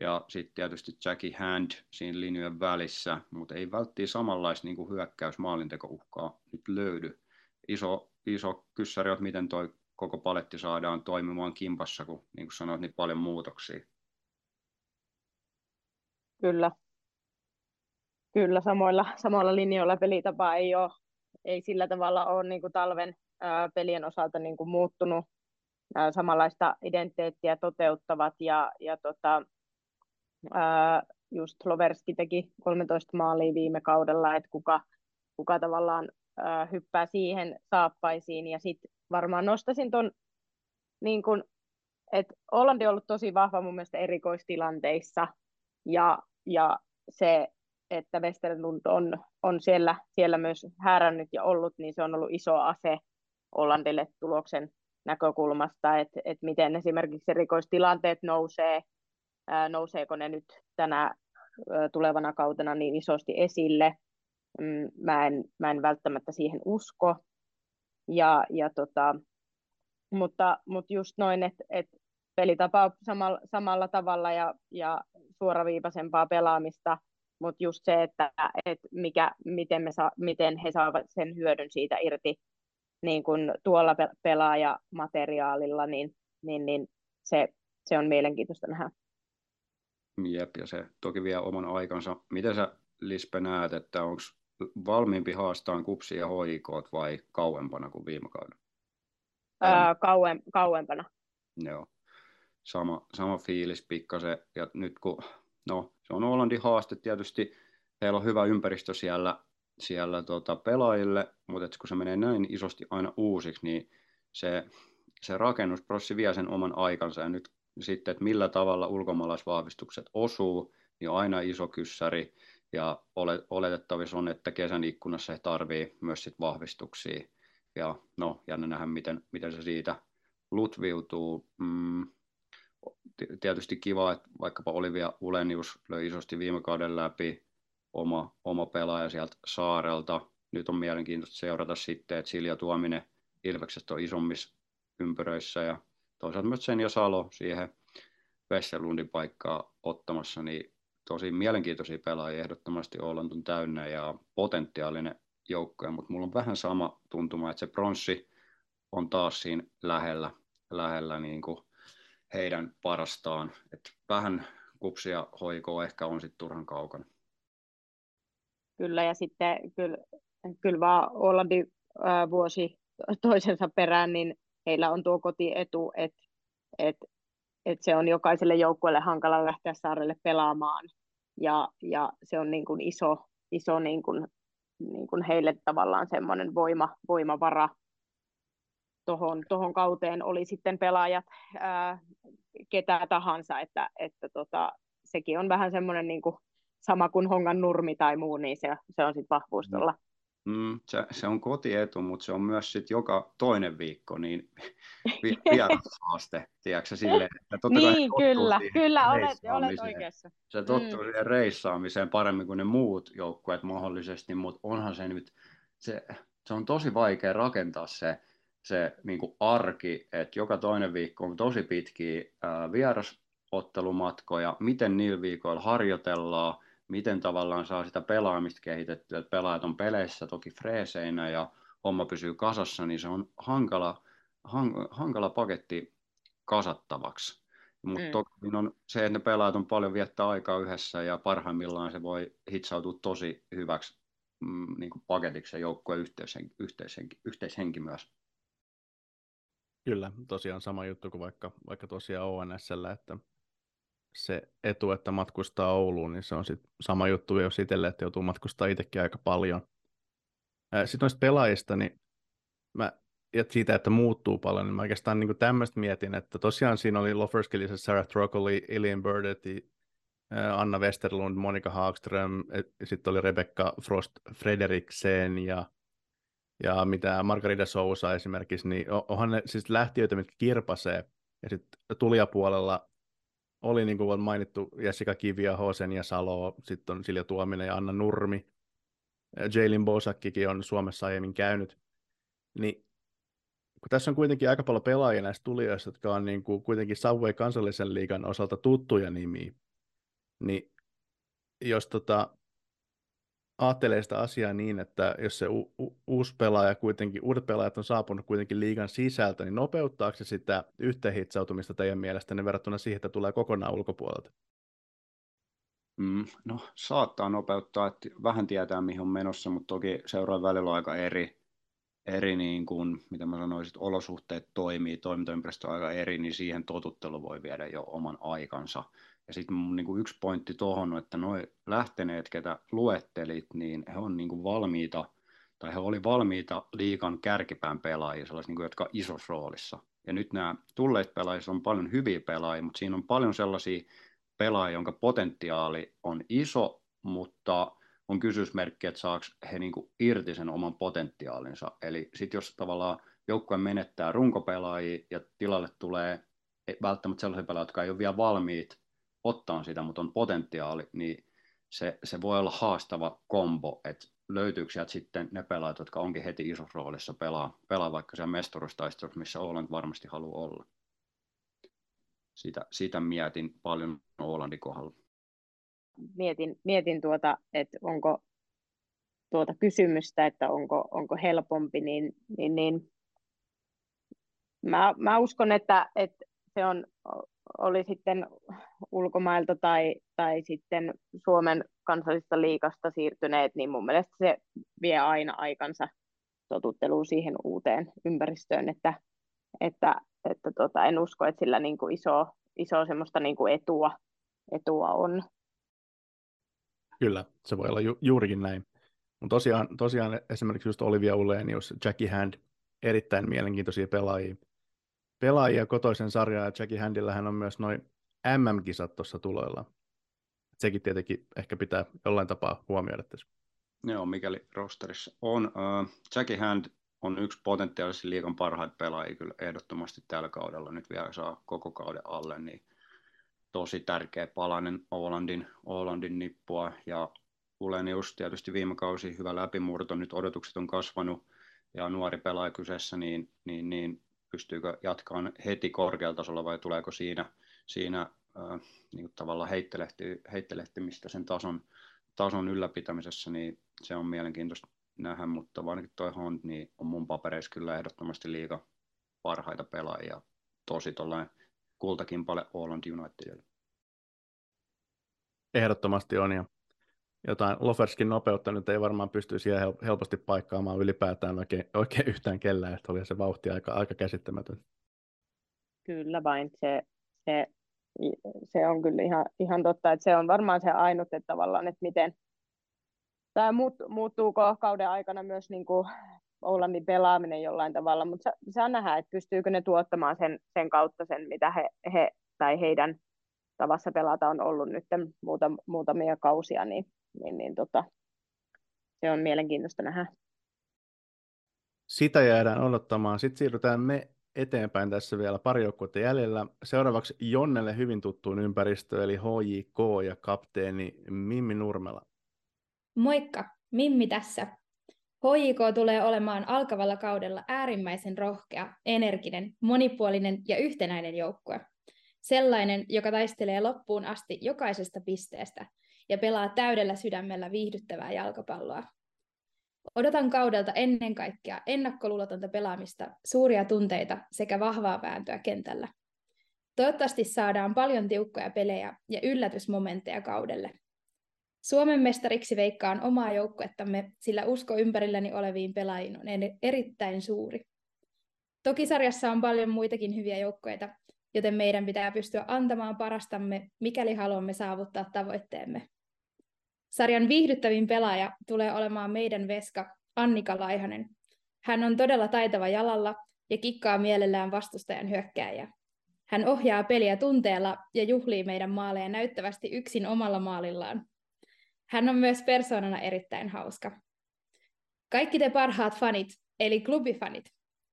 C: ja sitten tietysti Jackie Hand siinä linjojen välissä, mutta ei välttämättä samanlaista niin hyökkäys uhkaa nyt löydy. Iso, iso kyssäri on, miten toi koko paletti saadaan toimimaan kimpassa, kun niin kuin sanoit, niin paljon muutoksia.
B: Kyllä. Kyllä, samoilla, samoilla linjoilla pelitapa ei, ole, ei sillä tavalla ole niin kuin talven ää, pelien osalta niin kuin muuttunut. Ää, samanlaista identiteettiä toteuttavat. Ja, ja tota, ää, just Loverski teki 13 maalia viime kaudella, että kuka, kuka tavallaan ää, hyppää siihen saappaisiin. Ja sitten varmaan nostaisin tuon niin kun, että Hollandi on ollut tosi vahva mun mielestä erikoistilanteissa. Ja, ja se, että Westerlund on, on siellä, siellä myös häärännyt ja ollut, niin se on ollut iso ase Hollandille tuloksen näkökulmasta, että, että miten esimerkiksi erikoistilanteet nousee, ää, nouseeko ne nyt tänä ää, tulevana kautena niin isosti esille. Mm, mä, en, mä en välttämättä siihen usko. Ja, ja tota, mutta, mutta just noin, että, että pelitapa samalla, samalla tavalla ja, ja suoraviivaisempaa pelaamista, mutta just se, että, että mikä, miten, me saa, miten he saavat sen hyödyn siitä irti niin kuin tuolla pelaajamateriaalilla, niin, niin, niin se, se on mielenkiintoista nähdä.
C: Jep, ja se toki vie oman aikansa. Miten sä, Lispe, näet, että onko valmiimpi haastaa kupsia ja hoikoot vai kauempana kuin viime kaudella?
B: Öö, kauem, kauempana.
C: Joo, sama, sama fiilis pikkasen. Ja nyt kun, no, se on Hollandin haaste tietysti, heillä on hyvä ympäristö siellä, siellä tota, pelaajille, mutta kun se menee näin isosti aina uusiksi, niin se, se rakennusprosessi vie sen oman aikansa. Ja nyt sitten, että millä tavalla ulkomaalaisvahvistukset osuu, niin on aina iso kyssäri. Ja oletettavissa on, että kesän ikkunassa he tarvii myös sit vahvistuksia. Ja no, jännä nähdä, miten, miten se siitä lutviutuu. Mm, tietysti kiva, että vaikkapa Olivia Ulenius löi isosti viime kauden läpi oma, oma pelaaja sieltä saarelta. Nyt on mielenkiintoista seurata sitten, että Silja Tuominen Ilveksestä on isommissa ympyröissä ja toisaalta myös sen ja Salo siihen Vesselundin paikkaa ottamassa, niin tosi mielenkiintoisia pelaajia ehdottomasti Åland on täynnä ja potentiaalinen joukkoja, mutta mulla on vähän sama tuntuma, että se pronssi on taas siinä lähellä, lähellä niin kuin heidän parastaan. että vähän kupsia hoikoa ehkä on sitten turhan kaukana.
B: Kyllä, ja sitten kyllä, kyllä vaan Ålandi vuosi toisensa perään, niin heillä on tuo kotietu, että et, et se on jokaiselle joukkueelle hankala lähteä saarelle pelaamaan. Ja, ja se on niin kuin iso, iso niin kuin, niin kuin heille tavallaan semmoinen voima, voimavara tuohon tohon kauteen, oli sitten pelaajat ää, ketä tahansa, että, että tota, sekin on vähän semmoinen niin kuin sama kuin Hongan nurmi tai muu, niin se, se on sitten vahvuus tuolla. Mm.
C: Se, se on kotietu, mutta se on myös sit joka toinen viikko niin vi, haaste, tiedätkö silleen, että totta
B: niin, kyllä, kyllä, olet, olet oikeassa.
C: Se tottuu mm. siihen reissaamiseen paremmin kuin ne muut joukkueet mahdollisesti, mutta onhan se nyt, se, se on tosi vaikea rakentaa se, se niin kuin arki, että joka toinen viikko on tosi pitkiä ää, vierasottelumatkoja, miten niillä viikoilla harjoitellaan, miten tavallaan saa sitä pelaamista kehitettyä, että pelaajat on peleissä toki freeseinä ja homma pysyy kasassa, niin se on hankala, hang, hankala paketti kasattavaksi. Mutta mm. toki on se, että ne pelaajat on paljon viettää aikaa yhdessä ja parhaimmillaan se voi hitsautua tosi hyväksi mm, niin kuin paketiksi ja joukkueen yhteishenki, yhteishenki, yhteishenki myös.
A: Kyllä, tosiaan sama juttu kuin vaikka, vaikka tosiaan ONSL, että se etu, että matkustaa Ouluun, niin se on sit sama juttu jos itselle, että joutuu matkustaa itsekin aika paljon. Sitten noista pelaajista, niin mä, ja siitä, että muuttuu paljon, niin mä oikeastaan niin tämmöistä mietin, että tosiaan siinä oli Loferskillissä Sarah Trocoli, Ilian Burdetti, Anna Westerlund, Monika Hagström, sitten oli Rebecca Frost Frederiksen ja, ja mitä Margarida Sousa esimerkiksi, niin onhan ne siis lähtiöitä, mitkä kirpasee, ja sitten tulijapuolella oli niin kuin mainittu Jessica Kivia, Hosen ja Salo, sitten on Silja Tuominen ja Anna Nurmi. Jalen Bosakkikin on Suomessa aiemmin käynyt. Niin kun tässä on kuitenkin aika paljon pelaajia näistä tulijoista, jotka on niin kuin kuitenkin Subway kansallisen liigan osalta tuttuja nimiä, niin jos tota, ajattelee sitä asiaa niin, että jos se u- u- uusi pelaaja kuitenkin, uudet pelaajat on saapunut kuitenkin liigan sisältä, niin nopeuttaako se sitä yhteenhitsautumista teidän mielestänne verrattuna siihen, että tulee kokonaan ulkopuolelta?
C: Mm, no saattaa nopeuttaa, että vähän tietää mihin on menossa, mutta toki seuraa välillä on aika eri, eri niin kuin, mitä mä sanoisin, olosuhteet toimii, toimintaympäristö on aika eri, niin siihen totuttelu voi viedä jo oman aikansa. Ja sitten mun niin kuin yksi pointti tuohon, että nuo lähteneet, ketä luettelit, niin he on niin kuin valmiita, tai he oli valmiita liikan kärkipään pelaajia, sellaisia, niin kuin, jotka isossa roolissa. Ja nyt nämä tulleet pelaajat on paljon hyviä pelaajia, mutta siinä on paljon sellaisia pelaajia, jonka potentiaali on iso, mutta on kysymysmerkki, että saako he niin kuin irti sen oman potentiaalinsa. Eli sitten jos tavallaan joukkue menettää runkopelaajia ja tilalle tulee välttämättä sellaisia pelaajia, jotka ei ole vielä valmiit ottaa sitä, mutta on potentiaali, niin se, se voi olla haastava kombo, että löytyykö sieltä sitten ne pelaajat, jotka onkin heti isossa roolissa pelaa, pelaa vaikka siellä mestaruustaistelussa, missä Åland varmasti haluaa olla. Sitä, sitä mietin paljon Ålandin kohdalla.
B: Mietin, mietin tuota, että onko tuota kysymystä, että onko, onko helpompi, niin, niin, niin mä, mä uskon, että, että se on oli sitten ulkomailta tai, tai sitten Suomen kansallisesta liikasta siirtyneet, niin mun mielestä se vie aina aikansa totutteluun siihen uuteen ympäristöön, että, että, että tota, en usko, että sillä niin kuin iso, iso semmoista niin kuin etua, etua on.
A: Kyllä, se voi olla ju- juurikin näin. Mutta tosiaan, tosiaan esimerkiksi just Olivia Ulenius, Jackie Hand, erittäin mielenkiintoisia pelaajia. Pelaajia kotoisen sarjaa ja Jackie Handillähän on myös noin MM-kisat tuossa tuloilla. Sekin tietenkin ehkä pitää jollain tapaa huomioida tässä.
C: Joo, mikäli rosterissa on. Uh, Jackie Hand on yksi potentiaalisesti liikan parhaita pelaajia kyllä ehdottomasti tällä kaudella. Nyt vielä saa koko kauden alle, niin tosi tärkeä palanen Olandin, Olandin nippua. Ja Ulenius tietysti viime kausi hyvä läpimurto, nyt odotukset on kasvanut ja nuori pelaaja kyseessä, niin, niin, niin pystyykö jatkamaan heti korkealla tasolla vai tuleeko siinä, siinä äh, niin tavallaan heittelehti, heittelehtimistä sen tason, tason ylläpitämisessä, niin se on mielenkiintoista nähdä, mutta varsinkin toi Hunt niin on mun papereissa kyllä ehdottomasti liiga parhaita pelaajia. Tosi tuollainen kultakimpale Oland Unitedille.
A: Ehdottomasti on, ja jotain Loferskin nopeutta nyt ei varmaan pysty siihen helposti paikkaamaan ylipäätään oikein, oikein yhtään kellään, että oli se vauhti aika, aika käsittämätön.
B: Kyllä vain, se, se, se on kyllä ihan, ihan totta, että se on varmaan se ainut, että tavallaan, että miten tämä muut, muuttuuko kauden aikana myös niin kuin Oulandin pelaaminen jollain tavalla, mutta saa nähdä, että pystyykö ne tuottamaan sen, sen kautta sen, mitä he, he tai heidän tavassa pelata on ollut nyt muuta, muutamia kausia, niin niin, niin tota, se on mielenkiintoista nähdä.
A: Sitä jäädään odottamaan. Sitten siirrytään me eteenpäin tässä vielä pari joukkuetta jäljellä. Seuraavaksi Jonnelle hyvin tuttuun ympäristöön, eli HJK ja kapteeni Mimmi Nurmela.
L: Moikka, Mimmi tässä. HJK tulee olemaan alkavalla kaudella äärimmäisen rohkea, energinen, monipuolinen ja yhtenäinen joukkue. Sellainen, joka taistelee loppuun asti jokaisesta pisteestä – ja pelaa täydellä sydämellä viihdyttävää jalkapalloa. Odotan kaudelta ennen kaikkea ennakkoluulotonta pelaamista, suuria tunteita sekä vahvaa vääntöä kentällä. Toivottavasti saadaan paljon tiukkoja pelejä ja yllätysmomentteja kaudelle. Suomen mestariksi veikkaan omaa joukkuettamme, sillä usko ympärilläni oleviin pelaajiin on erittäin suuri. Toki sarjassa on paljon muitakin hyviä joukkoita, joten meidän pitää pystyä antamaan parastamme, mikäli haluamme saavuttaa tavoitteemme. Sarjan viihdyttävin pelaaja tulee olemaan meidän veska Annika Laihanen. Hän on todella taitava jalalla ja kikkaa mielellään vastustajan hyökkääjä. Hän ohjaa peliä tunteella ja juhlii meidän maaleja näyttävästi yksin omalla maalillaan. Hän on myös persoonana erittäin hauska. Kaikki te parhaat fanit, eli klubifanit,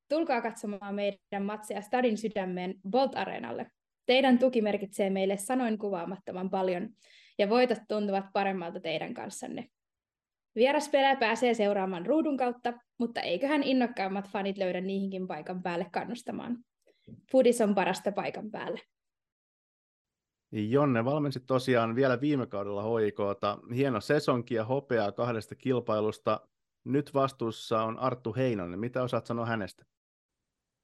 L: tulkaa katsomaan meidän matseja Stadin sydämeen Bolt Areenalle. Teidän tuki merkitsee meille sanoin kuvaamattoman paljon, ja voitot tuntuvat paremmalta teidän kanssanne. Vieraspelä pääsee seuraamaan ruudun kautta, mutta eiköhän innokkaimmat fanit löydä niihinkin paikan päälle kannustamaan. Fudis on parasta paikan päälle.
A: Jonne valmensi tosiaan vielä viime kaudella hoikoota. Hieno sesonki ja hopeaa kahdesta kilpailusta. Nyt vastuussa on Arttu Heinonen. Mitä osaat sanoa hänestä?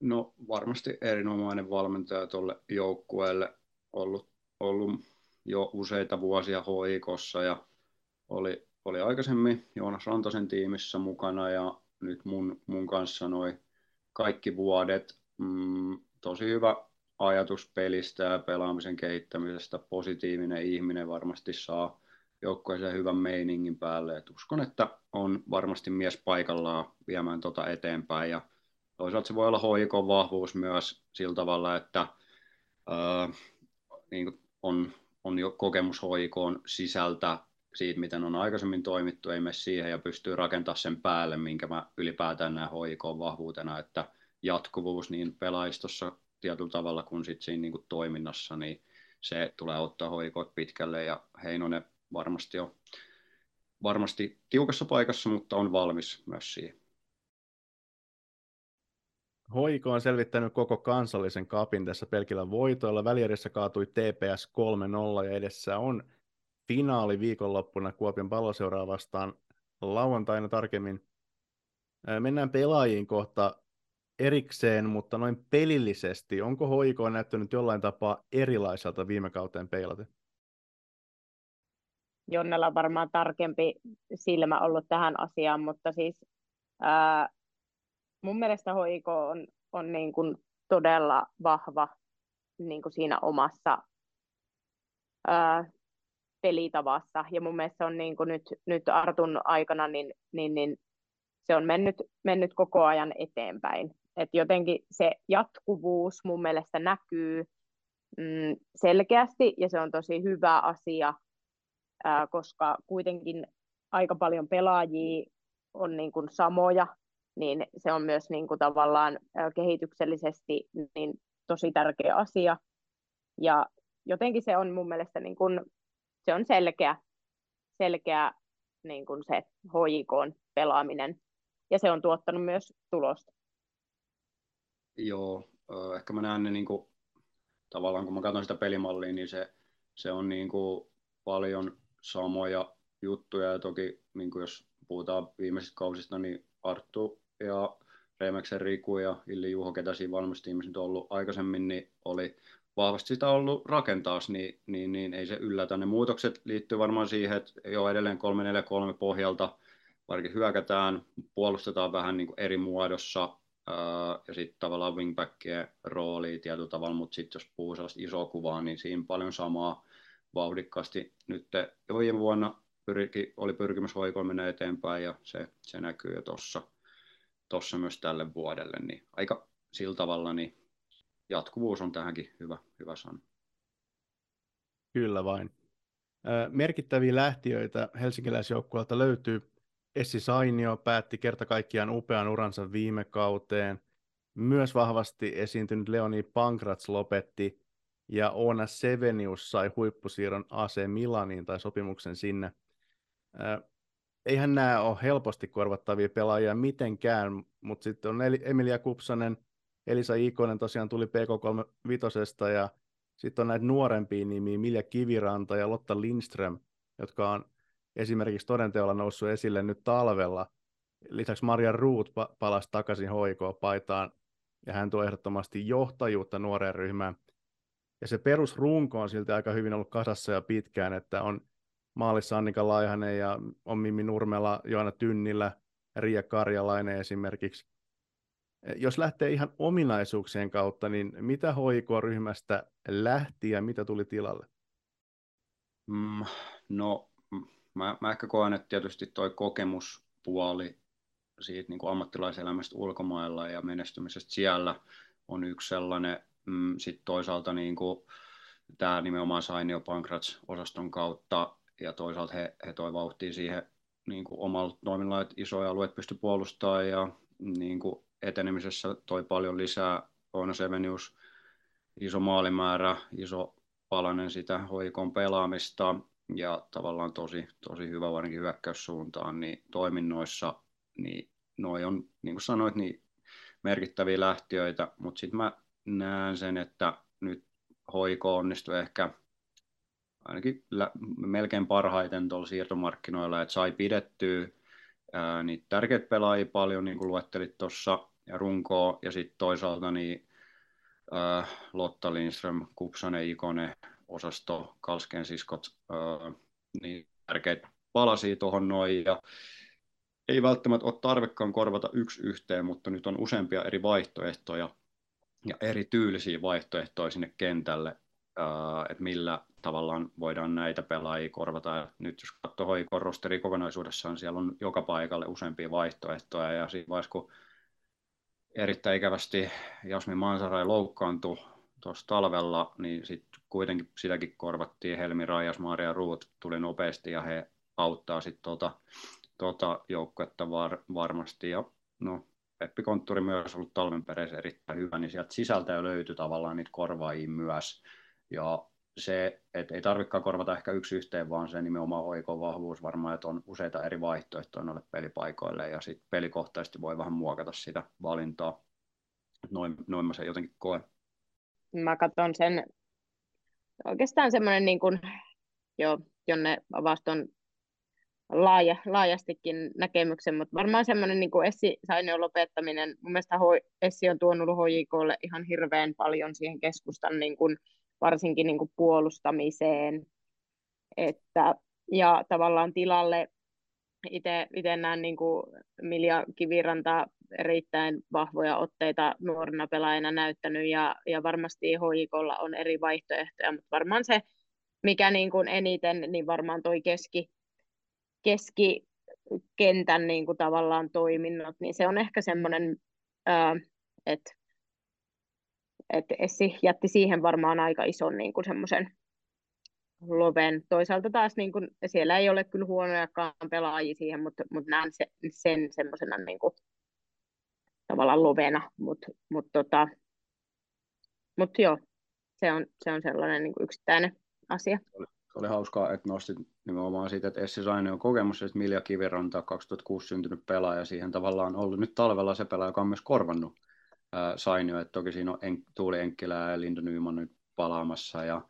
C: No varmasti erinomainen valmentaja tuolle joukkueelle. Ollut, ollut jo useita vuosia hoikossa ja oli, oli aikaisemmin Joonas Rantasen tiimissä mukana ja nyt mun, mun kanssa noin kaikki vuodet. Mm, tosi hyvä ajatus pelistä ja pelaamisen kehittämisestä. Positiivinen ihminen varmasti saa joukkueeseen hyvän meiningin päälle. Et uskon, että on varmasti mies paikallaan viemään tota eteenpäin. Ja toisaalta se voi olla hoikon vahvuus myös sillä tavalla, että ää, niin on on jo kokemus hoikoon sisältä siitä, miten on aikaisemmin toimittu, ei mene siihen ja pystyy rakentamaan sen päälle, minkä mä ylipäätään näen hoikoon vahvuutena, että jatkuvuus niin pelaistossa tietyllä tavalla kuin sit siinä niin kuin toiminnassa, niin se tulee ottaa hoikoot pitkälle ja Heinonen varmasti on varmasti tiukassa paikassa, mutta on valmis myös siihen.
A: Hoiko on selvittänyt koko kansallisen kapin tässä pelkillä voitoilla. Välierissä kaatui TPS 3-0 ja edessä on finaali viikonloppuna Kuopion palloseuraa vastaan lauantaina tarkemmin. Mennään pelaajiin kohta. erikseen, mutta noin pelillisesti, onko hoiko näyttänyt jollain tapaa erilaiselta viime kauteen peilaten?
B: Jonnella on varmaan tarkempi silmä ollut tähän asiaan, mutta siis ää, mun mielestä hoiko on, on niin kuin todella vahva niin kuin siinä omassa ää, pelitavassa. Ja mun mielestä on niin kuin nyt, nyt Artun aikana, niin, niin, niin se on mennyt, mennyt koko ajan eteenpäin. Et jotenkin se jatkuvuus mun mielestä näkyy mm, selkeästi ja se on tosi hyvä asia, ää, koska kuitenkin aika paljon pelaajia on niin kuin samoja, niin se on myös niin kuin tavallaan kehityksellisesti niin tosi tärkeä asia. Ja jotenkin se on mun mielestä niin kuin, se on selkeä, selkeä niin kuin se HJK pelaaminen ja se on tuottanut myös tulosta.
C: Joo, ehkä mä näen ne niin kuin, tavallaan kun mä katson sitä pelimallia, niin se, se on niin kuin paljon samoja juttuja ja toki niin kuin jos puhutaan viimeisistä kausista, niin Arttu ja Remeksen Riku ja Illi Juho, ketä siinä valmistiimissa nyt ollut aikaisemmin, niin oli vahvasti sitä ollut rakentaa, niin, niin, niin ei se yllätä. Ne muutokset liittyy varmaan siihen, että jo edelleen 3-4-3 pohjalta varsinkin hyökätään, puolustetaan vähän niin kuin eri muodossa, ja sitten tavallaan wingbackien rooli tietyllä tavalla, mutta sitten jos puhuu sellaista isoa kuvaa, niin siinä paljon samaa vauhdikkaasti. Nyt viime vuonna pyrki, oli pyrkimys hoikoon mennä eteenpäin ja se, se näkyy jo tuossa tossa myös tälle vuodelle, niin aika sillä tavalla niin jatkuvuus on tähänkin hyvä, hyvä sana.
A: Kyllä vain. Merkittäviä lähtiöitä helsinkiläisjoukkueelta löytyy. Essi Sainio päätti kerta kaikkiaan upean uransa viime kauteen. Myös vahvasti esiintynyt Leoni Pankrats lopetti ja Oona Sevenius sai huippusiirron AC Milaniin tai sopimuksen sinne. Eihän nämä ole helposti korvattavia pelaajia mitenkään, mutta sitten on Emilia Kupsanen, Elisa Ikonen tosiaan tuli PK35 ja sitten on näitä nuorempia nimiä, Milja Kiviranta ja Lotta Lindström, jotka on esimerkiksi todenteolla noussut esille nyt talvella. Lisäksi Maria Ruut palasi takaisin hoikoa-paitaan ja hän tuo ehdottomasti johtajuutta nuoreen ryhmään. Ja se perusrunko on silti aika hyvin ollut kasassa ja pitkään, että on maalissa Annika Laihanen ja on Mimmi Nurmela, Joana Tynnillä, Riia Karjalainen esimerkiksi. Jos lähtee ihan ominaisuuksien kautta, niin mitä hoikoa-ryhmästä lähti ja mitä tuli tilalle?
C: Mm, no mä, mä ehkä koen, että tietysti toi kokemuspuoli siitä niin kuin ammattilaiselämästä ulkomailla ja menestymisestä siellä on yksi sellainen. Mm, Sitten toisaalta niin kuin, tämä nimenomaan Sainio Pankrats osaston kautta ja toisaalta he, he toi vauhtia siihen niin kuin omalla toiminnalla, että isoja alueet pysty puolustamaan ja niin kuin etenemisessä toi paljon lisää. Oona Sevenius, iso maalimäärä, iso palanen sitä hoikon pelaamista ja tavallaan tosi, tosi hyvä varsinkin hyökkäyssuuntaan, niin toiminnoissa, niin noi on, niin kuin sanoit, niin merkittäviä lähtiöitä, mutta sitten mä näen sen, että nyt hoiko onnistui ehkä ainakin lä- melkein parhaiten tuolla siirtomarkkinoilla, että sai pidettyä ää, niitä tärkeitä pelaajia paljon, niin kuin luettelit tuossa, ja runkoa, ja sitten toisaalta niin ää, Lotta Lindström, Kupsanen, Ikonen, osasto, Kalskeen siskot, ää, niin tärkeitä palasia tuohon noin, ja ei välttämättä ole tarvekaan korvata yksi yhteen, mutta nyt on useampia eri vaihtoehtoja ja eri tyylisiä vaihtoehtoja sinne kentälle, että millä tavallaan voidaan näitä pelaajia korvata. Ja nyt jos katsoo hoikon rosteri kokonaisuudessaan, siellä on joka paikalle useampia vaihtoehtoja, ja siinä vaiheessa, kun erittäin ikävästi Jasmin Mansarai loukkaantui tuossa talvella, niin sitten kuitenkin sitäkin korvattiin. Helmi Rajas, Maria Ruut tuli nopeasti ja he auttaa sitten tuota, tuota joukkuetta var, varmasti. Ja no, Peppi Kontturi myös ollut talven perässä erittäin hyvä, niin sieltä sisältä jo löytyi tavallaan niitä korvaajia myös. Ja se, että ei tarvitsekaan korvata ehkä yksi yhteen, vaan se nimenomaan oiko vahvuus varmaan, että on useita eri vaihtoehtoja noille pelipaikoille ja sitten pelikohtaisesti voi vähän muokata sitä valintaa. Noin, noin mä sen jotenkin koen.
B: Mä katson sen oikeastaan semmoinen niin kuin, jo, jonne vaston laaja, laajastikin näkemyksen, mutta varmaan semmoinen niin Essi Sainion lopettaminen, mun mielestä Essi on tuonut HJKlle ihan hirveän paljon siihen keskustan niin kuin, varsinkin niin kuin puolustamiseen, että, ja tavallaan tilalle itse näen niin kuin Milja Kiviranta erittäin vahvoja otteita nuorena pelaajana näyttänyt ja, ja varmasti HJKlla on eri vaihtoehtoja, mutta varmaan se, mikä niin kuin eniten, niin varmaan toi keski, keskikentän niin kuin tavallaan toiminnot, niin se on ehkä semmoinen, että että Essi jätti siihen varmaan aika ison niin kuin semmoisen loven. Toisaalta taas niin kuin, siellä ei ole kyllä huonojakaan pelaajia siihen, mutta, mutta näen se, sen semmoisena niin kuin, tavallaan lovena, mutta mut, tota, mut joo, se on, se on sellainen niin kuin yksittäinen asia.
C: Se oli hauskaa, että nostit nimenomaan siitä, että Essi Saini on kokemus, että Milja Kiviranta 2006 syntynyt pelaaja, siihen tavallaan ollut nyt talvella se pelaaja, joka on myös korvannut Sainio, että toki siinä on en, Tuuli Enkkilä ja Linda Nyman nyt palaamassa ja,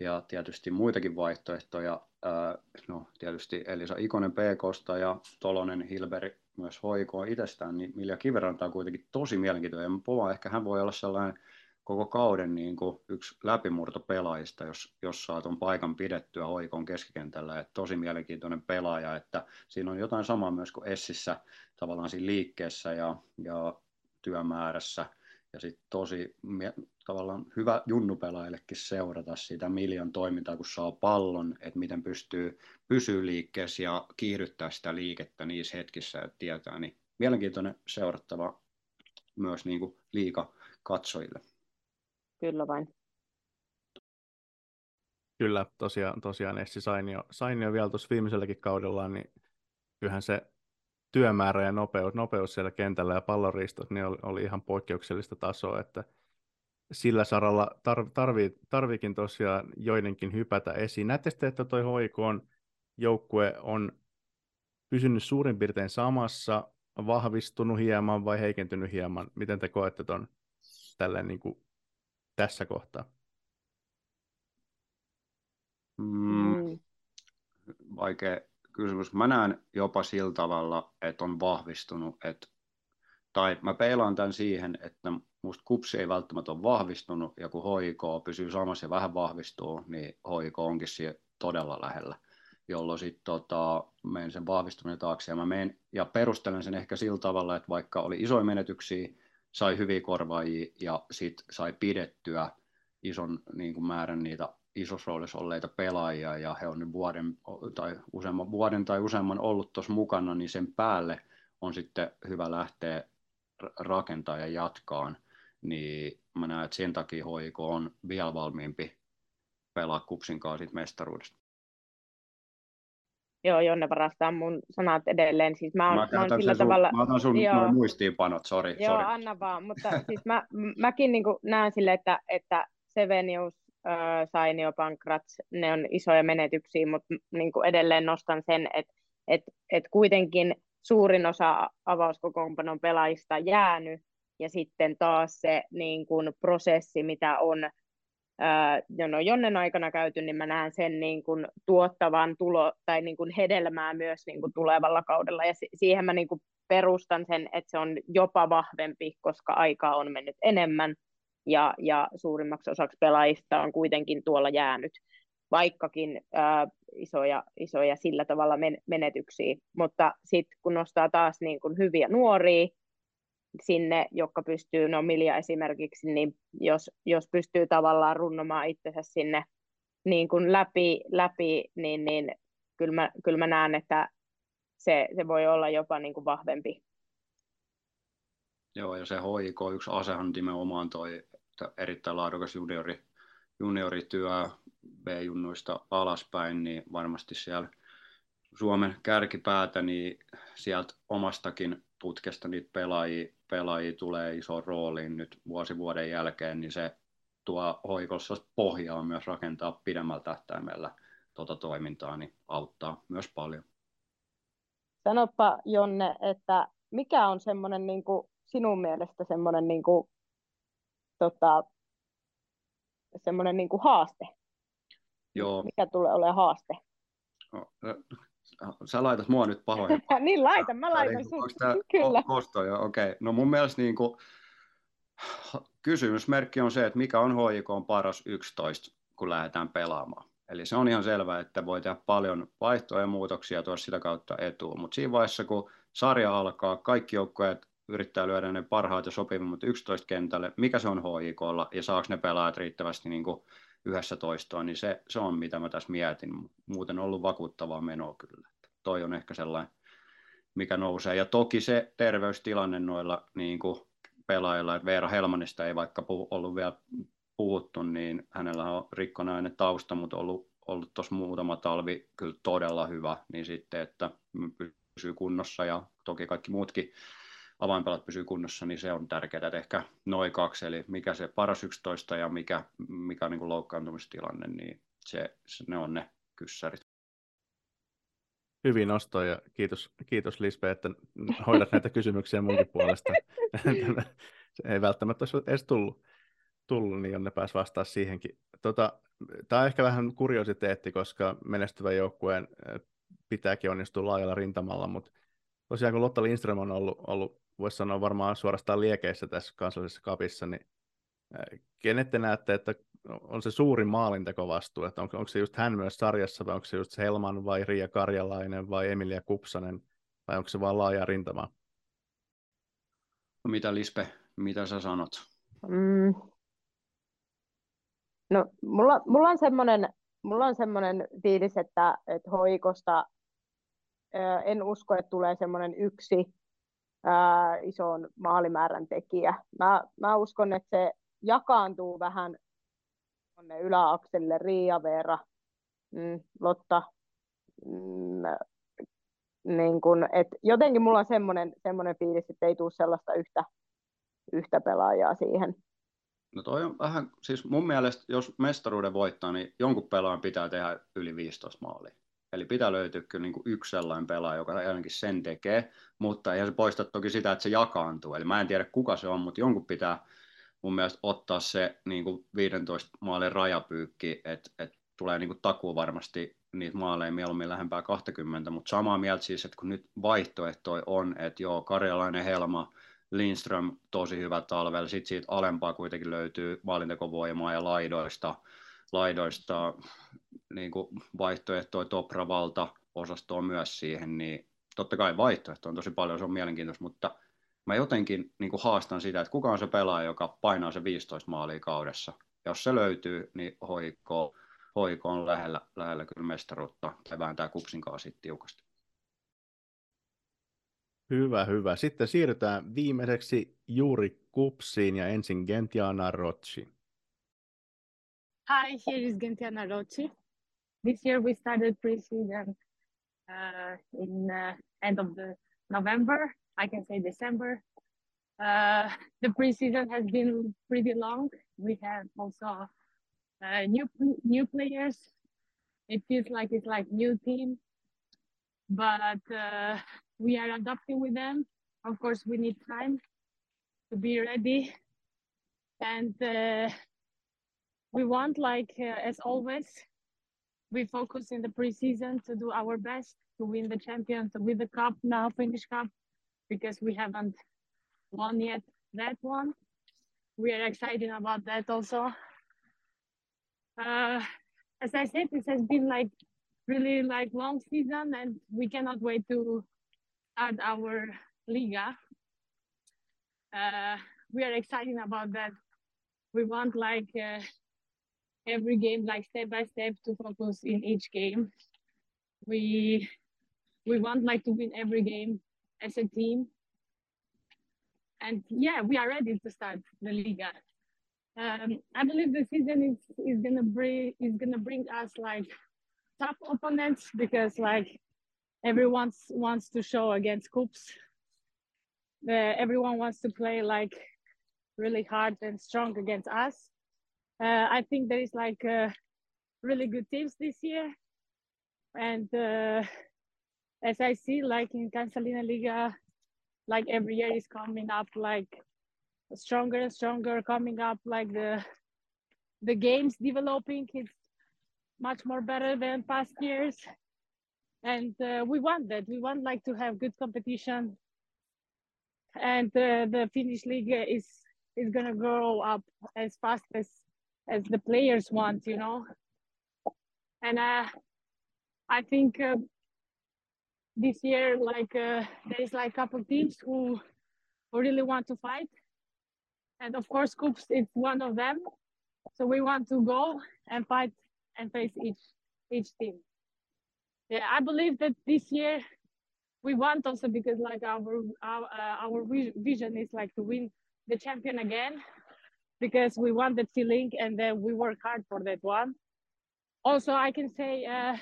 C: ja tietysti muitakin vaihtoehtoja, ää, no tietysti Elisa Ikonen PKsta ja Tolonen Hilberi myös hoikoa itsestään, niin Milja Kiviranta on kuitenkin tosi mielenkiintoinen. Pova, ehkä hän voi olla sellainen koko kauden niin kuin yksi läpimurto pelaajista, jos, jos saa tuon paikan pidettyä hoikon keskikentällä. Että tosi mielenkiintoinen pelaaja, että siinä on jotain samaa myös kuin Essissä tavallaan siinä liikkeessä ja, ja työmäärässä. Ja sitten tosi tavallaan hyvä junnupelaajillekin seurata sitä Miljan toimintaa, kun saa pallon, että miten pystyy pysyä liikkeessä ja kiihdyttää sitä liikettä niissä hetkissä, että tietää. Niin mielenkiintoinen seurattava myös niin kuin liika katsojille.
B: Kyllä vain.
A: Kyllä, tosiaan, tosiaan Essi Sainio, Sainio vielä tuossa viimeiselläkin kaudella, niin kyllähän se työmäärä ja nopeus, nopeus siellä kentällä ja pallonristot niin oli, oli ihan poikkeuksellista tasoa, että sillä saralla tarv, tarvii, tarviikin tosiaan joidenkin hypätä esiin. Näette sitten, että toi HIK on joukkue on pysynyt suurin piirtein samassa, vahvistunut hieman vai heikentynyt hieman? Miten te koette ton tälleen niin kuin tässä kohtaa?
C: Mm, vaikea kysymys. Mä näen jopa sillä tavalla, että on vahvistunut, että, tai mä peilaan tämän siihen, että musta kupsi ei välttämättä ole vahvistunut, ja kun HIK pysyy samassa ja vähän vahvistuu, niin HIK onkin siellä todella lähellä, jolloin sitten tota, menen sen vahvistuminen taakse, ja mä menen, ja perustelen sen ehkä sillä tavalla, että vaikka oli isoja menetyksiä, sai hyviä korvaajia, ja sitten sai pidettyä ison niin kuin määrän niitä isossa roolissa olleita pelaajia ja he on nyt vuoden tai useamman vuoden tai useamman ollut tuossa mukana, niin sen päälle on sitten hyvä lähteä rakentaa ja jatkaan. Niin mä näen, että sen takia HIK on vielä valmiimpi pelaa kupsin kanssa mestaruudesta.
B: Joo, Jonne varastaa mun sanat edelleen. Siis mä, oon,
C: mä,
B: mä
C: sillä sun, tavalla... Mä otan sun joo, muistiinpanot, sori.
B: Joo,
C: sorry.
B: anna vaan. Mutta siis mä, mäkin niin näen sille, että, että Sevenius Sainio, Pankrats, ne on isoja menetyksiä, mutta niin kuin edelleen nostan sen, että et, et kuitenkin suurin osa avauskokoonpanon pelaajista jäänyt, ja sitten taas se niin kuin prosessi, mitä on ää, no Jonnen aikana käyty, niin mä näen sen niin kuin tuottavan tulo, tai niin kuin hedelmää myös niin kuin tulevalla kaudella, ja siihen mä niin kuin perustan sen, että se on jopa vahvempi, koska aikaa on mennyt enemmän, ja, ja suurimmaksi osaksi pelaajista on kuitenkin tuolla jäänyt, vaikkakin ää, isoja, isoja sillä tavalla men- menetyksiä. Mutta sitten kun nostaa taas niin kun hyviä nuoria sinne, jotka pystyy, no Milja esimerkiksi, niin jos, jos pystyy tavallaan runnomaan itsensä sinne niin kun läpi, läpi niin, niin kyllä, mä, kyllä mä näen, että se, se voi olla jopa niin kuin vahvempi
C: Joo, ja se HIK yksi asehan nimenomaan toi erittäin laadukas juniori, juniorityö B-junnuista alaspäin, niin varmasti siellä Suomen kärkipäätä, niin sieltä omastakin putkesta niitä pelaajia, pelaajia tulee iso rooliin nyt vuosi vuoden jälkeen, niin se tuo hoikossa pohjaa myös rakentaa pidemmällä tähtäimellä tuota toimintaa, niin auttaa myös paljon.
B: Sanopa Jonne, että mikä on semmoinen niin sinun mielestä semmoinen niin tota, semmoinen niin kuin haaste?
C: Joo.
B: Mikä tulee olemaan haaste?
C: No, sä laitat mua nyt pahoin.
B: niin laita, mä laitan
C: Onko
B: sut.
C: tämä
B: Kyllä.
C: kosto jo? Okei. Okay. No mun mielestä niin kuin, kysymysmerkki on se, että mikä on HJK on paras 11, kun lähdetään pelaamaan. Eli se on ihan selvää, että voi tehdä paljon vaihtoja ja muutoksia tuoda sitä kautta etuun. Mutta siinä vaiheessa, kun sarja alkaa, kaikki joukkueet yrittää lyödä ne parhaat ja sopivimmat 11 kentälle, mikä se on HJKlla ja saako ne pelaajat riittävästi niin kuin yhdessä toistoon, niin se, se on mitä mä tässä mietin. Muuten on ollut vakuuttavaa menoa kyllä. Toi on ehkä sellainen, mikä nousee. Ja toki se terveystilanne noilla niin kuin pelaajilla, että Veera Helmanista ei vaikka puhu, ollut vielä puhuttu, niin hänellä on rikkonainen tausta, mutta ollut, ollut tuossa muutama talvi kyllä todella hyvä, niin sitten, että pysyy kunnossa ja toki kaikki muutkin avainpelat pysyy kunnossa, niin se on tärkeää, että ehkä noin kaksi, eli mikä se paras 11 ja mikä, mikä on niin loukkaantumistilanne, niin se, se, ne on ne kyssärit.
A: Hyvin nosto ja kiitos, kiitos Lisbe, että hoidat näitä kysymyksiä munkin puolesta. se ei välttämättä olisi edes tullut, tullut niin Jonne pääsi vastaa siihenkin. Tota, Tämä on ehkä vähän kuriositeetti, koska menestyvän joukkueen pitääkin onnistua laajalla rintamalla, mutta tosiaan kun Lotta Lindström on ollut, ollut voisi sanoa varmaan suorastaan liekeissä tässä kansallisessa kapissa, niin kenet te näette, että on se suurin maalintekovastuu, että onko, onko se just hän myös sarjassa, vai onko se just Helman vai Riia Karjalainen vai Emilia Kupsanen, vai onko se vaan laaja rintama?
C: No mitä Lispe, mitä sä sanot?
B: Mm. No, mulla, mulla on semmoinen mulla on semmoinen fiilis, että, että hoikosta en usko, että tulee semmoinen yksi ää, ison maalimäärän tekijä. Mä, mä uskon, että se jakaantuu vähän tuonne yläakselle Riia, Veera, mm, Lotta. Mm, niin kun, et jotenkin mulla on semmoinen, semmoinen fiilis, että ei tule sellaista yhtä, yhtä pelaajaa siihen.
C: No toi on vähän, siis mun mielestä, jos mestaruuden voittaa, niin jonkun pelaajan pitää tehdä yli 15 maalia. Eli pitää löytyä kyllä niin kuin yksi sellainen pelaaja, joka ainakin sen tekee, mutta ei se poista toki sitä, että se jakaantuu. Eli mä en tiedä kuka se on, mutta jonkun pitää mun mielestä ottaa se niin kuin 15 maalin rajapyykki, että, että tulee niin kuin takuu varmasti niitä maaleja mieluummin lähempää 20, mutta samaa mieltä siis, että kun nyt vaihtoehtoja on, että joo, Karjalainen Helma, Lindström tosi hyvä talvella, sitten siitä alempaa kuitenkin löytyy maalintekovoimaa ja laidoista, laidoista niin kuin vaihtoehtoja, Topravalta osastoa myös siihen, niin totta kai vaihtoehto on tosi paljon, se on mielenkiintoista, mutta mä jotenkin niin kuin haastan sitä, että kuka on se pelaaja, joka painaa se 15 maalia kaudessa. Jos se löytyy, niin hoiko, hoiko on lähellä, lähellä kyllä mestaruutta tai vääntää kupsinkaan sitten tiukasti.
A: Hyvä, hyvä. Sitten siirrytään viimeiseksi juuri kupsiin ja ensin Gentiana Rocci.
M: Hi, here is Gentiana Rocci. This year we started preseason uh, in uh, end of the November. I can say December. Uh, the preseason has been pretty long. We have also uh, new new players. It feels like it's like new team, but uh, we are adapting with them. Of course, we need time to be ready, and uh, we want, like as always, we focus in the preseason to do our best to win the champion, to win the cup now, Finnish Cup, because we haven't won yet that one. We are excited about that also. Uh, as I said, this has been like really like long season, and we cannot wait to start our Liga. Uh, we are excited about that. We want like uh, every game like step by step to focus in each game. We we want like to win every game as a team. And yeah, we are ready to start the Liga. Um, I believe the season is, is gonna bring is gonna bring us like tough opponents because like everyone wants to show against Coops. Uh, everyone wants to play like really hard and strong against us uh, I think there is like uh, really good teams this year, and uh, as I see, like in Cancelina Liga, like every year is coming up like stronger and stronger, coming up like the the games developing. It's much more better than past years, and uh, we want that. We want like to have good competition, and uh, the Finnish league is is gonna grow up as fast as as the players want, you know. And uh, I think uh, this year, like uh, there is like a couple teams who really want to fight, and of course, Coops is one of them. So we want to go and fight and face each each team. Yeah, I believe that this year we want also because like our our uh, our vision is like to win the champion again because we want that feeling and then we work hard for that one. Also, I can say uh,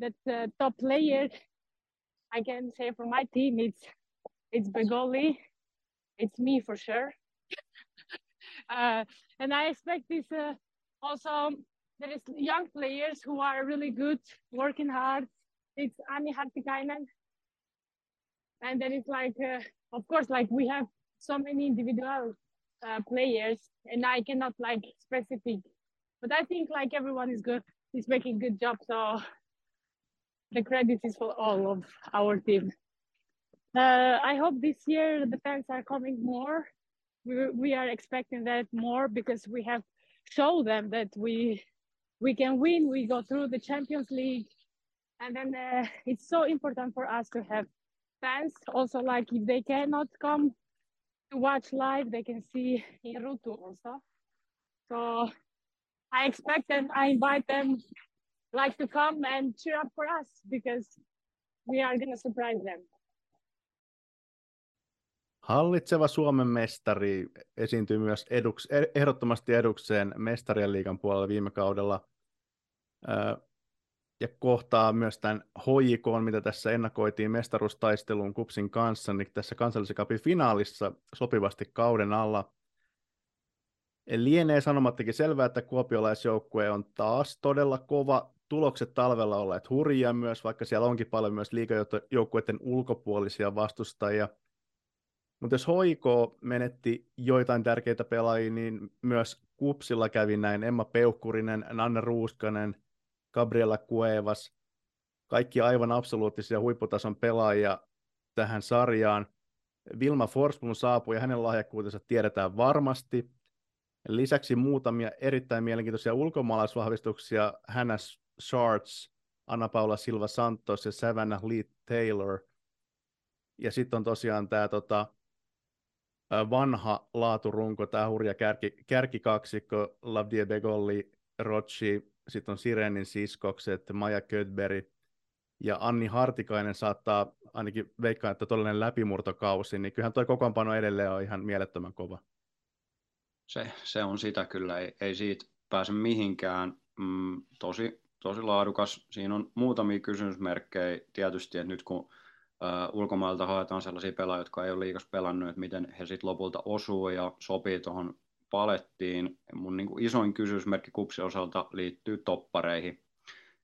M: that uh, top player, I can say for my team, it's it's Begoli, it's me for sure. uh, and I expect this uh, also. There is young players who are really good, working hard. It's Anni Hartikainen, and then it's like, uh, of course, like we have so many individual uh, players, and I cannot like specific, but I think like everyone is good, is making good job. So the credit is for all of our team. Uh, I hope this year the fans are coming more. We, we are expecting that more because we have show them that we we can win. We go through the Champions League, and then uh, it's so important for us to have fans. Also, like if they cannot come to watch live, they can see in Ruutu also. So I expect and I invite them like to come and cheer up for us because we are to surprise them.
A: Hallitseva Suomen mestari esiintyi myös eduks, ehdottomasti edukseen mestarien liigan puolella viime kaudella ja kohtaa myös tämän HJK, mitä tässä ennakoitiin mestaruustaisteluun Kupsin kanssa, niin tässä kansallisen kapin finaalissa sopivasti kauden alla. Lienee sanomattakin selvää, että kuopiolaisjoukkue on taas todella kova. Tulokset talvella olleet hurjia myös, vaikka siellä onkin paljon myös liikajoukkueiden ulkopuolisia vastustajia. Mutta jos HIK menetti joitain tärkeitä pelaajia, niin myös Kupsilla kävi näin Emma Peukkurinen, Nanne Ruuskanen – Gabriela Cuevas, kaikki aivan absoluuttisia huipputason pelaajia tähän sarjaan. Vilma Forsblom saapui ja hänen lahjakkuutensa tiedetään varmasti. Lisäksi muutamia erittäin mielenkiintoisia ulkomaalaisvahvistuksia, Hannah Sharts, Anna-Paula Silva Santos ja Savannah Lee Taylor. Ja sitten on tosiaan tämä tota, vanha laaturunko, tämä hurja kärki, kärkikaksikko, Lavdie Begolli, Rochi, sitten on Sirenin siskokset, Maja Ködberg ja Anni Hartikainen saattaa ainakin veikkaa, että todellinen läpimurtokausi, niin kyllähän tuo kokoonpano edelleen on ihan mielettömän kova.
C: Se, se on sitä kyllä, ei, ei siitä pääse mihinkään. Mm, tosi, tosi laadukas. Siinä on muutamia kysymysmerkkejä tietysti, että nyt kun uh, ulkomailta haetaan sellaisia pelaajia, jotka ei ole liikas pelannut, että miten he sitten lopulta osuu ja sopii tuohon palettiin. Mun niin kuin isoin kysymysmerkki kupsi osalta liittyy toppareihin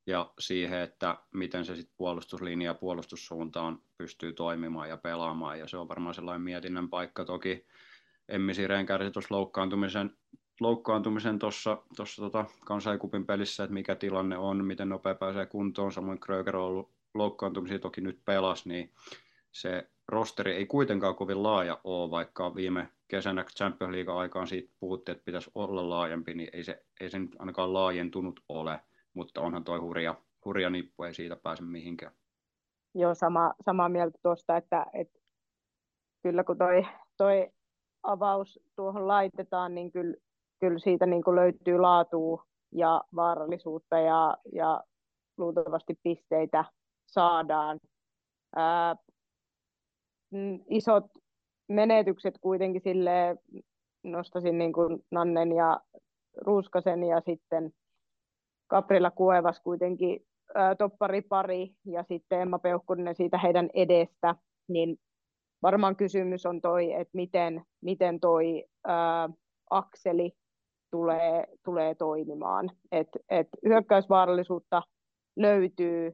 C: ja siihen, että miten se sitten puolustuslinja ja puolustussuuntaan pystyy toimimaan ja pelaamaan. Ja se on varmaan sellainen mietinnän paikka. Toki Emmi Sireen kärsi tuossa loukkaantumisen loukkaantumisen tuossa tota, kansaikupin pelissä, että mikä tilanne on, miten nopea pääsee kuntoon. Samoin Kröger on ollut loukkaantumisia toki nyt pelas, niin se rosteri ei kuitenkaan kovin laaja ole, vaikka viime kesänä Champions League aikaan siitä puhuttiin, että pitäisi olla laajempi, niin ei se, ei se nyt ainakaan laajentunut ole, mutta onhan toi hurja, hurja nippu, ei siitä pääse mihinkään.
B: Joo, sama, samaa mieltä tuosta, että, että kyllä kun toi, toi avaus tuohon laitetaan, niin kyllä, kyllä siitä niin kuin löytyy laatua ja vaarallisuutta ja, ja luultavasti pisteitä saadaan. Ää, mm, isot menetykset kuitenkin sille nostasin niin kuin Nannen ja Ruuskasen ja sitten Kaprilla Kuevas kuitenkin ää, pari ja sitten Emma Peukkurinen siitä heidän edestä, niin varmaan kysymys on toi, että miten, miten toi ää, akseli tulee, tulee toimimaan. Et, et hyökkäysvaarallisuutta löytyy,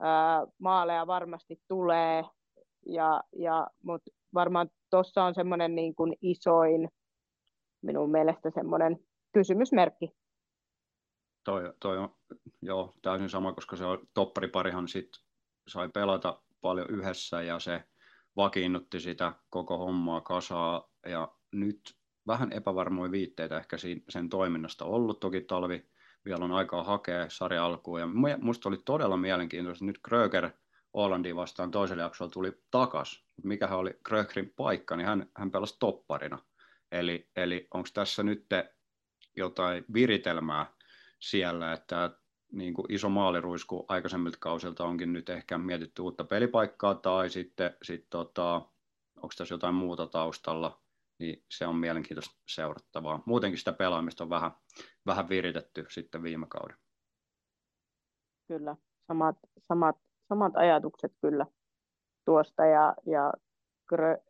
B: ää, maaleja varmasti tulee, ja, ja, mutta varmaan tuossa on semmoinen niin kuin isoin minun mielestä semmoinen kysymysmerkki.
C: toi, toi on joo, täysin sama, koska se toppariparihan sit sai pelata paljon yhdessä ja se vakiinnutti sitä koko hommaa kasaa ja nyt vähän epävarmoja viitteitä ehkä sen toiminnasta ollut. Toki talvi vielä on aikaa hakea sarja alkuun ja musta oli todella mielenkiintoista. Nyt Kröger Hollandia vastaan toisella jaksolla tuli takas. Mikä oli Krögerin paikka, niin hän, hän pelasi topparina. Eli, eli onko tässä nyt jotain viritelmää siellä, että niin kuin iso maaliruisku aikaisemmilta kausilta onkin nyt ehkä mietitty uutta pelipaikkaa tai sitten sit tota, onko tässä jotain muuta taustalla, niin se on mielenkiintoista seurattavaa. Muutenkin sitä pelaamista on vähän, vähän viritetty sitten viime kauden.
B: Kyllä, samat, samat, samat ajatukset kyllä tuosta ja, ja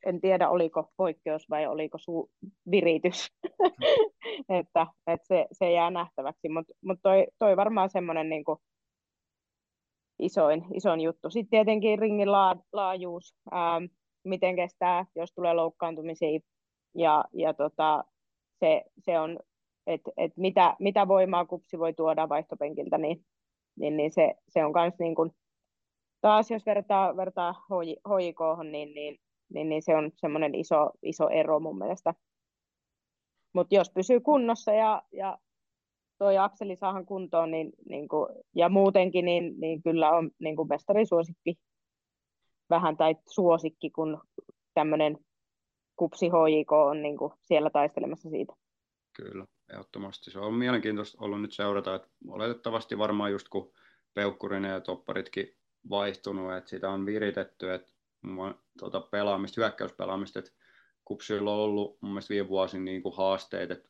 B: en tiedä oliko poikkeus vai oliko su viritys, että, että se, se jää nähtäväksi, mutta mut toi, toi varmaan semmoinen niin isoin, isoin juttu. Sitten tietenkin ringin laa, laajuus, ää, miten kestää, jos tulee loukkaantumisia ja, ja tota, se, se on, että et mitä, mitä voimaa kupsi voi tuoda vaihtopenkiltä, niin, niin, niin se, se on myös niin kuin, taas jos vertaa, vertaa HJK, niin, niin niin, niin se on semmoinen iso, iso ero mun mielestä. Mutta jos pysyy kunnossa ja, ja toi akseli saahan kuntoon niin, niin kuin, ja muutenkin, niin, niin kyllä on niin kuin mestarisuosikki vähän tai suosikki, kun tämmöinen kupsi HJK on niin kuin siellä taistelemassa siitä.
C: Kyllä, ehdottomasti. Se on mielenkiintoista ollut nyt seurata, että oletettavasti varmaan just kun Peukkurinen ja Topparitkin vaihtunut, että sitä on viritetty, että tuota pelaamista, hyökkäyspelaamista, että Kupsilla on ollut mun mielestä viime vuosina niin kuin haasteet, että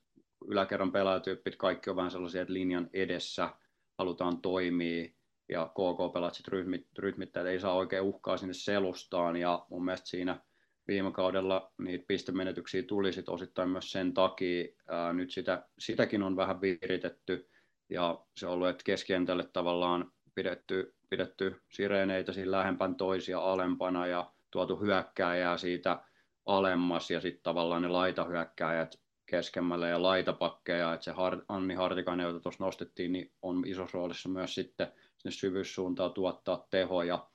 C: yläkerran pelaajatyyppit kaikki on vähän sellaisia, että linjan edessä halutaan toimia ja KK-pelaat sitten ryhmit, rytmittää, että ei saa oikein uhkaa sinne selustaan ja mun mielestä siinä viime kaudella niitä pistemenetyksiä tuli sit osittain myös sen takia. Ää, nyt sitä, sitäkin on vähän viritetty ja se on ollut, että keskientälle tavallaan pidetty pidetty sireeneitä siinä lähempän toisia alempana ja tuotu hyökkääjää siitä alemmas ja sitten tavallaan ne laitahyökkääjät keskemmälle ja laitapakkeja, että se Anni Hartikainen, jota tuossa nostettiin, niin on isossa roolissa myös sitten sinne syvyyssuuntaan tuottaa tehoja,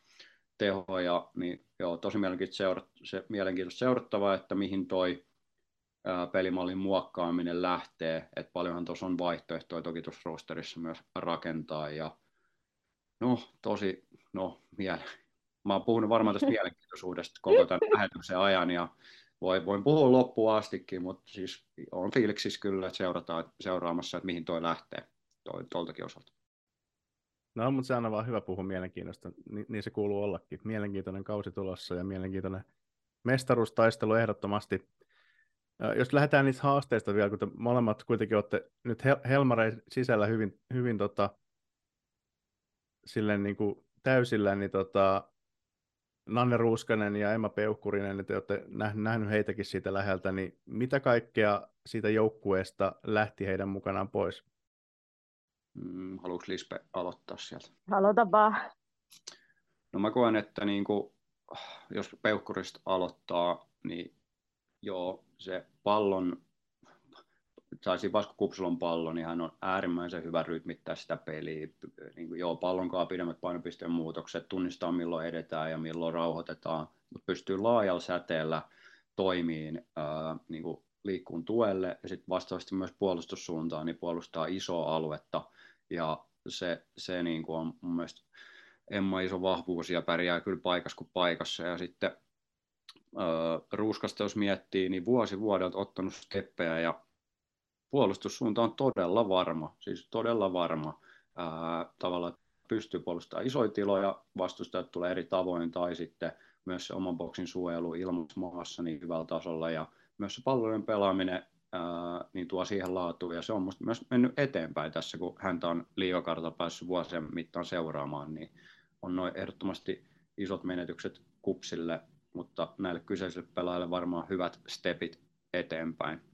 C: tehoja niin joo, tosi mielenkiintoista, seurat, se, mielenkiintoista seurattavaa, että mihin toi ää, pelimallin muokkaaminen lähtee, että paljonhan tuossa on vaihtoehtoja toki tuossa rosterissa myös rakentaa ja No, tosi, no, miele. Mä oon puhunut varmaan tästä mielenkiintoisuudesta koko tämän lähetyksen ajan ja voin, voin puhua loppuun astikin, mutta siis on fiiliksissä kyllä, että seurataan, seuraamassa, että mihin toi lähtee toi, tuoltakin osalta.
A: No, mutta se on vaan hyvä puhua mielenkiintoista. Ni, niin se kuuluu ollakin. Mielenkiintoinen kausi tulossa ja mielenkiintoinen mestaruustaistelu ehdottomasti. Jos lähdetään niistä haasteista vielä, kun te molemmat kuitenkin olette nyt Helmareen sisällä hyvin, hyvin tota, silleen niin kuin täysillä, niin tota, Nanne Ruuskanen ja Emma Peukkurinen, että olette nähnyt heitäkin siitä läheltä, niin mitä kaikkea siitä joukkueesta lähti heidän mukanaan pois?
C: Mm, haluatko Lispe aloittaa sieltä?
B: Aloita vaan.
C: No mä koen, että niin kuin, jos Peukkurista aloittaa, niin joo, se pallon saisi vasta Kupsulon pallon, niin hän on äärimmäisen hyvä rytmittää sitä peliä. Niin kuin, joo, pallon kanssa pidemmät painopisteen muutokset, tunnistaa milloin edetään ja milloin rauhoitetaan, mutta pystyy laajalla säteellä toimiin ää, niin kuin liikkuun tuelle ja sitten vastaavasti myös puolustussuuntaan, niin puolustaa isoa aluetta ja se, se niin kuin on mun mielestä Emma iso vahvuus ja pärjää kyllä paikassa kuin paikassa ja sitten ää, Ruuskasta jos miettii, niin vuosi vuodelta ottanut steppejä ja puolustussuunta on todella varma, siis todella varma. Ää, tavallaan pystyy puolustamaan isoja tiloja, vastustajat tulee eri tavoin, tai sitten myös se oman boksin suojelu ilmaismaassa niin hyvällä tasolla, ja myös se pallojen pelaaminen ää, niin tuo siihen laatuun, ja se on musta myös mennyt eteenpäin tässä, kun häntä on liigakarta päässyt vuosien mittaan seuraamaan, niin on noin ehdottomasti isot menetykset kupsille, mutta näille kyseisille pelaajille varmaan hyvät stepit eteenpäin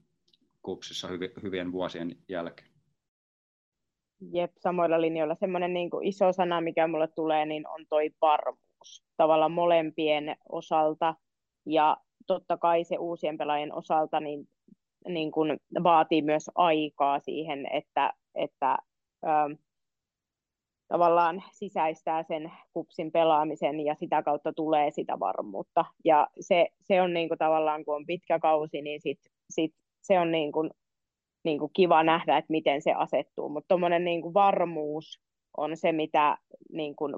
C: kupsissa hyvien vuosien jälkeen.
B: Jep, samoilla linjoilla. Semmoinen niin kuin iso sana, mikä mulle tulee, niin on toi varmuus. Tavallaan molempien osalta ja totta kai se uusien pelaajien osalta niin, niin kuin vaatii myös aikaa siihen, että, että ö, tavallaan sisäistää sen kupsin pelaamisen ja sitä kautta tulee sitä varmuutta. Ja se, se on niin kuin tavallaan, kun on pitkä kausi, niin sit, sit se on niin kuin, niin kuin kiva nähdä, että miten se asettuu. Mutta tuommoinen niin varmuus on se, mitä niin kuin,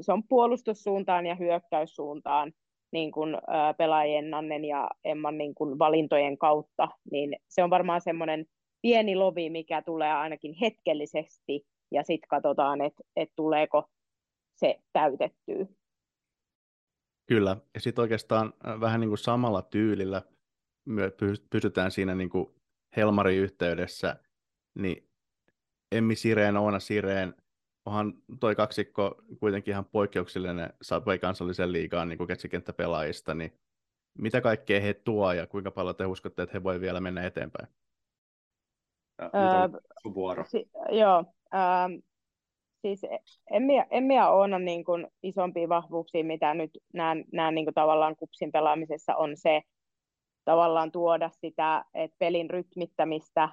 B: se on puolustussuuntaan ja hyökkäyssuuntaan niin kuin, pelaajien Nannen ja Emman niin kuin, valintojen kautta, niin se on varmaan semmoinen pieni lovi, mikä tulee ainakin hetkellisesti ja sitten katsotaan, että et tuleeko se täytettyä.
A: Kyllä, ja sitten oikeastaan äh, vähän niin kuin samalla tyylillä pysytään siinä niin kuin Helmarin yhteydessä, niin Emmi Sireen, Oona Sireen, onhan toi kaksikko kuitenkin ihan poikkeuksellinen Subway kansallisen liigaan niin keskikenttäpelaajista, niin mitä kaikkea he tuo ja kuinka paljon te uskotte, että he voi vielä mennä eteenpäin?
C: Ja, öö, vuoro.
B: Si- joo, Ähm, siis Emmi, Emmi ja Oona niin kuin isompia vahvuuksia, mitä nyt näen, näen niin kuin tavallaan kupsin pelaamisessa, on se tavallaan tuoda sitä että pelin rytmittämistä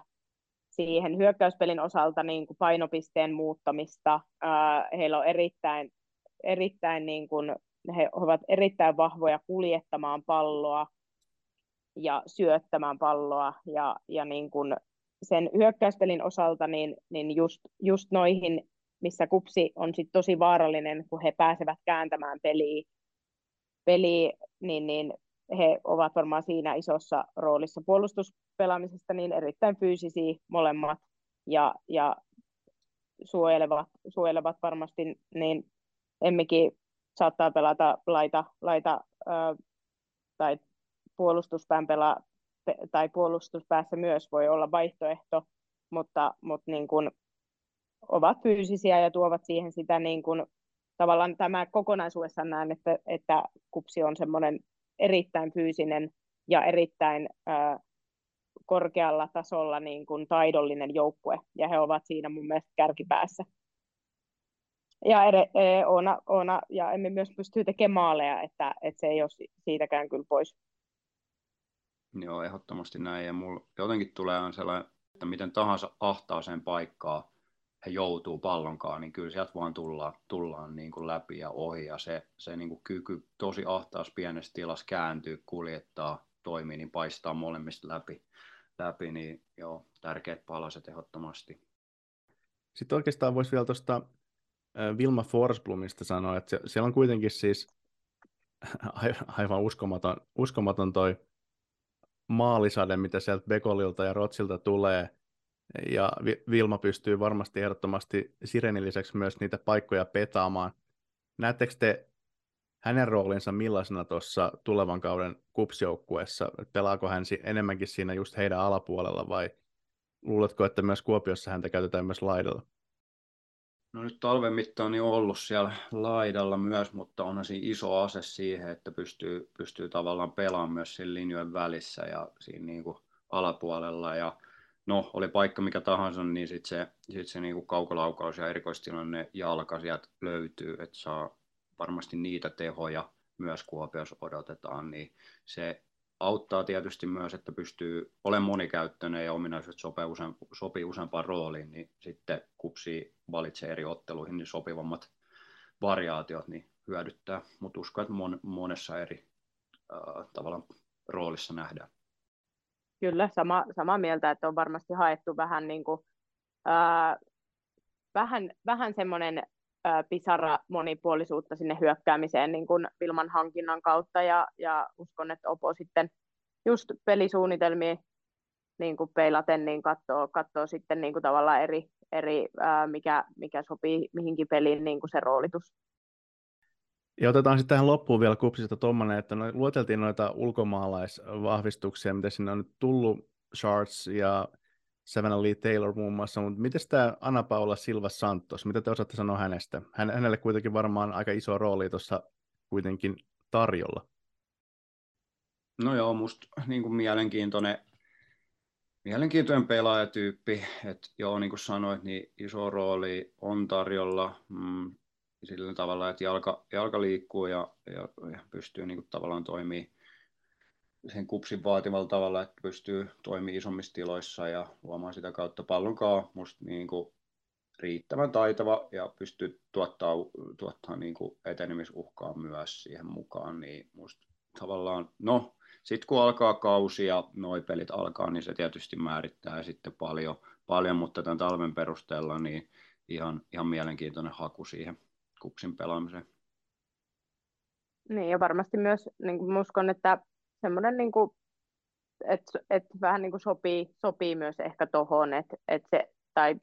B: siihen hyökkäyspelin osalta niin kuin painopisteen muuttamista. Heillä on erittäin, erittäin niin kuin, he ovat erittäin vahvoja kuljettamaan palloa ja syöttämään palloa ja, ja niin kuin sen hyökkäyspelin osalta, niin, niin just, just noihin, missä kupsi on sit tosi vaarallinen, kun he pääsevät kääntämään peliä, peliä niin, niin he ovat varmaan siinä isossa roolissa puolustuspelaamisesta, niin erittäin fyysisiä molemmat ja, ja suojelevat, suojelevat varmasti, niin emmekin saattaa pelata laita, laita ö, tai puolustuspään pela, tai puolustuspäässä myös voi olla vaihtoehto, mutta, mutta niin kuin ovat fyysisiä ja tuovat siihen sitä niin kuin, tavallaan tämä kokonaisuudessaan näen, että, että kupsi on semmoinen erittäin fyysinen ja erittäin korkealla tasolla niin kuin taidollinen joukkue, ja he ovat siinä mun mielestä kärkipäässä. Ja ere, e, Oona, Oona ja emme myös pystyy tekemään maaleja, että, että se ei ole siitäkään kyllä pois.
C: Joo, ehdottomasti näin. Ja mulla jotenkin tulee on sellainen, että miten tahansa ahtaaseen paikkaa he joutuu pallonkaan, niin kyllä sieltä vaan tullaan, tullaan niin kuin läpi ja ohi. Ja se, se niin kuin kyky tosi ahtaas pienessä tilassa kääntyy, kuljettaa, toimii, niin paistaa molemmista läpi. läpi niin joo, tärkeät palaset ehdottomasti.
A: Sitten oikeastaan voisi vielä tuosta Vilma Forsblomista sanoa, että siellä on kuitenkin siis aivan uskomaton, uskomaton toi maalisade, mitä sieltä Bekolilta ja Rotsilta tulee, ja Vilma pystyy varmasti ehdottomasti Sirenin lisäksi myös niitä paikkoja petaamaan. Näettekö te hänen roolinsa millaisena tuossa tulevan kauden kupsjoukkueessa? Pelaako hän enemmänkin siinä just heidän alapuolella vai luuletko, että myös Kuopiossa häntä käytetään myös laidalla?
C: No nyt talven mittaan niin on ollut siellä laidalla myös, mutta onhan siinä iso ase siihen, että pystyy, pystyy tavallaan pelaamaan myös siinä linjojen välissä ja siinä niin kuin alapuolella. Ja no, oli paikka mikä tahansa, niin sitten se, sit se niin kuin kaukolaukaus ja erikoistilanne jalka sieltä löytyy, että saa varmasti niitä tehoja myös Kuopiossa odotetaan, niin se auttaa tietysti myös, että pystyy olemaan monikäyttöinen ja ominaisuudet sopii, usein, sopii useampaan rooliin, niin sitten kupsi valitsee eri otteluihin niin sopivammat variaatiot, niin hyödyttää, mutta uskon, että mon, monessa eri äh, tavalla roolissa nähdään.
B: Kyllä, sama, samaa mieltä, että on varmasti haettu vähän, niin kuin, äh, vähän, vähän semmoinen pisara monipuolisuutta sinne hyökkäämiseen niin kuin Vilman hankinnan kautta ja, ja uskon, että Opo sitten just pelisuunnitelmia niin kuin peilaten niin katsoo, katsoo sitten niin kuin tavallaan eri, eri ää, mikä, mikä sopii mihinkin peliin niin kuin se roolitus.
A: Ja otetaan sitten tähän loppuun vielä kupsista tuommoinen, että no, lueteltiin noita ulkomaalaisvahvistuksia, mitä sinne on nyt tullut, Shards ja Savannah Lee Taylor muun muassa, mutta miten tämä Anna Paula Silva Santos, mitä te osaatte sanoa hänestä? Hän, hänelle kuitenkin varmaan aika iso rooli tuossa kuitenkin tarjolla.
C: No joo, musta niin kuin mielenkiintoinen, mielenkiintoinen pelaajatyyppi, että joo, niin kuin sanoit, niin iso rooli on tarjolla mm, sillä tavalla, että jalka, jalka liikkuu ja, ja, ja pystyy niin kuin tavallaan toimimaan sen kupsin vaativalla tavalla, että pystyy toimimaan isommissa tiloissa ja luomaan sitä kautta pallonkaa. Musta niin kuin riittävän taitava ja pystyy tuottaa, tuottaa niin kuin etenemisuhkaa myös siihen mukaan, niin musta tavallaan, no sitten kun alkaa kausi ja noi pelit alkaa, niin se tietysti määrittää sitten paljon, paljon mutta tämän talven perusteella niin ihan, ihan mielenkiintoinen haku siihen kupsin pelaamiseen.
B: Niin ja varmasti myös niin kuin uskon, että semmoinen niin kuin, että, että vähän niin kuin sopii, sopii myös ehkä tohon, että, että se, tai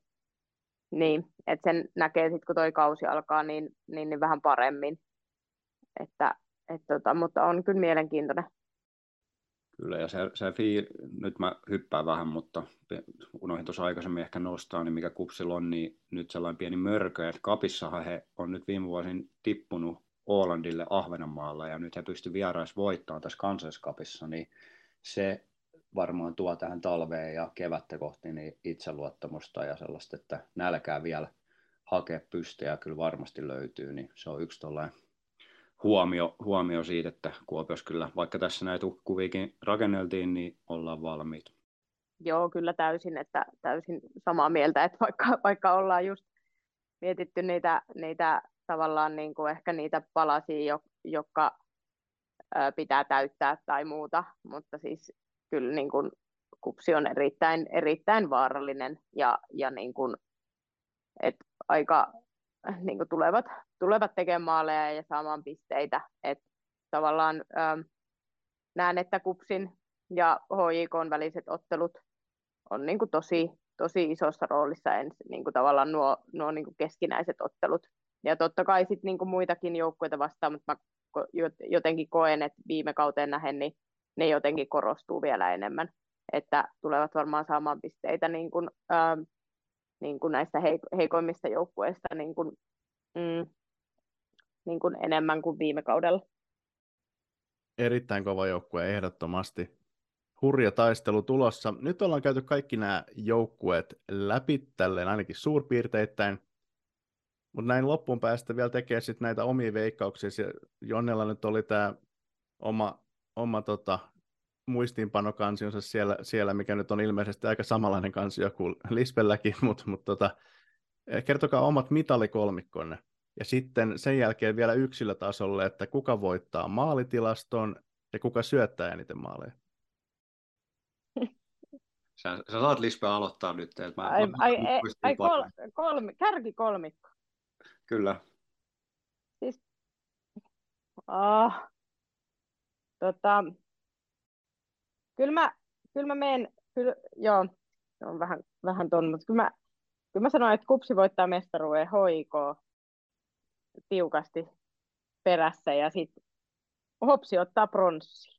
B: niin, että sen näkee sitten kun toi kausi alkaa niin, niin, niin vähän paremmin. Että, et tota, mutta on kyllä mielenkiintoinen.
C: Kyllä, ja se, se fiil, nyt mä hyppään vähän, mutta unohdin tuossa aikaisemmin ehkä nostaa, niin mikä kupsilla on, niin nyt sellainen pieni mörkö, että kapissahan he on nyt viime vuosin tippunut Ålandille Ahvenanmaalla, ja nyt he pystyvät vierais voittamaan tässä kansalliskapissa, niin se varmaan tuo tähän talveen ja kevättä kohti niin itseluottamusta ja sellaista, että nälkää vielä hakea pystyä kyllä varmasti löytyy, niin se on yksi tuollainen huomio, huomio siitä, että Kuopiossa kyllä, vaikka tässä näitä kuviikin rakenneltiin, niin ollaan valmiit.
B: Joo, kyllä täysin, että täysin samaa mieltä, että vaikka, vaikka ollaan just mietitty niitä, niitä tavallaan niin kuin ehkä niitä palasia, jotka pitää täyttää tai muuta, mutta siis kyllä niin kuin kupsi on erittäin, erittäin vaarallinen ja, ja niin kuin, et aika niin kuin tulevat, tulevat tekemään maaleja ja saamaan pisteitä. Et tavallaan ähm, näen, että kupsin ja HJK väliset ottelut on niin kuin tosi, tosi isossa roolissa ensi, niin kuin tavallaan nuo, nuo niin kuin keskinäiset ottelut. Ja totta kai sit niin kuin muitakin joukkueita vastaan, mutta mä jotenkin koen, että viime kauteen nähen, niin ne jotenkin korostuu vielä enemmän, että tulevat varmaan saamaan pisteitä niin kuin, ähm, niin kuin näistä heikoimmista joukkueista niin kuin, mm, niin kuin enemmän kuin viime kaudella.
A: Erittäin kova joukkue ehdottomasti. Hurja taistelu tulossa. Nyt ollaan käyty kaikki nämä joukkueet läpi, tälleen ainakin suurpiirteittäin. Mutta näin loppuun päästä vielä tekee sitten näitä omia veikkauksia. Jonnella nyt oli tämä oma, oma tota, muistiinpanokansionsa siellä, siellä, mikä nyt on ilmeisesti aika samanlainen kansio kuin Lispelläkin, mutta mut tota, kertokaa omat mitalikolmikkonne. Ja sitten sen jälkeen vielä yksilötasolle, että kuka voittaa maalitilaston ja kuka syöttää eniten maaleja.
C: Sä, sä saat Lispe aloittaa nyt. Että
B: mä, ai, mä, ai, mä ai kol, kolmi, kärki kolmikko.
C: Kyllä.
B: Siis, oh, tota, kyllä mä, kyllä mä menen, kyllä, joo, se on vähän, vähän ton, mutta kyllä mä, kyllä mä sanoin, että kupsi voittaa mestaruuden hoiko tiukasti perässä ja sitten hopsi ottaa pronssi.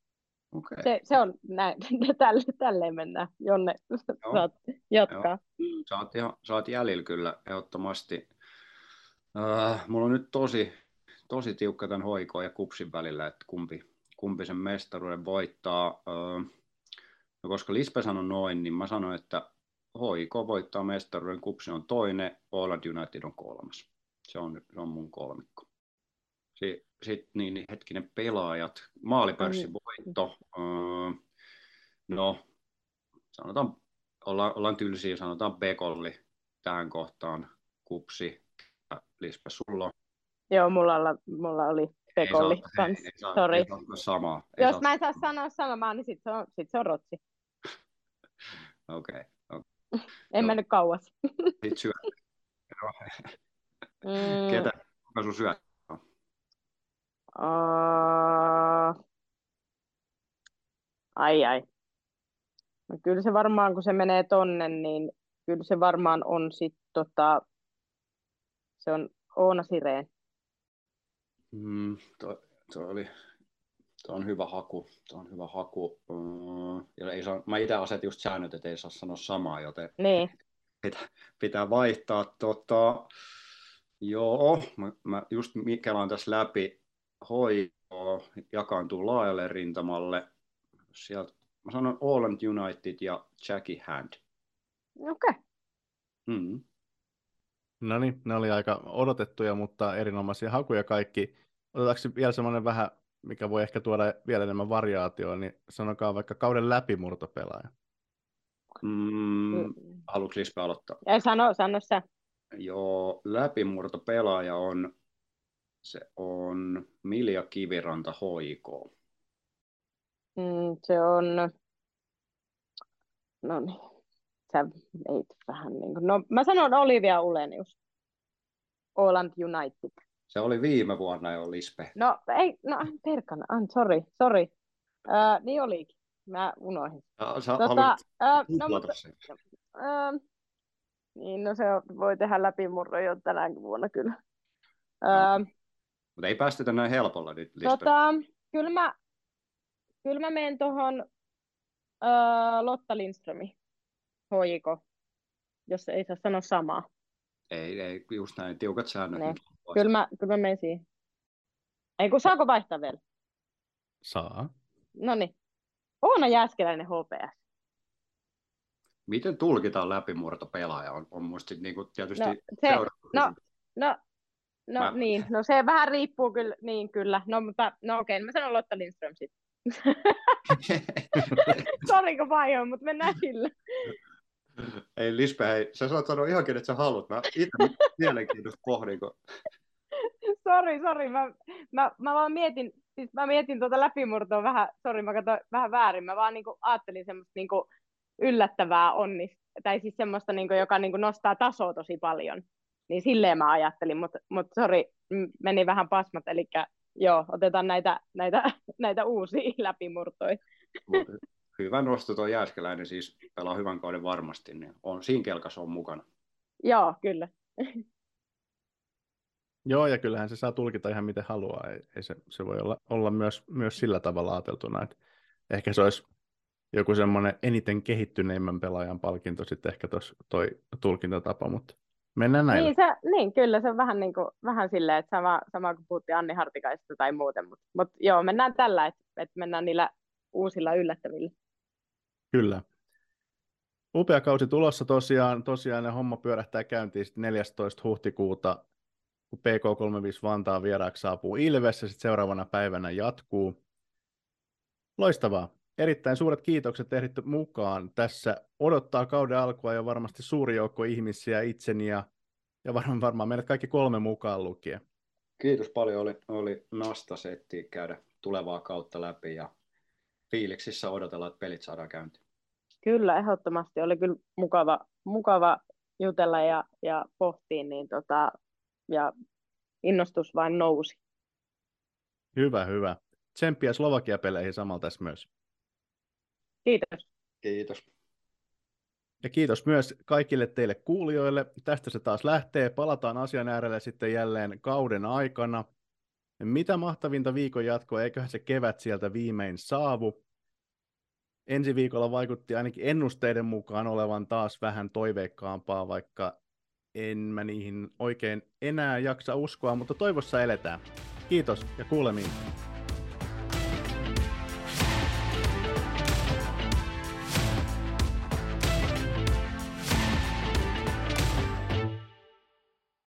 C: Okay.
B: Se, se on näin, tälle, tälleen mennään. Jonne Joo. saat jatkaa.
C: Joo. Saat, ihan, saat jäljellä kyllä ehdottomasti. Uh, mulla on nyt tosi, tosi tiukka tämän hoiko ja kupsin välillä, että kumpi, kumpi sen mestaruuden voittaa. Uh, No koska Lispe sanoi noin, niin mä sanoin, että HIK voittaa mestaruuden, Kupsi on toinen, Åland United on kolmas. Se on, se on mun kolmikko. Sitten sit, niin, niin, hetkinen pelaajat, maalipörssin voitto. Öö, no, sanotaan, olla, ollaan tylsiä, sanotaan Bekolli tähän kohtaan, Kupsi, Lispe, sulla on.
B: Joo, mulla, mulla oli Bekolli kanssa. Ei,
C: saa, Sorry. Ei saa samaa.
B: Ei Jos mä en saa sanoa samaa, niin sitten se, on, sit se on rotsi.
C: Okei. Okay,
B: okay. en mennyt kauas.
C: Sitten syö. mm. Ketä kuka sun syö?
B: Uh... Ai ai. No kyllä se varmaan, kun se menee tonne, niin kyllä se varmaan on sitten tota, se on Oona Sireen.
C: Mm, toi, toi oli Tuo on hyvä haku. Tuo on hyvä haku. Mm, ja ei saa, mä itse asetin just säännöt, että ei saa sanoa samaa, joten
B: niin.
C: pitää, pitää vaihtaa. Tota, joo, mä, mä just kelaan tässä läpi. Hoito jakaantuu laajalle rintamalle. Sieltä, mä sanon Allend United ja Jackie Hand.
B: Okei. Okay.
C: Mm.
A: No niin, ne oli aika odotettuja, mutta erinomaisia hakuja kaikki. Otetaanko vielä semmoinen vähän mikä voi ehkä tuoda vielä enemmän variaatioa, niin sanokaa vaikka kauden läpimurtopelaaja.
C: Mm, haluatko Lispe aloittaa?
B: Ei, sano, sano sä.
C: Joo, läpimurtopelaaja on, se on Milja Kiviranta hoikoo.
B: Mm, se on, no niin, sä veit vähän niin kuin, no mä sanon Olivia Ulenius, Oland United.
C: Se oli viime vuonna jo Lispe.
B: No ei, no perkana, an, sorry, sorry. Uh, niin olikin, mä unohdin.
C: Ja, sä
B: Tota, uh, no, mutta, uh, niin, no se voi tehdä läpimurron jo tänäkin vuonna kyllä. Uh,
C: Mutta ei päästetä näin helpolla nyt Lispe.
B: Tota, kyllä mä, kyllä mä menen tuohon uh, Lotta Lindströmi, hoiko, jos ei saa sanoa samaa.
C: Ei, ei, just näin, tiukat säännöt.
B: Ne. Kyllä mä, kyllä mä menen siihen. Ei kun saako vaihtaa vielä?
A: Saa.
B: No niin. Oona Jääskeläinen HPS.
C: Miten tulkitaan läpimurtopelaaja? On, on musta sit niinku tietysti
B: No, se, no, no, no
C: Mä-
B: niin, no se vähän riippuu kyllä, niin kyllä. No mutta, no okei, mä sanon Lotta Lindström sitten. Sori kun vaihdoin, mutta mennään sillä.
C: Ei Lispe, hei, sä saat sanoa ihan kenet sä haluat. Mä itse mielenkiintoista pohdin, kun
B: Sori, sori, mä, mä, mä vaan mietin, siis mä mietin tuota läpimurtoa vähän, sori mä katsoin vähän väärin, mä vaan niinku ajattelin semmoista niinku yllättävää onnista, tai siis semmoista, niinku, joka niinku nostaa tasoa tosi paljon. Niin silleen mä ajattelin, mutta mut sori, meni vähän pasmat, eli joo, otetaan näitä, näitä, näitä uusia läpimurtoja.
C: Hyvä nosto tuo Jääskeläinen, siis pelaa hyvän kauden varmasti, niin on, siinä kelkassa on mukana.
B: Joo, kyllä.
A: Joo, ja kyllähän se saa tulkita ihan miten haluaa. Ei, ei se, se voi olla, olla myös, myös sillä tavalla ajateltuna, että ehkä se olisi joku semmoinen eniten kehittyneimmän pelaajan palkinto sitten ehkä tos, toi tulkintatapa, mutta mennään näin.
B: Niin, se, niin, kyllä se on vähän, niin kuin, vähän silleen, että sama, sama kuin puhuttiin Anni Hartikaista tai muuten, mutta mut, joo, mennään tällä, että, että mennään niillä uusilla yllättävillä.
A: Kyllä. Upea kausi tulossa tosiaan, tosiaan ja homma pyörähtää käyntiin sitten 14. huhtikuuta, kun PK35 Vantaan vieraaksi saapuu Ilves ja sitten seuraavana päivänä jatkuu. Loistavaa. Erittäin suuret kiitokset ehditty mukaan. Tässä odottaa kauden alkua jo varmasti suuri joukko ihmisiä itseni ja, ja varmaan, varmaan meidät kaikki kolme mukaan lukien.
C: Kiitos paljon, oli, oli nastasetti käydä tulevaa kautta läpi ja fiiliksissä odotellaan, että pelit saadaan käyntiin.
B: Kyllä, ehdottomasti oli kyllä mukava, mukava jutella ja, ja pohtia, niin tota, ja innostus vain nousi.
A: Hyvä, hyvä. Tsemppiä Slovakia-peleihin samalla tässä myös.
B: Kiitos.
C: Kiitos.
A: Ja kiitos myös kaikille teille kuulijoille. Tästä se taas lähtee. Palataan asian äärelle sitten jälleen kauden aikana. Mitä mahtavinta viikon jatkoa, eiköhän se kevät sieltä viimein saavu. Ensi viikolla vaikutti ainakin ennusteiden mukaan olevan taas vähän toiveikkaampaa, vaikka en mä niihin oikein enää jaksa uskoa, mutta toivossa eletään. Kiitos ja kuulemiin.